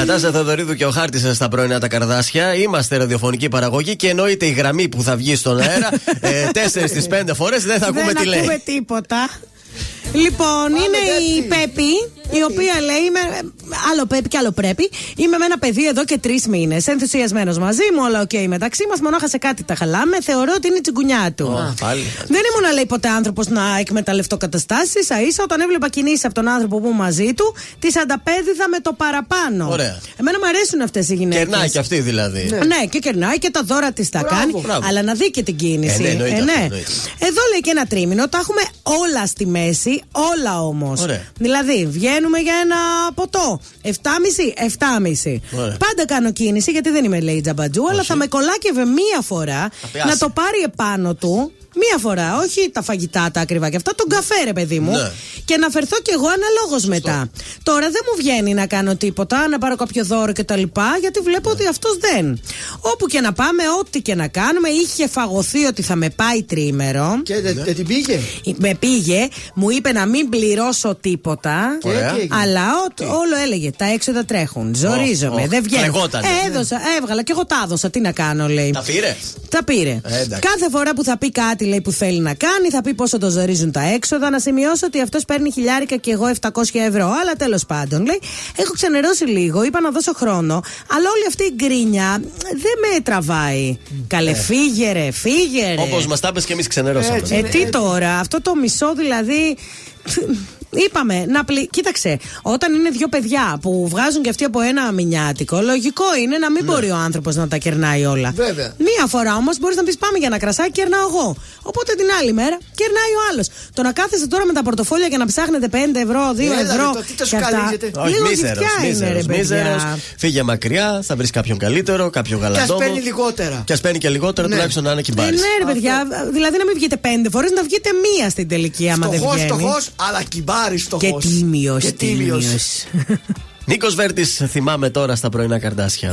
Νατάσα Θεοδωρίδου και ο χάρτης στα πρωινά τα καρντάσια. Είμαστε ραδιοφωνική παραγωγοί και εννοείται η γραμμή που θα βγει στον αέρα ε, 4 στις 5 φορές δεν θα ακούμε δεν τι λέει. ακούμε τίποτα. Λοιπόν, είναι η Πέπη, η οποία λέει: είμαι, Άλλο Πέπη και άλλο πρέπει. Είμαι με ένα παιδί εδώ και τρεις μήνες. Ενθουσιασμένος μαζί μου, όλα οκ μεταξύ μας. Μονάχα σε κάτι τα χαλάμε. Θεωρώ ότι είναι η τσιγκουνιά του. Α, πάλι. Δεν ήμουν, λέει, ποτέ άνθρωπος να εκμεταλλευτώ καταστάσεις. ίσα ίσα όταν έβλεπα κινήσεις από τον άνθρωπο που ήμουν μαζί του, τις ανταπέδιδα με το παραπάνω. Ωραία. Εμένα μου αρέσουν αυτές οι γυναίκες. Κερνάει και αυτή δηλαδή. Ναι. και κερνάει και τα δώρα της τα Μπράβο, κάνει. μπράβο. Αλλά να δει και την κίνηση. Ε, ναι, εννοείται αυτό, ναι. εννοείται. Εδώ λέει και ένα τρίμηνο, τα έχουμε όλα στη μέση, όλα όμως. Ωραία. Δηλαδή, βγαίνουμε για ένα ποτό. 7,5, 7,5. Ωραία. Πάντα κάνω κίνηση γιατί δεν είμαι λέει τζαμπατζού, αλλά θα με κολλάκευε μία φορά πει, άσε. να το πάρει επάνω του. Μία φορά, όχι τα φαγητά τα ακριβά και αυτά, τον καφέ ρε παιδί μου. Ναι. Και να φερθώ κι εγώ αναλόγως μετά. Τώρα δεν μου βγαίνει να κάνω τίποτα, να πάρω κάποιο δώρο κτλ. Γιατί βλέπω ότι αυτός δεν. Όπου και να πάμε, ό,τι και να κάνουμε, είχε φαγωθεί ότι θα με πάει τρίμερο. Και δεν δεν την πήγε; Με πήγε, μου είπε να μην πληρώσω τίποτα. Και Ωραία. τι έγινε; Αλλά ό, όλο έλεγε. Τα έξοδα τρέχουν. Ζορίζομαι. Οχ, δεν βγαίνω. φλεγότανε. Ε, έδωσα, έβγαλα και εγώ τα έδωσα. Τι να κάνω, λέει. Τα πήρε; Τα πήρε. Ε, εντάξει. Κάθε φορά που θα πει κάτι λέει, που θέλει να κάνει, θα πει πόσο το ζορίζουν τα έξοδα. Να σημειώσω ότι αυτός παίρνει χιλιάρικα και εγώ 700 ευρώ. Αλλά τέλος πάντων, λέει, έχω ξενερώσει λίγο. Είπα να δώσω χρόνο. Αλλά όλη αυτή η γκρίνια δεν με τραβάει. Καλέ, φύγε ρε, φύγε ρε. Όπως μας τα είπε και εμείς ξενερώσαμε. Έτσι. Ε, τι τώρα, αυτό το μισό δηλαδή. Είπαμε, να πλη... κοίταξε, όταν είναι δύο παιδιά που βγάζουν και αυτοί από ένα μηνιάτικο, λογικό είναι να μην μπορεί ο άνθρωπος να τα κερνάει όλα. Βέβαια. Μία φορά όμως μπορείς να πεις πάμε για ένα κρασάκι, κερνάω εγώ. Οπότε την άλλη μέρα κερνάει ο άλλος. Το να κάθεσαι τώρα με τα πορτοφόλια και να ψάχνετε 5 ευρώ, 2 Έλα, ρε, ευρώ. το τι το και αυτά, σκαλίζετε. Όχι, Λίγο μίζερος, ζητιά είναι, ρε μίζερος, παιδιά. μίζερος. Φύγε μακριά, θα βρεις κάποιον καλύτερο, κάποιο Και ας γαλατόμο. παίρνει λιγότερα. Και ας παίρνει και λιγότερο, Ναι. τουλάχιστον να είναι Ε, κυμπάρι. ναι, ρε παιδιά, δηλαδή να μην βγείτε πέντε φορές, να βγείτε μία στην τελική άμα δεν Φτωχό, βγαίνει. φτωχό, αλλά κυμπάρι Και φτωχό. τίμιος, Και τίμιος. τίμιος. (laughs) Νίκος Βέρτης, θυμάμαι τώρα στα πρωινά καρδάσια.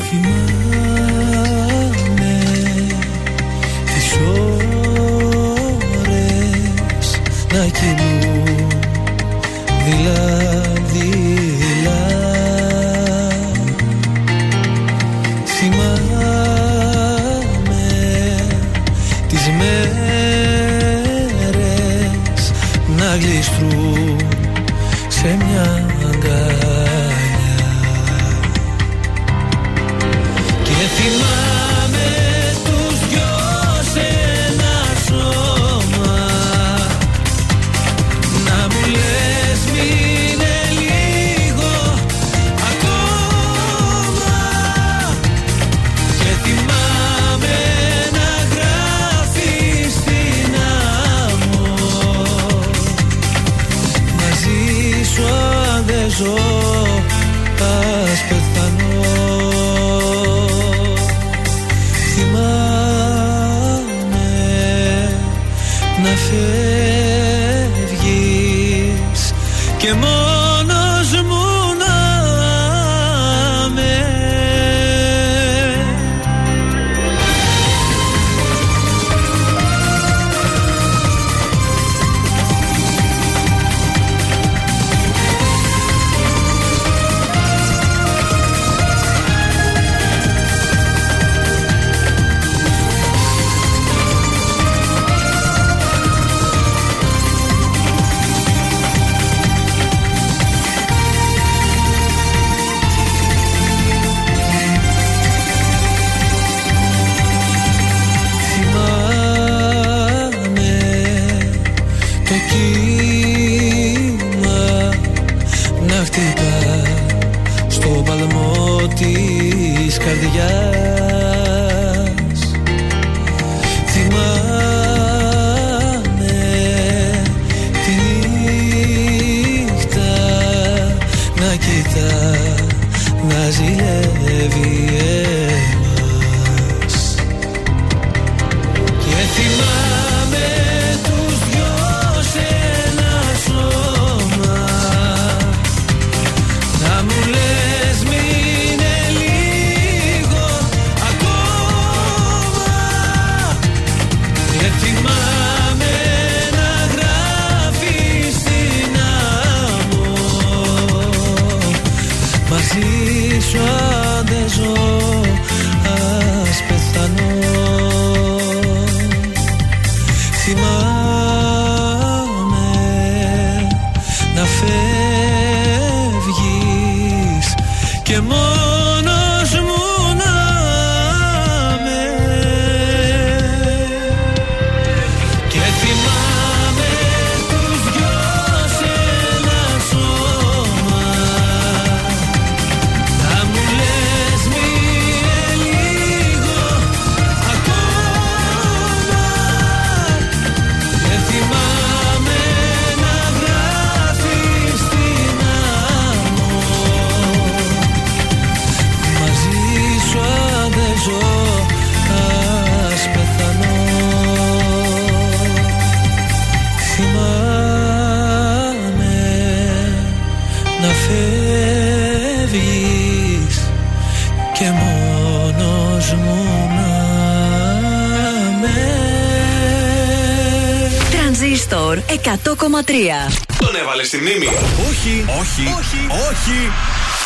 Τον έβαλε στη μνήμη. Όχι, όχι, όχι, όχι.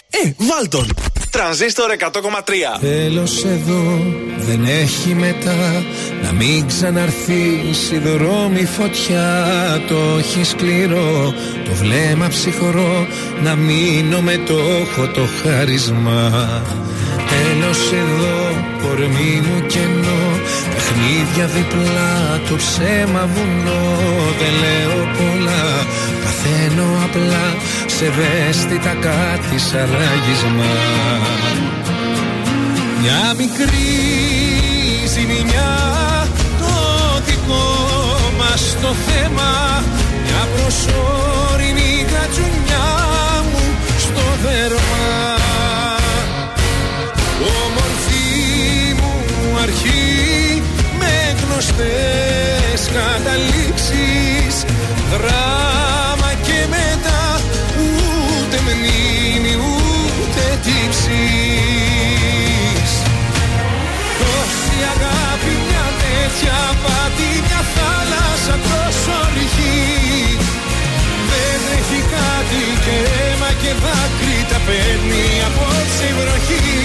Ε, βάλ τον. Τρανζίστορ 100,3. Τέλος εδώ δεν έχει μετά Να μην ξαναρθείς η δρόμη φωτιά Το έχει σκληρό, το βλέμμα ψυχρό Να μείνω με το έχω το χάρισμα Τέλος εδώ, κορμί μου κενό Παιχνίδια διπλά, το ψέμα βουνό. Δεν λέω πολλά, παθαίνω απλά Σε ευαίσθητα κάτι σαν ράγισμα. Μια μικρή ζημιά το δικό μας το θέμα. Μια προσωρινή κατσουνιά μου στο δέρμα με γνωστές καταλήξεις Δράμα και μετά ούτε μνήμη ούτε τύψεις. Τόση αγάπη μια τέτοια πάτη μια θάλασσα τόσο ρηχή Δεν έχει κάτι και αίμα και δάκρυ τα παίρνει απόψε η βροχή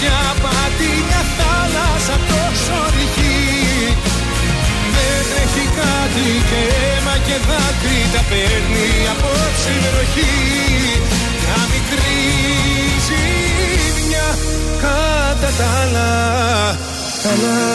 μια τέτοια πάτη μια θάλασσα τόσο ρηχή. Δεν έχει κάτι και αίμα και δάκρυ τα παίρνει απόψε η βροχή Μια μικρή ζημιά κατά τα άλλα. Καλά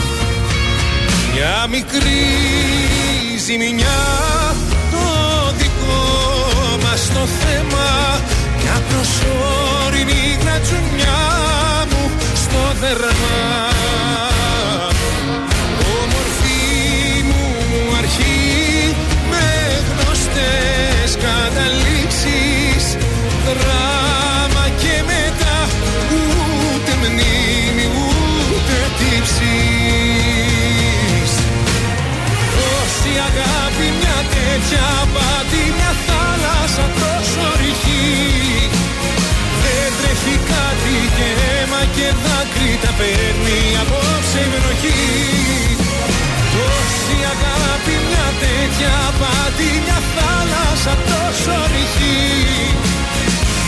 Μια μικρή ζημιά το δικό μας το θέμα. Μια προσωρινή γρατζουνιά μου στο δερμά Όμορφη μου αρχή με γνωστές καταλήξεις αγάπη μια τέτοια πάτη μια θάλασσα τόσο ρηχή Δεν τρέχει κάτι και αίμα και δάκρυ τα παίρνει απόψε η βροχή. Τόση αγάπη μια τέτοια πάτη μια θάλασσα τόσο ρηχή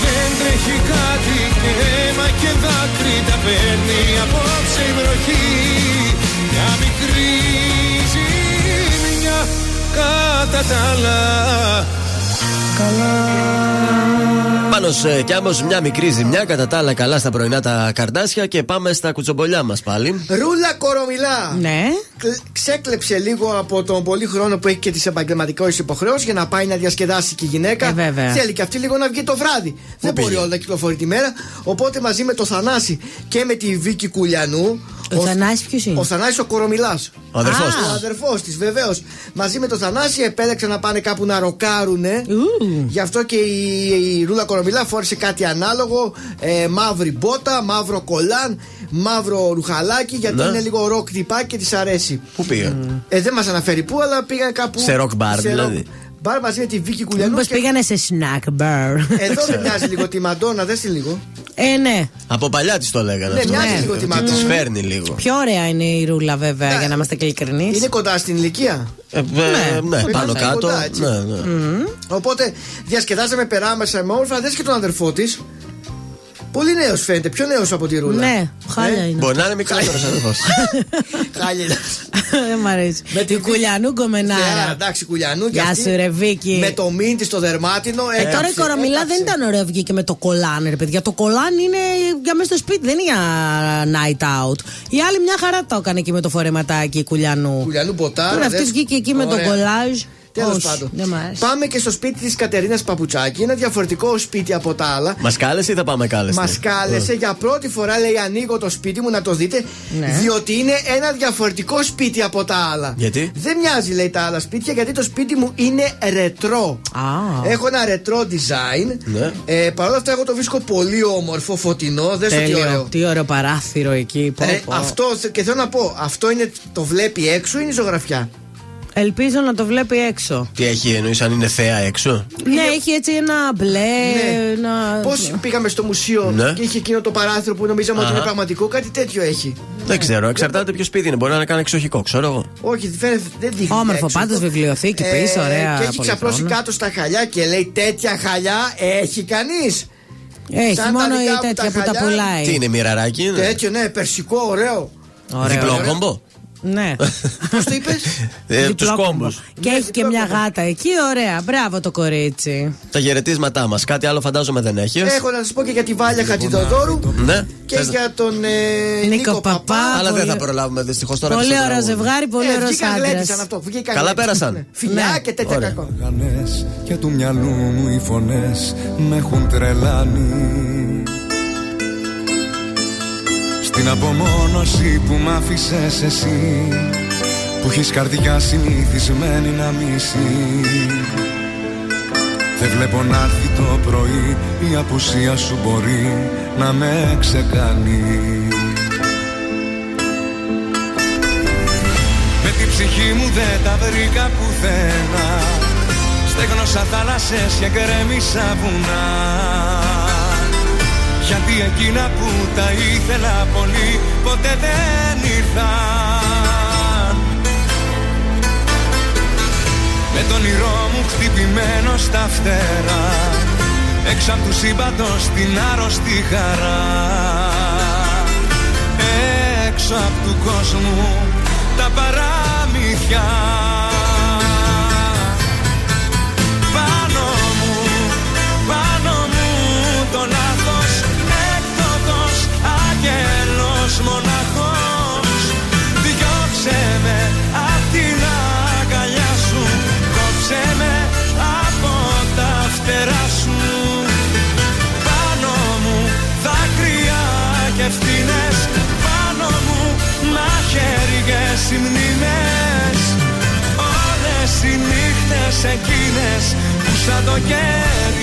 Δεν τρέχει κάτι και αίμα και δάκρυ τα παίρνει απόψε η βροχή. Μια μικρή ζημιά κατά τα άλλα Πάνω κι άμμος μια μικρή ζημιά, κατά τα άλλα καλά στα πρωινά τα καρδάσια και πάμε στα κουτσομπολιά μας πάλι. Ρούλα Κορομιλά. Ναι. Ξέκλεψε λίγο από τον πολύ χρόνο που έχει και τις επαγγελματικέ υποχρεώσεις για να πάει να διασκεδάσει και η γυναίκα. Ε, βέβαια. Θέλει και αυτή λίγο να βγει το βράδυ. Δεν μπορεί όλα να κυκλοφορεί τη μέρα. Οπότε μαζί με το Θανάση και με τη Βίκη Κουλιανού. Ο Θανάσης ποιος είναι; Ο Θανάσης ο Κορομιλάς. Ο αδερφός της. Ο αδερφός της, βεβαίως. Μαζί με το Θανάση επέλεξαν να πάνε κάπου να ροκάρουνε. Γι' αυτό και η, η Ρούλα Κορομιλά φόρησε κάτι ανάλογο. Ε, μαύρη μπότα, μαύρο κολάν, μαύρο ρουχαλάκι. Γιατί Ναι. είναι λίγο ροκ τυπάκι και της αρέσει. Πού πήγα. Ε, δεν μας αναφέρει πού, αλλά πήγαν κάπου. Σε rock bar, σε δηλαδή. Rock Bar μαζί με τη Βίκη Κουλιανού. Μήπως και- πήγανε σε snack bar. Εδώ δεν μοιάζει λίγο τη Μαντόνα, δες τη λίγο. Ε, ναι. Από παλιά της το λέγανε Ναι, αυτό. μοιάζει λίγο τη Της Μαντόνα. φέρνει λίγο. Πιο ωραία είναι η ρούλα, βέβαια, για να είμαστε και ειλικρινείς. Είναι κοντά στην ηλικία; Ε, ε, ναι, Πρέπει πάνω να είναι κάτω. κοντά, έτσι. Ναι, ναι. Οπότε διασκεδάσαμε, περάμεσα με όμορφα. Δες και τον αδερφό της. Πολύ νέος φαίνεται, πιο νέος από τη Ρούλα. Ναι, χάλια είναι. Μπορεί να είναι μικρότερος αδερφός. (laughs) Χάλια. Δεν μ' αρέσει. Με Την κουλιανού Ναι, γκομενάρα. εντάξει, κουλιανού και Γεια αυτή, σου, ρε Βίκη. Με το μήν τη στο δερμάτινο. Ε, τώρα η κορομιλά δεν ήταν ωραία βγήκε με το κολάν, ρε παιδιά. Το κολάν είναι για μέσα στο σπίτι, δεν είναι για night out. Η άλλη μια χαρά το έκανε εκεί με το φορεματάκι η κουλιανού. Κουλιανού ποτάρα. Τώρα αυτή δες. βγήκε εκεί με το Ωραία. κολάζ. Τέλος Όχι, πάντων. Δεν μ' αρέσει. Πάμε και στο σπίτι της Κατερίνας Παπουτσάκη. Είναι διαφορετικό σπίτι από τα άλλα. Μας κάλεσε ή θα πάμε κάλεσε. Μας κάλεσε για πρώτη φορά, λέει: Ανοίγω το σπίτι μου να το δείτε. Ναι. Διότι είναι ένα διαφορετικό σπίτι από τα άλλα. Γιατί; Δεν μοιάζει, λέει, τα άλλα σπίτια, γιατί το σπίτι μου είναι ρετρό. Α. Έχω ένα ρετρό design. Ναι. Ε, Παρ' όλα αυτά, εγώ το βρίσκω πολύ όμορφο, φωτεινό. Δεν τι Τέλειο. ωραίο. Τι ωραίο παράθυρο εκεί. Πω, Ε, πω. αυτό θε- και θέλω να πω, αυτό είναι, το βλέπει έξω ή είναι ζωγραφιά; Ελπίζω να το βλέπει έξω. Τι έχει εννοείς, αν είναι θέα έξω; Ναι, έχει έτσι ένα μπλε. Ναι. Ένα... Πώς πήγαμε στο μουσείο Ναι. και είχε εκείνο το παράθυρο που νομίζαμε ότι Αχα. είναι πραγματικό, κάτι τέτοιο έχει. Δεν ξέρω, εξαρτάται ποιος σπίτι είναι. Μπορεί να κάνει εξοχικό, ξέρω εγώ. Όχι, φαίνεται, δεν δείχνει. Όμορφο, έξω. πάντως, βιβλιοθήκη πίσω, ωραία, Και έχει πολύ ξαπλώσει χρόνο. κάτω στα χαλιά και λέει τέτοια χαλιά έχει κανείς. Έχει Σαν τα μόνο δικά η μου τέτοια τα που τα χαλιά. πουλάει. Τι είναι, μοιραράκι είναι; Τέτοιο, ναι, περσικό, ωραίο. Ωραίο. Διπλό ωραίο. κόμπο; Ναι. (laughs) Πώς το είπες; Ε, Τους Διπλό κόμπους. κόμπο. Και έχει και μια γάτα εκεί, ωραία. Μπράβο το κορίτσι. Τα χαιρετίσματά μας. Κάτι άλλο φαντάζομαι δεν έχεις. Έχω να σας πω και για τη Βάλια Χατζηδοδόρου Ναι. και Θες- για τον ε, Νίκο Νίκο Παπά. Παπά. Αλλά δεν πολύ- θα προλάβουμε δυστυχώς τώρα. Πολύ στο ωραίο τραγούδι. ζευγάρι, πολύ Ε, ωραίος βγήκαν γλέντισαν άντρα. αυτό. βγήκαν Καλά γλέντισαν. πέρασαν. Ναι. Φιλιά Ναι. και τέτοια Ωραία. κακό. Γανές και του μυαλού μου οι φωνές με έχουν τρελάνει Στην απομόνωση που μ' άφησες εσύ Που έχεις καρδιά συνηθισμένη να μισεί Δεν βλέπω να έρθει το πρωί Η απουσία σου μπορεί να με ξεκάνει. Με την ψυχή μου δεν τα βρήκα πουθενά. Στέγνωσα θάλασσες και γκρέμισα βουνά Γιατί εκείνα που τα ήθελα πολύ ποτέ δεν ήρθαν. Με τον όνειρό μου χτυπημένο στα φτερά Έξω απ' τους σύμπαντος την άρρωστη χαρά. Έξω απ' του κόσμου τα παραμύθια εκείνες που σαν το κέρι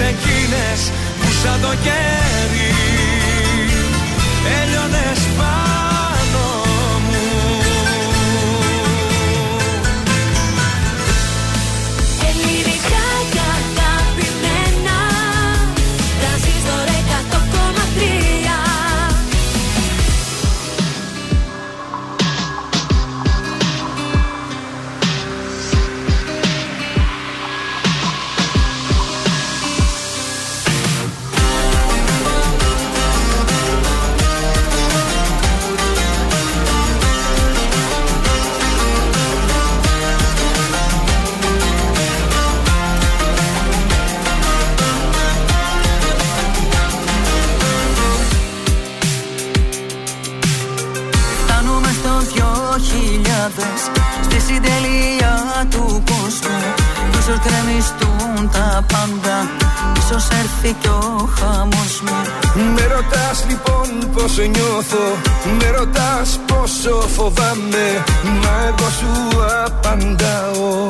εκείνες που σαν το κέρι Έλειωνες πάνω τα πάντα. Ίσως έρθει κι ο χαμός μου. Με ρωτάς λοιπόν πως νιώθω Με ρωτάς πόσο φοβάμαι Μα εγώ σου απαντάω.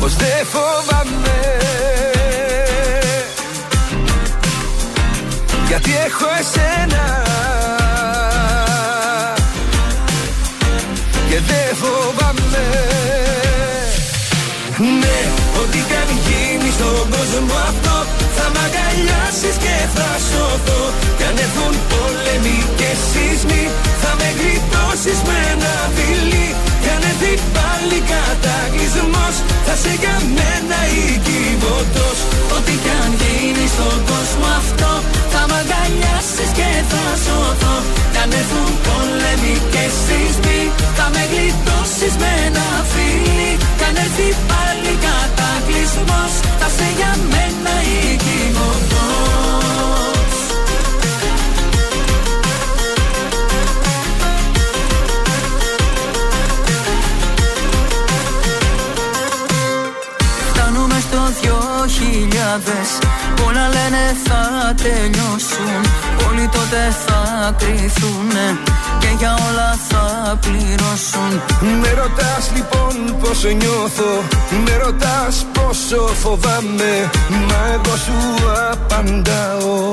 Πως δεν φοβάμαι. Γιατί έχω εσένα. Και δεν φοβάμαι. Ναι, ό,τι κι αν γίνεις στον κόσμο αυτό Θα μ' αγκαλιάσεις και θα σωθώ. Κι αν έρθουν πόλεμοι και σεισμοί Θα με γλιτώσεις με ένα φιλί Κι αν έρθει πάλι κατακλυσμός Θα σε για μένα οικειβωτός Ό,τι κι αν γίνει στον κόσμο αυτό Θα μ' αγκαλιάσεις και θα σωθώ. Κι αν έρθουν πόλεμοι και σεισμοί Θα με γλιτώσεις με ένα φιλί Κι αν έρθει πάλι κατακλυσμός Θα σε για μένα οικειβωτός χιλιάδες. Πολλά λένε θα τελειώσουν. Όλοι τότε θα κρυθούνε Και για όλα θα πληρώσουν. Με ρωτάς λοιπόν πως νιώθω Με ρωτάς πόσο φοβάμαι Μα εγώ σου απαντάω.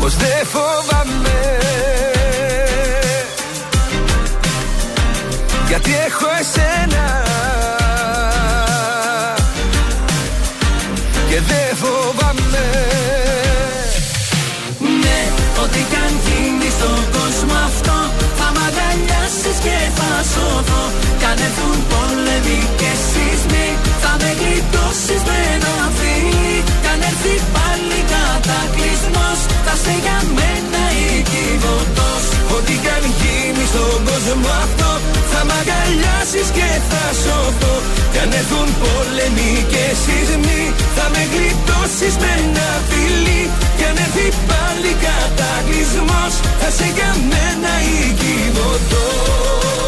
Πως δεν φοβάμαι. Γιατί έχω εσένα Δε φοβάμαι. Ναι, ό,τι καν γίνει στον κόσμο αυτό Θα μ' αγκαλιάσεις και θα σωθώ Κανεθούν πόλεμοι και σεισμοί Θα με γλιτώσεις με ένα φιλί Καν έρθει πάλι κατακλυσμός Θα σε για Ό,τι κι αν γίνει στον κόσμο αυτό. Θα μ' και θα σωθώ. Κι αν έρθουν πόλεμοι και σεισμοί Θα με γλιτώσεις με ένα φιλί. Κι αν πάλι κατακλυσμός Θα σε για μένα η κυβωτός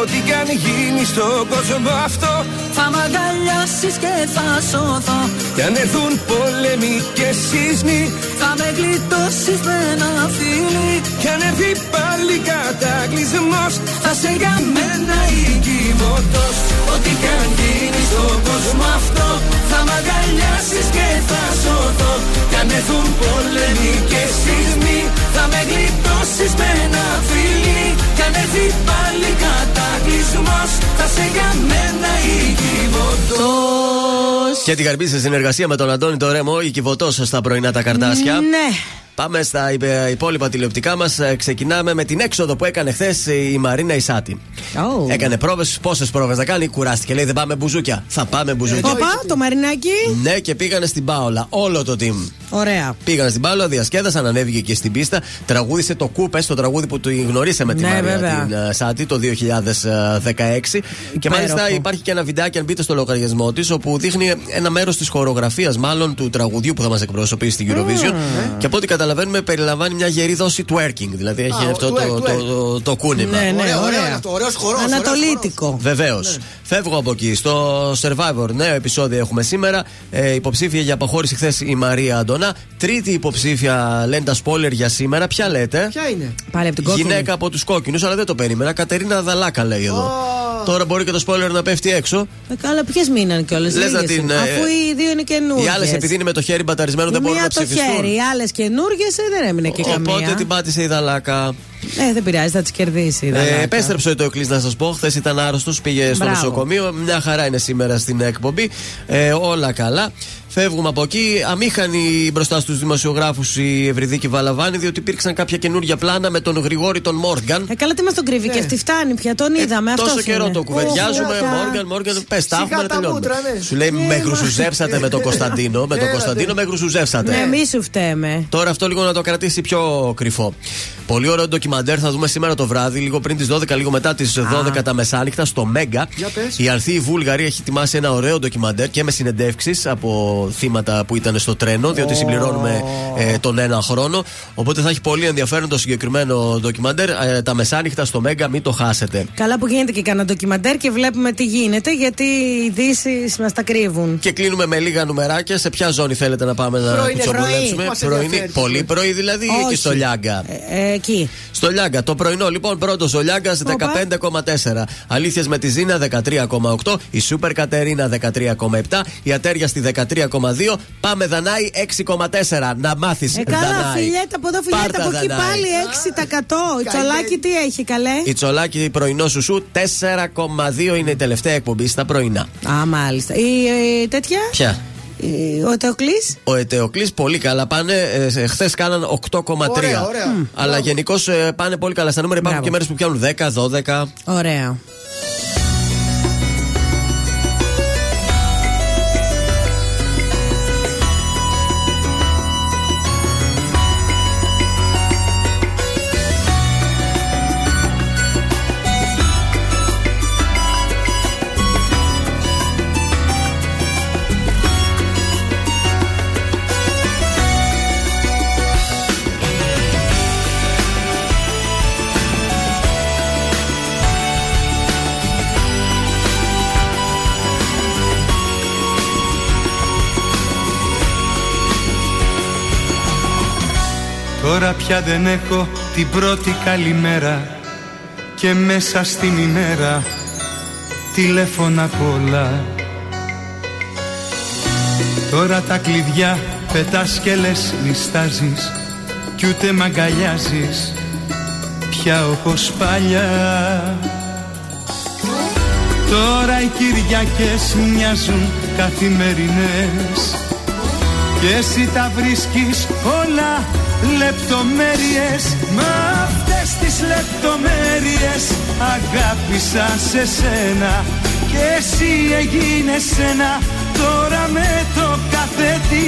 ό,τι κι αν γίνει στον κόσμο αυτό Θα μ' αγκαλιάσεις και θα σωθώ. Κι αν έρθουν πόλεμοι και σεισμοί Θα με γλιτώσεις με ένα φίλι. Κι αν έρθει πάλι κατακλυσμός Θα σε για μένα οικειβωτός Ό,τι κι αν γίνει στον κόσμο αυτό Θα μ' αγκαλιάσεις και θα σωθώ. Κι αν έρθουν πόλεμοι και σεισμοί Θα με γλιτώσεις με ένα φίλι. Κι αν έρθει πάλι κατακλυσμός Θα σε για μένα οικειβωτός Και την καρμπή σε συνεργασία με τον Αντώνη το Ρέμο, η κυβωτό στα πρωινά τα καρτάσια. Ναι. Πάμε στα υπε- υπόλοιπα τηλεοπτικά μας. Ξεκινάμε με την έξοδο που έκανε χθες η Μαρίνα Ισάτη. Oh. Έκανε πρόβες, πόσες πρόβες να κάνει, κουράστηκε. Λέει δεν πάμε μπουζούκια. Θα πάμε μπουζούκια. Οπα, το μαρινάκι. Ναι, και πήγανε στην Πάολα. Όλο το team. Ωραία. Πήγανε στην Πάολα, διασκέδασαν, ανέβηκε και στην πίστα. Τραγούδισε το Κούπε, το τραγούδι που του γνωρίσαμε τη Ναι, Μαρία βέβαια. την ε, Σάτι το 2016. Και μάλιστα υπάρχει και ένα βιντεάκι, αν μπείτε στο λογαριασμό της, όπου δείχνει ένα μέρος της χορογραφίας, μάλλον του τραγουδιού που θα μας εκπροσωπήσει στην Eurovision. Και από ό,τι καταλαβαίνουμε, περιλαμβάνει μια γερή δόση twerking. Δηλαδή έχει Α, αυτό twerk, το, twerk. το, το κούνημα. Ναι, ναι, Ωραίο, ωραίο ωραία. αυτό, ωραίος χορός, Ανατολίτικο. Βεβαίως. Φεύγω από εκεί. Στο Survivor, νέο επεισόδιο έχουμε σήμερα. Ε, υποψήφια για αποχώρηση χθες η Μαρία Αντωνά. Τρίτη υποψήφια, λένε τα spoiler για σήμερα. Ποια λέτε; Ποια είναι; Πάλι από την κόκκινη. Γυναίκα από τους κόκκινους, αλλά δεν το περίμενα. Κατερίνα Δαλάκα λέει εδώ. Τώρα μπορεί και το spoiler να πέφτει έξω. Ε, καλά, ποιες μείναν κιόλας. Λες να την, ε, Αφού οι δύο είναι καινούργιες. Οι άλλες, επειδή είναι με το χέρι μπαταρισμένο, δεν μπορούν Μία να το ψηφιστούν. χέρι, οι άλλες καινούργιες δεν έμεινε και Οπότε καμία. την πάτησε η Δαλάκα. Ε, δεν πειράζει, θα τι κερδίσει. η Ε, Δαλάκα. επέστρεψε ο Εκλή να σας πω. Χθες ήταν άρρωστος, πήγε στο Μπράβο. νοσοκομείο. Μια χαρά είναι σήμερα στην εκπομπή. Ε, όλα καλά. Φεύγουμε από εκεί. Αμήχανη μπροστά στους δημοσιογράφους η Ευρυδίκη Βαλαβάνη, διότι υπήρξαν κάποια καινούργια πλάνα με τον Γρηγόρη τον Μόργαν. Ε, καλά, τι μας τον κρύβει και αυτή φτάνει πια, τον είδαμε. Ε, Τόσο αυτός καιρό είναι. το κουβεντιάζουμε. Ω, Μόργαν, Μόργαν, πες τα Σιγά έχουμε να τα τελειώνουμε. μούτρα, ναι. Σου λέει με γρουσουζεύσατε με τον Κωνσταντίνο. Με τον Έλατε. Κωνσταντίνο με γρουσουζεύσατε. Ναι, μη σου φταίμε. Τώρα αυτό λίγο να το κρατήσει πιο κρυφό. Πολύ ωραίο ντοκιμαντέρ θα δούμε σήμερα το βράδυ, λίγο πριν τις 12, λίγο μετά τις 12 τα μεσάνυχτα στο Μέγκα. Για πες. Η Αρθή Βούλγαρη έχει ετοιμάσει ένα ωραίο ντοκιμαντέρ και με συνεντεύξεις από θύματα που ήταν στο τρένο, διότι συμπληρώνουμε ε, τον ένα χρόνο. Οπότε θα έχει πολύ ενδιαφέρον το συγκεκριμένο ντοκιμαντέρ. Ε, τα μεσάνυχτα στο Μέγκα, μην το χάσετε. Καλά που γίνεται και κανένα ντοκιμαντέρ και βλέπουμε τι γίνεται, γιατί οι ειδήσεις μας τα κρύβουν. Και κλείνουμε με λίγα νουμεράκια. Σε ποια ζώνη θέλετε να πάμε να Πρωινή. κουτσομπολέψουμε. Πρωί. Μας Πρωινή. ενδιαφέρει. Πολύ πρωί δηλαδή ή εκεί Όχι. στο Λιάγκα; Ε, ε, εκεί. Στο Λιάγκα, το πρωινό λοιπόν, πρώτος ο Λιάγκας 15,4. Αλήθεια με τη Ζήνα 13,8. Η Σούπερ Κατερίνα 13,7. Η Ατέρια στη 13,2. Πάμε Δανάη 6,4. Να μάθεις Ε, καλά, Δανάη. φιλιέτα από εδώ, φιλιέτα Πάρτα, από εκεί Δανάη. πάλι 6%. Η τσολάκι τι έχει, καλέ; Η Τσολάκη πρωινό σου σου 4,2 είναι η τελευταία εκπομπή στα πρωινά. Α, μάλιστα. Η ε, τέτοια; Ποια; η- Ο Τεοκλή. Ο Ετεοκλής πολύ καλά πάνε. Ε, Χθες κάναν 8,3. Ωραία, ωραία. Μμ. Αλλά γενικώς πάνε πολύ καλά στα νούμερα. Υπάρχουν Μπράβο. και μέρες που πιάνουν 10, 12. Ωραία. Τώρα πια δεν έχω την πρώτη καλημέρα Και μέσα στην ημέρα τηλέφωνα πολλά. Τώρα τα κλειδιά πετάς και λες νιστάζεις Κι ούτε μ' αγκαλιάζεις πια όπως παλιά. Τώρα οι Κυριακές μοιάζουν καθημερινές και εσύ τα βρίσκεις όλα λεπτομέρειες. Μα αυτές τις λεπτομέρειες αγάπησα σε σένα. Και εσύ έγινες ένα τώρα με το κάθε τι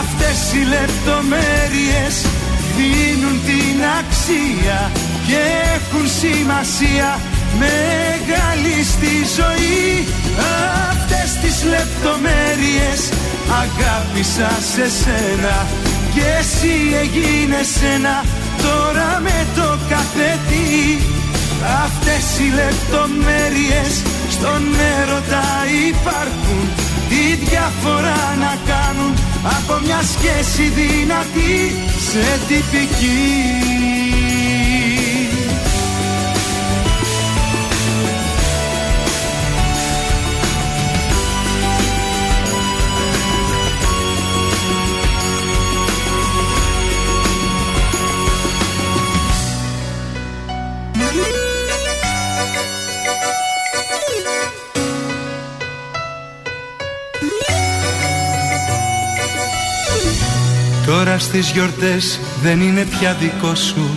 Αυτές οι λεπτομέρειες δίνουν την αξία και έχουν σημασία μεγάλη στη ζωή Αυτές τις λεπτομέρειες αγάπησα σε σένα. Και εσύ έγινες ένα τώρα με το καθετή Αυτές οι λεπτομέρειες στον έρωτα υπάρχουν. Τι διαφορά να κάνουν από μια σχέση δυνατή σε τυπική Τώρα στις γιορτές δεν είναι πια δικό σου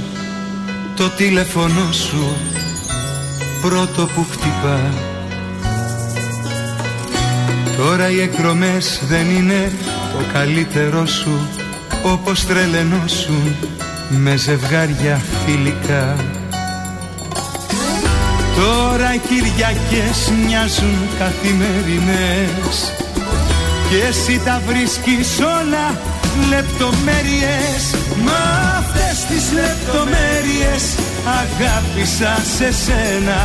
Το τηλέφωνο σου πρώτο που χτυπά. Τώρα οι εκδρομές δεν είναι το καλύτερό σου Όπως τρελαινόσουν με ζευγάρια φιλικά. Τώρα οι Κυριακές μοιάζουν καθημερινές Και εσύ τα βρίσκεις όλα λεπτομέρειες. Μα αυτές τις λεπτομέρειες αγάπησα σε σένα.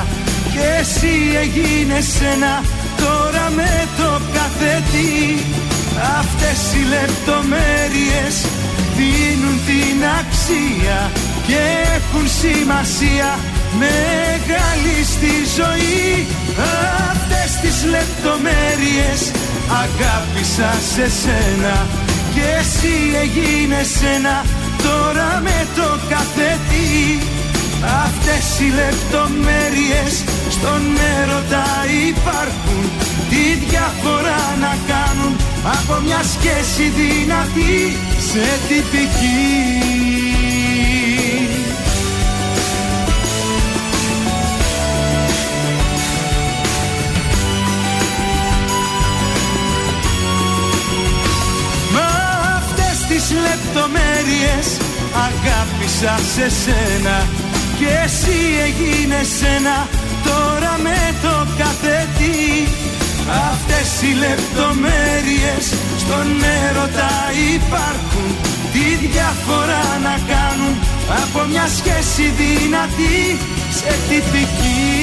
Και εσύ έγινες ένα τώρα με το καθετή. Αυτές οι λεπτομέρειες δίνουν την αξία και έχουν σημασία. Μεγάλη στη ζωή. Αυτές τις λεπτομέρειες αγάπησα σε σένα και εσύ έγινες ένα τώρα με το καθετή Αυτές οι λεπτομέρειες στον έρωτα υπάρχουν. Τι διαφορά να κάνουν από μια σχέση δυνατή σε τυπική λεπτομέρειες αγάπησα σε σένα και εσύ έγινες ένα τώρα με το καθετή. Αυτές οι λεπτομέρειες στον έρωτα υπάρχουν Τι διαφορά να κάνουν από μια σχέση δυνατή σε τυπική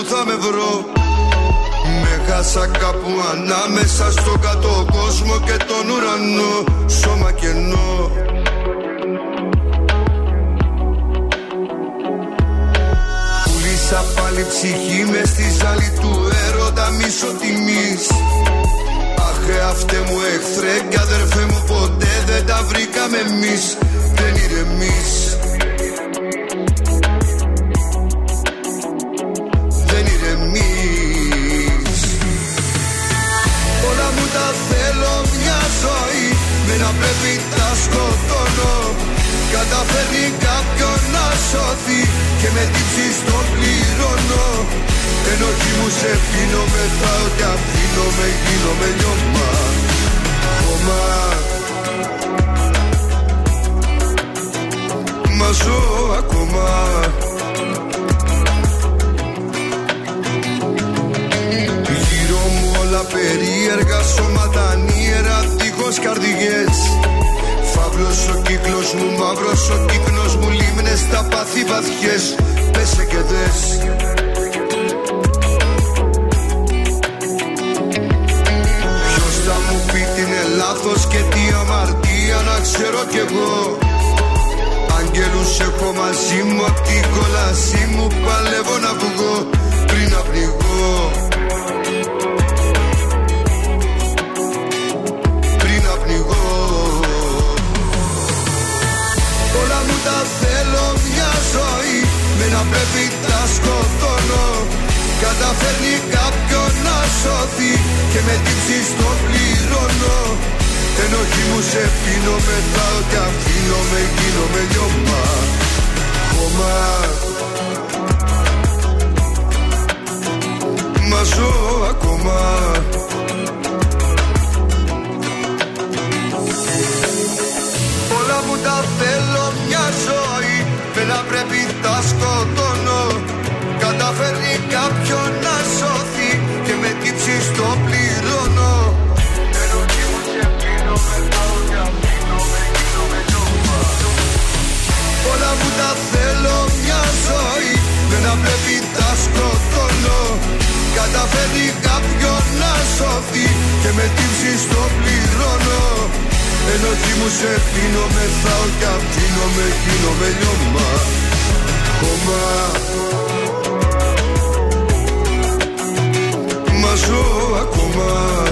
που θα με βρω. Με χάσα κάπου ανάμεσα στο κάτω κόσμο και τον ουρανό. Σώμα κενό. Πουλήσα πάλι ψυχή μες στη ζάλη του έρωτα μίσο τιμής. Αχ αυτέ μου εχθρέ και αδερφέ μου ποτέ δεν τα βρήκαμε εμείς. Δεν ηρεμείς να πρέπει τα σκοτώνω. Καταφέρνει κάποιον να σώθει Και με τύψει το πληρώνω. Ενοχή μου σε πίνω μετά ότι αφήνω με γίνομαι λιώμα Χώμα Μα ζω ακόμα. Γύρω μου όλα περίεργα σώματα ανίερα δίχως καρδιές. Φαύλος ο κύκλος μου, μαύρος ο κύκνος μου Λίμνες στα πάθη βαθιές. Πέσε και δες. Ποιος θα μου πει τι είναι λάθος και τι αμαρτία να ξέρω κι εγώ. Αγγέλους έχω μαζί μου απ' την κόλασή μου Παλεύω να βγω πριν να πνιγώ πρέπει τα σκοτώνω. Καταφέρνει κάποιον να σωθεί Και με τύψεις το πληρώνω. Ενοχή μου σε πίνω Πετάω και αφήνω Με γίνομαι λιώμα. Χώμα. Μα ζω ακόμα. Όλα μου τα θέλω μια ζωή. Δεν να πρέπει τα σκοτώνω Καταφέρνει κάποιον να σωθεί Και με τύψεις το πληρώνω. Ενοχή μου σε πίνω Πετάω και αφήνω Με γίνομαι λιώμα Όλα μου τα θέλω μια ζωή Δεν να πρέπει τα σκοτώνω. Καταφέρνει κάποιον να σωθεί Και με τύψεις το πληρώνω. Ενοχή μου σε πίνω Μεθάω και αφήνω Με γίνομαι λιώμα Χώμα ζω ακόμα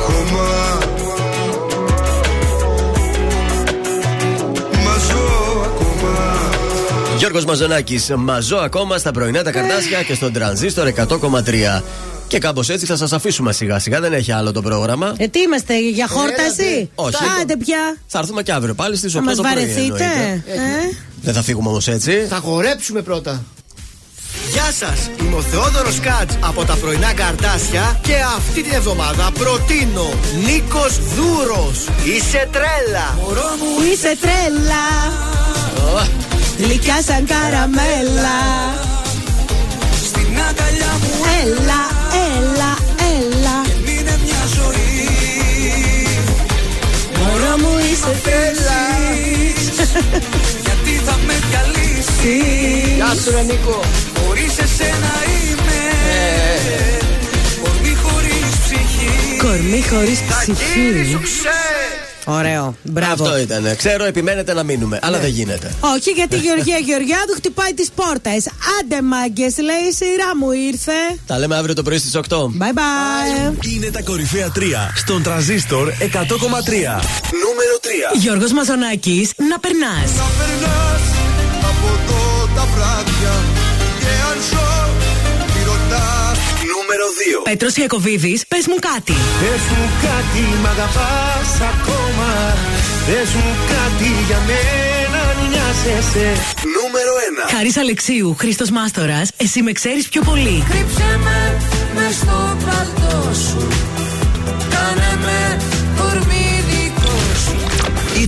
Χώμα Μα ζω ακόμα Γιώργος Μαζονάκης, μαζό ακόμα στα πρωινά τα καρτάσια και στον τρανζίστορ 100,3. Και κάπως έτσι θα σας αφήσουμε σιγά σιγά, δεν έχει άλλο το πρόγραμμα. Ε, τι είμαστε, για χόρταση; Όχι. Άντε πια. Θα έρθουμε και αύριο πάλι στις 8 Θα το μα πρωί. βαρεθείτε. εννοείται. Ε; Δεν θα φύγουμε όμως έτσι. Θα χορέψουμε πρώτα. Γεια σας, είμαι ο Θεόδωρος Κάτ από τα πρωινά καρτάσια και αυτή την εβδομάδα προτείνω Νίκος Δούρος. Είσαι τρέλα. Μωρό μου, Είσαι τρέλα. Γλυκιά σαν καραμέλα. Στην αγκαλιά μου Έλα, έλα, έλα. είναι μια ζωή. Μωρό μου είσαι τρέλα. Γιατί θα με διαλύσει. Γεια σου ρε Νίκο Χωρίς εσένα είμαι. Κορμί χωρίς ψυχή. Κορμί χωρίς ψυχή. Σου ξέρεις. Ωραίο. Μπράβο. Αυτό ήταν. Ξέρω, επιμένετε να μείνουμε, αλλά δεν γίνεται. Όχι, γιατί η Γεωργία Γεωργιάδου χτυπάει τις πόρτες. Άντε μάγκες, λέει η σειρά μου ήρθε. Τα λέμε αύριο το πρωί στις 8. Bye bye. Είναι τα κορυφαία 3 στον τραζίστορ 100,3. Νούμερο 3. Γιώργος Μαζονάκης, να περνάς. Να περνάς από εδώ τα βράδια Και αν ζω τι ρωτάς Νούμερο 2. Πέτρος Ιακωβίδης, πες μου κάτι. Πες μου κάτι, μ' αγαπάς ακόμα Πες μου κάτι για μένα, αν νοιάζεσαι Νούμερο 1. Χάρης Αλεξίου, Χρήστος Μάστορας, εσύ με ξέρεις πιο πολύ. Κρύψε με μες στο παλτό σου